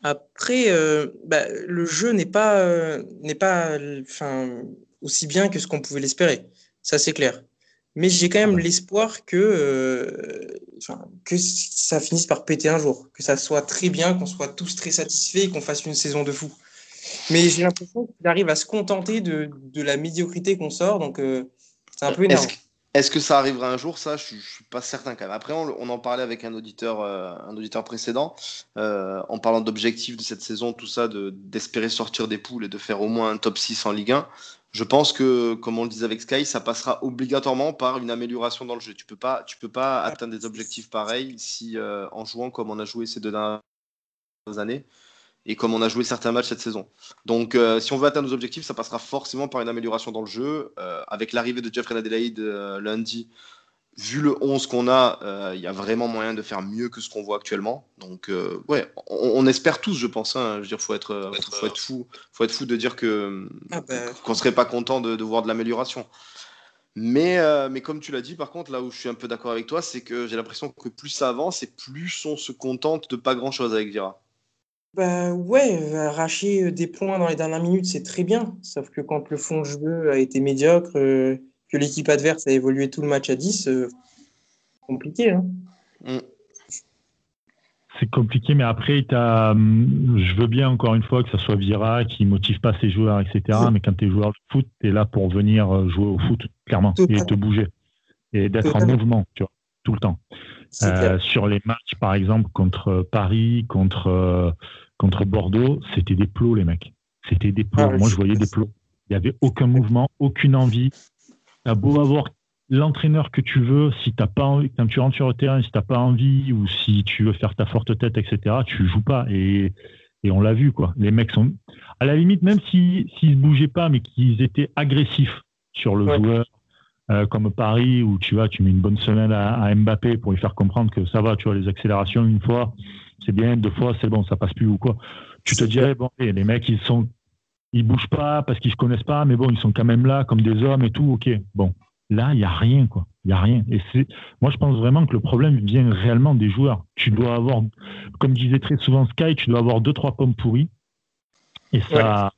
Après, euh, bah, le jeu n'est pas, n'est pas enfin, aussi bien que ce qu'on pouvait l'espérer. Ça, c'est clair. Mais j'ai quand même l'espoir que, euh, que ça finisse par péter un jour, que ça soit très bien, qu'on soit tous très satisfaits et qu'on fasse une saison de fou. Mais j'ai l'impression qu'il arrive à se contenter de, de la médiocrité qu'on sort, donc euh, c'est un peu énervant. Est-ce que, ça arrivera un jour? Ça, je, ne suis pas certain quand même. Après, on, on en parlait avec un auditeur, euh, un auditeur précédent, en parlant d'objectifs de cette saison, tout ça, de, d'espérer sortir des poules et de faire au moins un top 6 en Ligue 1. Je pense que, comme on le disait avec Sky, ça passera obligatoirement par une amélioration dans le jeu. Tu peux pas, tu peux pas atteindre des objectifs pareils si, euh, en jouant comme on a joué ces deux dernières années et comme on a joué certains matchs cette saison. Donc, euh, si on veut atteindre nos objectifs, ça passera forcément par une amélioration dans le jeu. Euh, avec l'arrivée de Jeffrey Adelaide lundi, vu le 11 qu'on a, euh, il y a vraiment moyen de faire mieux que ce qu'on voit actuellement. Donc, euh, ouais, on, on espère tous, je pense. Hein, je veux dire, faut être, euh, faut être fou, faut être fou de dire que Ah bah, qu'on serait pas content de, de voir de l'amélioration. Mais, euh, mais comme tu l'as dit, par contre, là où je suis un peu d'accord avec toi, c'est que j'ai l'impression que plus ça avance et plus on se contente de pas grand chose avec Vira. Bah ouais, arracher euh, des points dans les dernières minutes, c'est très bien. Sauf que quand le fond de jeu a été médiocre, euh, que l'équipe adverse a évolué tout le match à 10, euh, compliqué. Hein. C'est compliqué, mais après, t'as, hum, je veux bien encore une fois que ça soit Vira qui motive pas ses joueurs, etc. Mais quand tu es joueur de foot, tu es là pour venir euh, jouer au foot, clairement, et te bouger. Et d'être en mouvement, tu vois, tout le temps. Euh, sur les matchs, par exemple, contre Paris, contre, euh, contre Bordeaux, c'était des plots, les mecs. C'était des plots. Ah Moi, je- je voyais des plots. Il n'y avait aucun mouvement, aucune envie. Tu as beau avoir l'entraîneur que tu veux, si t'as pas envie, quand tu rentres sur le terrain, si tu n'as pas envie ou si tu veux faire ta forte tête, etc., tu joues pas. Et, et on l'a vu, quoi. Les mecs sont. À la limite, même s'ils s'ils se bougeaient pas, mais qu'ils étaient agressifs sur le Ouais. joueur, euh, comme Paris, où tu vois, tu mets une bonne semaine à, à Mbappé pour lui faire comprendre que ça va, tu vois, les accélérations, une fois, c'est bien, deux fois, c'est bon, ça passe plus ou quoi. tu te dirais, bon, eh, les mecs, ils sont, ils bougent pas parce qu'ils se connaissent pas, mais bon, ils sont quand même là comme des hommes et tout, ok. Bon, là, il n'y a rien, quoi. Il n'y a rien. Et c'est, moi, je pense vraiment que le problème vient réellement des joueurs. Tu dois avoir, comme disait très souvent Sky, tu dois avoir deux, trois pommes pourries. Et ça,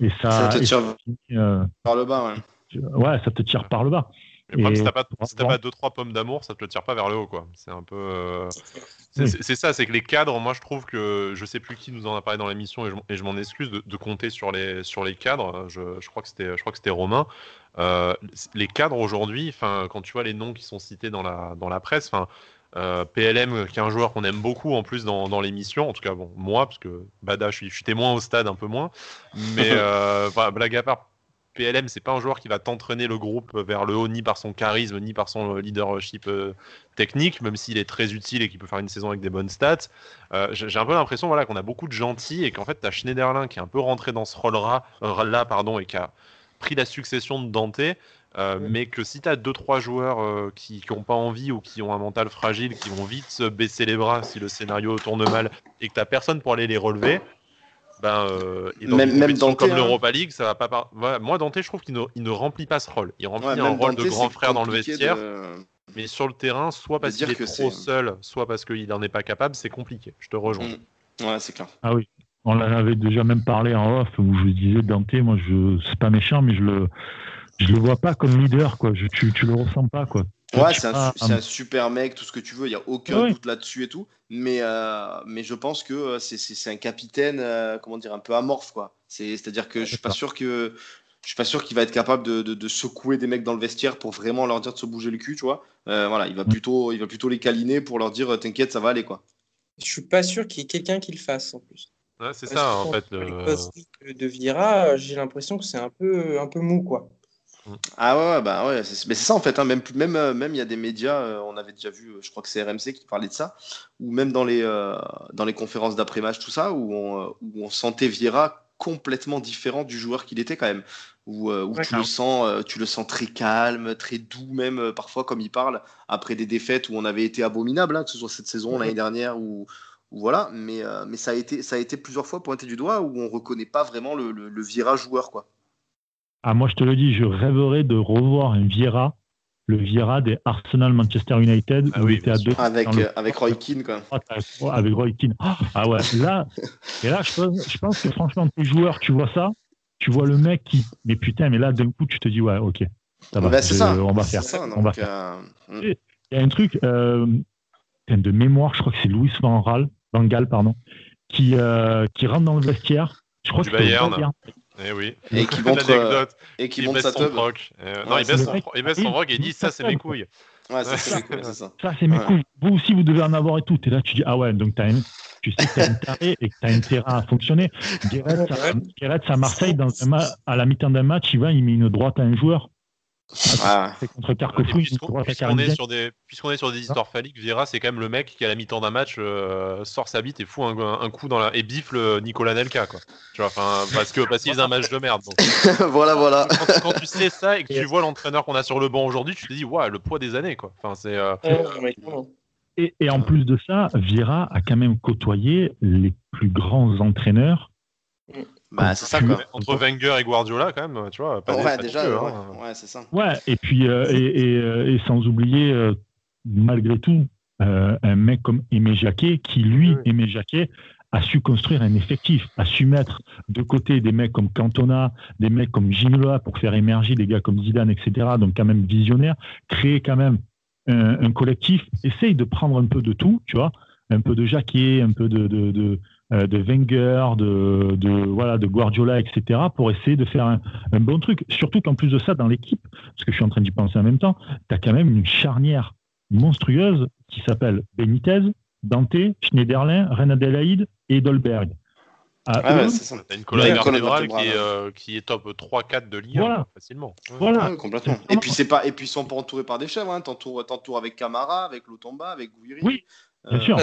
et ça, Ça te et tire ça euh, par le bas, ouais. ouais, ça te tire par le bas. Le problème, Et- si t'as pas, si pas deux trois pommes d'amour, ça te le tire pas vers le haut, quoi. C'est un peu. euh, C'est Oui. c'est- ça, c'est que les cadres, moi je trouve que je sais plus qui nous en a parlé dans l'émission et je, m'en- et je m'en excuse de, de compter sur les sur les cadres. Je, je crois que c'était je crois que c'était Romain. Euh, les cadres aujourd'hui, enfin quand tu vois les noms qui sont cités dans la dans la presse, enfin. euh, PLM, qui est un joueur qu'on aime beaucoup en plus dans, dans l'émission, en tout cas bon moi parce que Bada, je suis, je suis témoin au stade un peu moins, mais euh, enfin, blague à part, PLM, c'est pas un joueur qui va t'entraîner le groupe vers le haut ni par son charisme ni par son leadership euh, technique, même s'il est très utile et qu'il peut faire une saison avec des bonnes stats. Euh, J'ai un peu l'impression voilà, qu'on a beaucoup de gentils et qu'en fait, tu as Schneiderlin qui est un peu rentré dans ce rôle-là euh, là, pardon, et qui a pris la succession de Dante. euh, Mais que si tu as 2-3 joueurs euh, qui n'ont pas envie ou qui ont un mental fragile, qui vont vite se baisser les bras si le scénario tourne mal et que tu personne pour aller les relever, ben, euh, et dans Même- une même Dante, comme hein. l'Europa League, ça va pas. par- Voilà, moi, Dante, je trouve qu'il ne, il ne remplit pas ce rôle. Il remplit Ouais, un rôle Dante, de grand frère dans le vestiaire, de- mais sur le terrain, soit parce qu'il est que trop seul, soit parce qu'il n'en est pas capable, c'est compliqué. Je te rejoins. Mm. Ouais, c'est clair. Ah oui, on en avait déjà même parlé en off où je disais Dante, moi je c'est pas méchant, mais je le je le vois pas comme leader quoi. Je, tu tu le ressens pas quoi. Ouais, c'est un, super mec, tout ce que tu veux, il n'y a aucun doute là-dessus et tout. Mais, euh, mais je pense que euh, c'est- c'est c'est un capitaine, euh, comment dire, un peu amorphe, quoi. C'est- C'est-à-dire que je suis pas sûr que je suis pas sûr qu'il va être capable de, de- de secouer des mecs dans le vestiaire pour vraiment leur dire de se bouger le cul, tu vois. Euh, voilà, il va plutôt, il va plutôt les câliner pour leur dire, t'inquiète, ça va aller, quoi. Je suis pas sûr qu'il y ait quelqu'un qui le fasse en plus. Ouais, c'est ça, en fait. le- de Vira, j'ai l'impression que c'est un peu, un peu mou, quoi. Ah ouais, ouais, bah ouais, c'est mais c'est ça en fait. hein, même même euh, même il y a des médias, euh, on avait déjà vu, euh, je crois que c'est RMC qui parlait de ça, ou même dans les euh, dans les conférences d'après-match tout ça, où on, où on sentait Vieira complètement différent du joueur qu'il était quand même, où, euh, où Ouais, tu le sens, tu le sens très calme, très doux même parfois comme il parle après des défaites où on avait été abominable, hein, que ce soit cette saison l'année dernière ou voilà, mais mais ça a été ça a été plusieurs fois pointé du doigt où on reconnaît pas vraiment le le, le Vieira joueur quoi. Ah moi je te le dis, je rêverais de revoir un Vieira, le Vieira des Arsenal Manchester United Ah où oui, il était à deux. Avec le- euh, avec Roy Keane quoi. avec Roy Keane. Ah, Ah ouais, là, et là, je pense, je pense que franchement, tes joueurs, tu vois ça, tu vois le mec qui, mais putain, mais là, d'un coup, tu te dis, ouais, ok, ça va, Bah, je- ça. on va faire, ça, euh. Il y a un truc, euh, de mémoire, je crois que c'est Louis Van Gaal, Van Gaal, pardon, qui, euh, qui rentre dans le vestiaire. Je crois Du que Bayern. Bayern. Eh oui. Et qui montre, L'anecdote. et qui Il monte baisse sa son tub. froc. Euh, non, Ouais, il c'est baisse son, il baisse son froc et il dit il ça, c'est mes couilles. Ouais, ça, c'est cool, c'est ça. Ça, c'est mes Ouais. couilles. Vous aussi, vous devez en avoir et tout. Et là, tu dis, ah ouais, donc t'as un- tu sais que t'as un taré et que t'as un terrain à fonctionner. Guéret, à, Guéret, à Marseille, dans un ma- à la mi-temps d'un match, il va, il met une droite à un joueur. Ah, C'est contre Puisqu'on est sur des puisqu'on est sur des histoires phalliques, Vieira c'est quand même le mec qui à la mi-temps d'un match euh, sort sa bite et fout un, un coup dans la et bifle euh, Nicolas Nelka quoi. Tu vois, enfin parce que parce qu'il faisait un match de merde. donc. voilà, voilà. Quand, quand tu sais ça et que tu vois l'entraîneur qu'on a sur le banc aujourd'hui, tu te dis ouais le poids des années quoi. Enfin c'est euh, Ouais. Et, et en plus de ça, Vieira a quand même côtoyé les plus grands entraîneurs. Bah, c'est ça, quoi. entre Wenger et Guardiola quand même, tu vois. Pas Ouais, pas déjà, ouais, hein. ouais, c'est ça. Ouais, et puis euh, et, et, euh, et sans oublier, euh, malgré tout, euh, un mec comme Aimé Jacquet, qui lui, Aimé Jacquet, a su construire un effectif, a su mettre de côté des mecs comme Cantona, des mecs comme Ginola pour faire émerger des gars comme Zidane, etc. Donc quand même visionnaire, créer quand même un, un collectif, essaye de prendre un peu de tout, tu vois, un peu de Jacquet, un peu de, de, de, de Wenger, de, de, voilà, de Guardiola, etc., pour essayer de faire un, un bon truc. Surtout qu'en plus de ça, dans l'équipe, parce que je suis en train d'y penser en même temps, tu as quand même une charnière monstrueuse qui s'appelle Benitez, Dante, Schneiderlin, Renadelaide et Dolberg. Ah ouais, c'est ça. T'as une colonne vertébrale qui, est, vertébrale, euh, qui est top 3-4 de Ligue 1 Voilà. quoi, facilement. Voilà. Ouais, complètement. Et puis c'est pas, et puis ils sont pas entourés par des chèvres, hein. T'entoures, t'entoures avec Camara, avec Lotomba, avec Gouiri. Oui, bien sûr.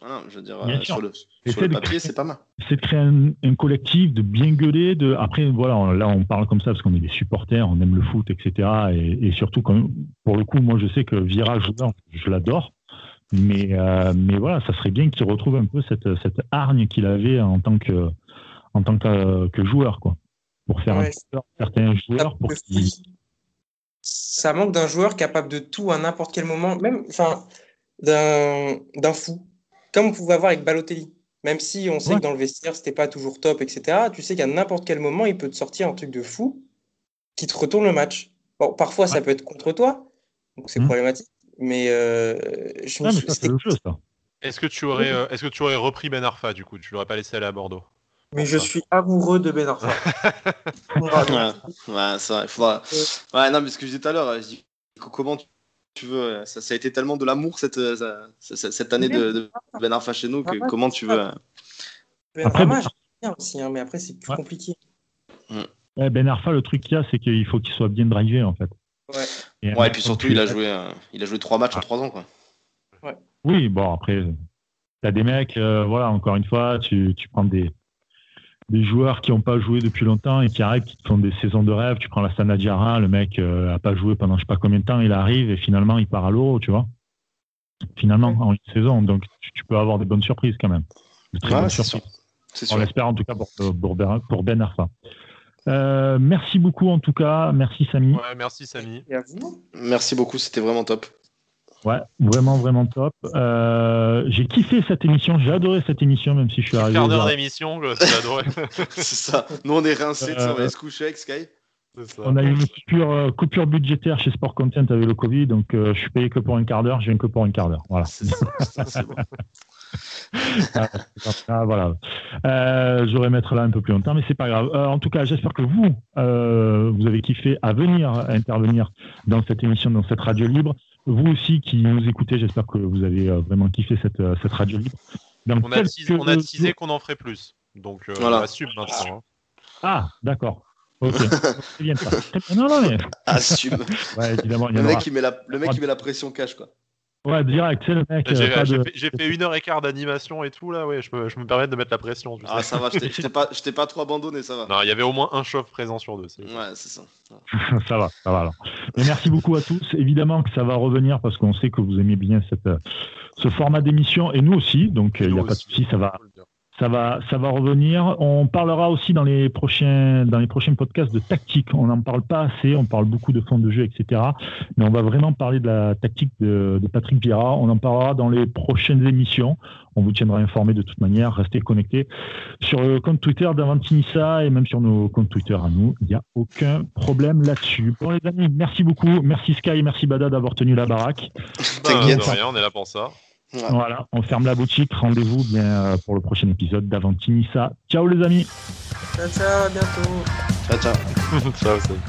Voilà, je veux dire, euh, sûr. sur le, Essaie sur le de papier, créer- c'est pas mal. c'est de créer un, un collectif, de bien gueuler. De... Après, voilà, on- là, on parle comme ça parce qu'on est des supporters, on aime le foot, etc. Et, et surtout, quand, pour le coup, moi, je sais que Vira, je l'adore. Mais, euh, mais voilà, ça serait bien qu'il retrouve un peu cette, cette hargne qu'il avait en tant que, en tant que, que joueur, quoi. Pour faire Ouais, un certains joueurs pour qu'ils. ça manque d'un joueur capable de tout à n'importe quel moment, même enfin, d'un d'un fou, comme on pouvait avoir avec Balotelli. Même si on sait Ouais. que dans le vestiaire, c'était pas toujours top, etc., tu sais qu'à n'importe quel moment, il peut te sortir un truc de fou qui te retourne le match. Bon, parfois, ça peut être contre toi, donc c'est Mhm. problématique, mais euh, je me Ouais, mais sou- ça, c'est c'était- le jeu, ça. Est-ce que tu aurais, euh, est-ce que tu aurais repris Ben Arfa du coup? Tu l'aurais pas laissé aller à Bordeaux? Mais je suis amoureux de Ben Arfa. Ouais, ouais, c'est vrai. il faudra- Ouais, non, mais ce que je disais tout à l'heure, je dis co- comment tu- tu veux. euh, Ça, ça a été tellement de l'amour cette, euh, ça- cette année de, de Ben Arfa chez nous que Ah ouais, comment tu veux. euh, Ben Après, Ben- j'aime bien aussi, hein, mais après, c'est plus Ouais. compliqué. Ouais, ben Arfa, le truc qu'il y a, c'est qu'il faut qu'il soit bien drivé, en fait. Ouais. Et, Ouais, et puis surtout, il a joué, euh, il a joué trois matchs en trois ans, quoi. Oui, bon, après, t'as des mecs, euh, voilà, encore une fois, tu, tu prends des, des joueurs qui n'ont pas joué depuis longtemps et qui arrivent, qui te font des saisons de rêve. Tu prends la Sanadjara, le mec euh, a pas joué pendant je sais pas combien de temps, il arrive et finalement il part à l'euro, tu vois. Finalement, en une saison, donc tu, tu peux avoir des bonnes surprises quand même. De très bonnes surprises. On l'espère en tout cas pour, pour, Ben- pour Ben Arfa. Euh, merci beaucoup en tout cas, merci Samy. Ouais, merci Samy. Merci beaucoup, c'était vraiment top. Ouais, vraiment, vraiment top. Euh, j'ai kiffé cette émission, j'ai adoré cette émission, même si je suis arrivé. Quart d'heure d'émission, j'ai adoré. c'est ça. Nous, on est rincés, sais, on va Euh, se coucher avec Sky. Ça. On a eu une coupure, euh, coupure budgétaire chez Sport Content avec le Covid, donc euh, je suis payé que pour un quart d'heure, je viens que pour un quart d'heure. Voilà. C'est ça, c'est bon. Ah, voilà. Euh, J'aurais mettre là un peu plus longtemps, mais c'est pas grave. Euh, en tout cas, j'espère que vous, euh, vous avez kiffé à venir à intervenir dans cette émission, dans cette radio libre. Vous aussi qui nous écoutez, j'espère que vous avez euh, vraiment kiffé cette, euh, cette radio libre. Dans On a teasé, on a jours- teasé qu'on en ferait plus. Donc, euh, Voilà. on assume maintenant. hein. Ah, d'accord. Ok. Bien ça. Non, non, mais. Assume. Ouais, évidemment, il y Le mec, aura. il met la, le mec, il met la pression cash, quoi. Ouais, direct, c'est le mec. euh, J'ai pas j'ai de- fait, j'ai fait une heure et quart d'animation et tout là, ouais, je me, je me permets de mettre la pression. tu Ah, sais. ça va, je t'ai- je t'ai pas, je t'ai pas trop abandonné, ça va. Non, il y avait au moins un chauve présent sur deux. c'est- Ouais, c'est ça. ça va, ça va alors. Mais merci beaucoup à tous. Évidemment que ça va revenir parce qu'on sait que vous aimez bien cette, euh, ce format d'émission et nous aussi. Donc euh, il n'y a pas de souci, ça va. Ça va, ça va revenir. On parlera aussi dans les prochains, dans les prochains podcasts de tactique. On n'en parle pas assez. On parle beaucoup de fond de jeu, etc. Mais on va vraiment parler de la tactique de, de Patrick Vieira. On en parlera dans les prochaines émissions. On vous tiendra informé de toute manière. Restez connectés sur le compte Twitter d'Avantinissa et même sur nos comptes Twitter à nous. Il n'y a aucun problème là-dessus. Bon les amis, merci beaucoup. Merci Sky, merci Bada d'avoir tenu la baraque. Bah, T'inquiète. de rien, on est là pour ça. Ouais. Voilà, on ferme la boutique. Rendez-vous bien euh, pour le prochain épisode d'Avantinissa. Ciao les amis. Ciao, ciao, à bientôt. Ciao, ciao. Ciao, salut.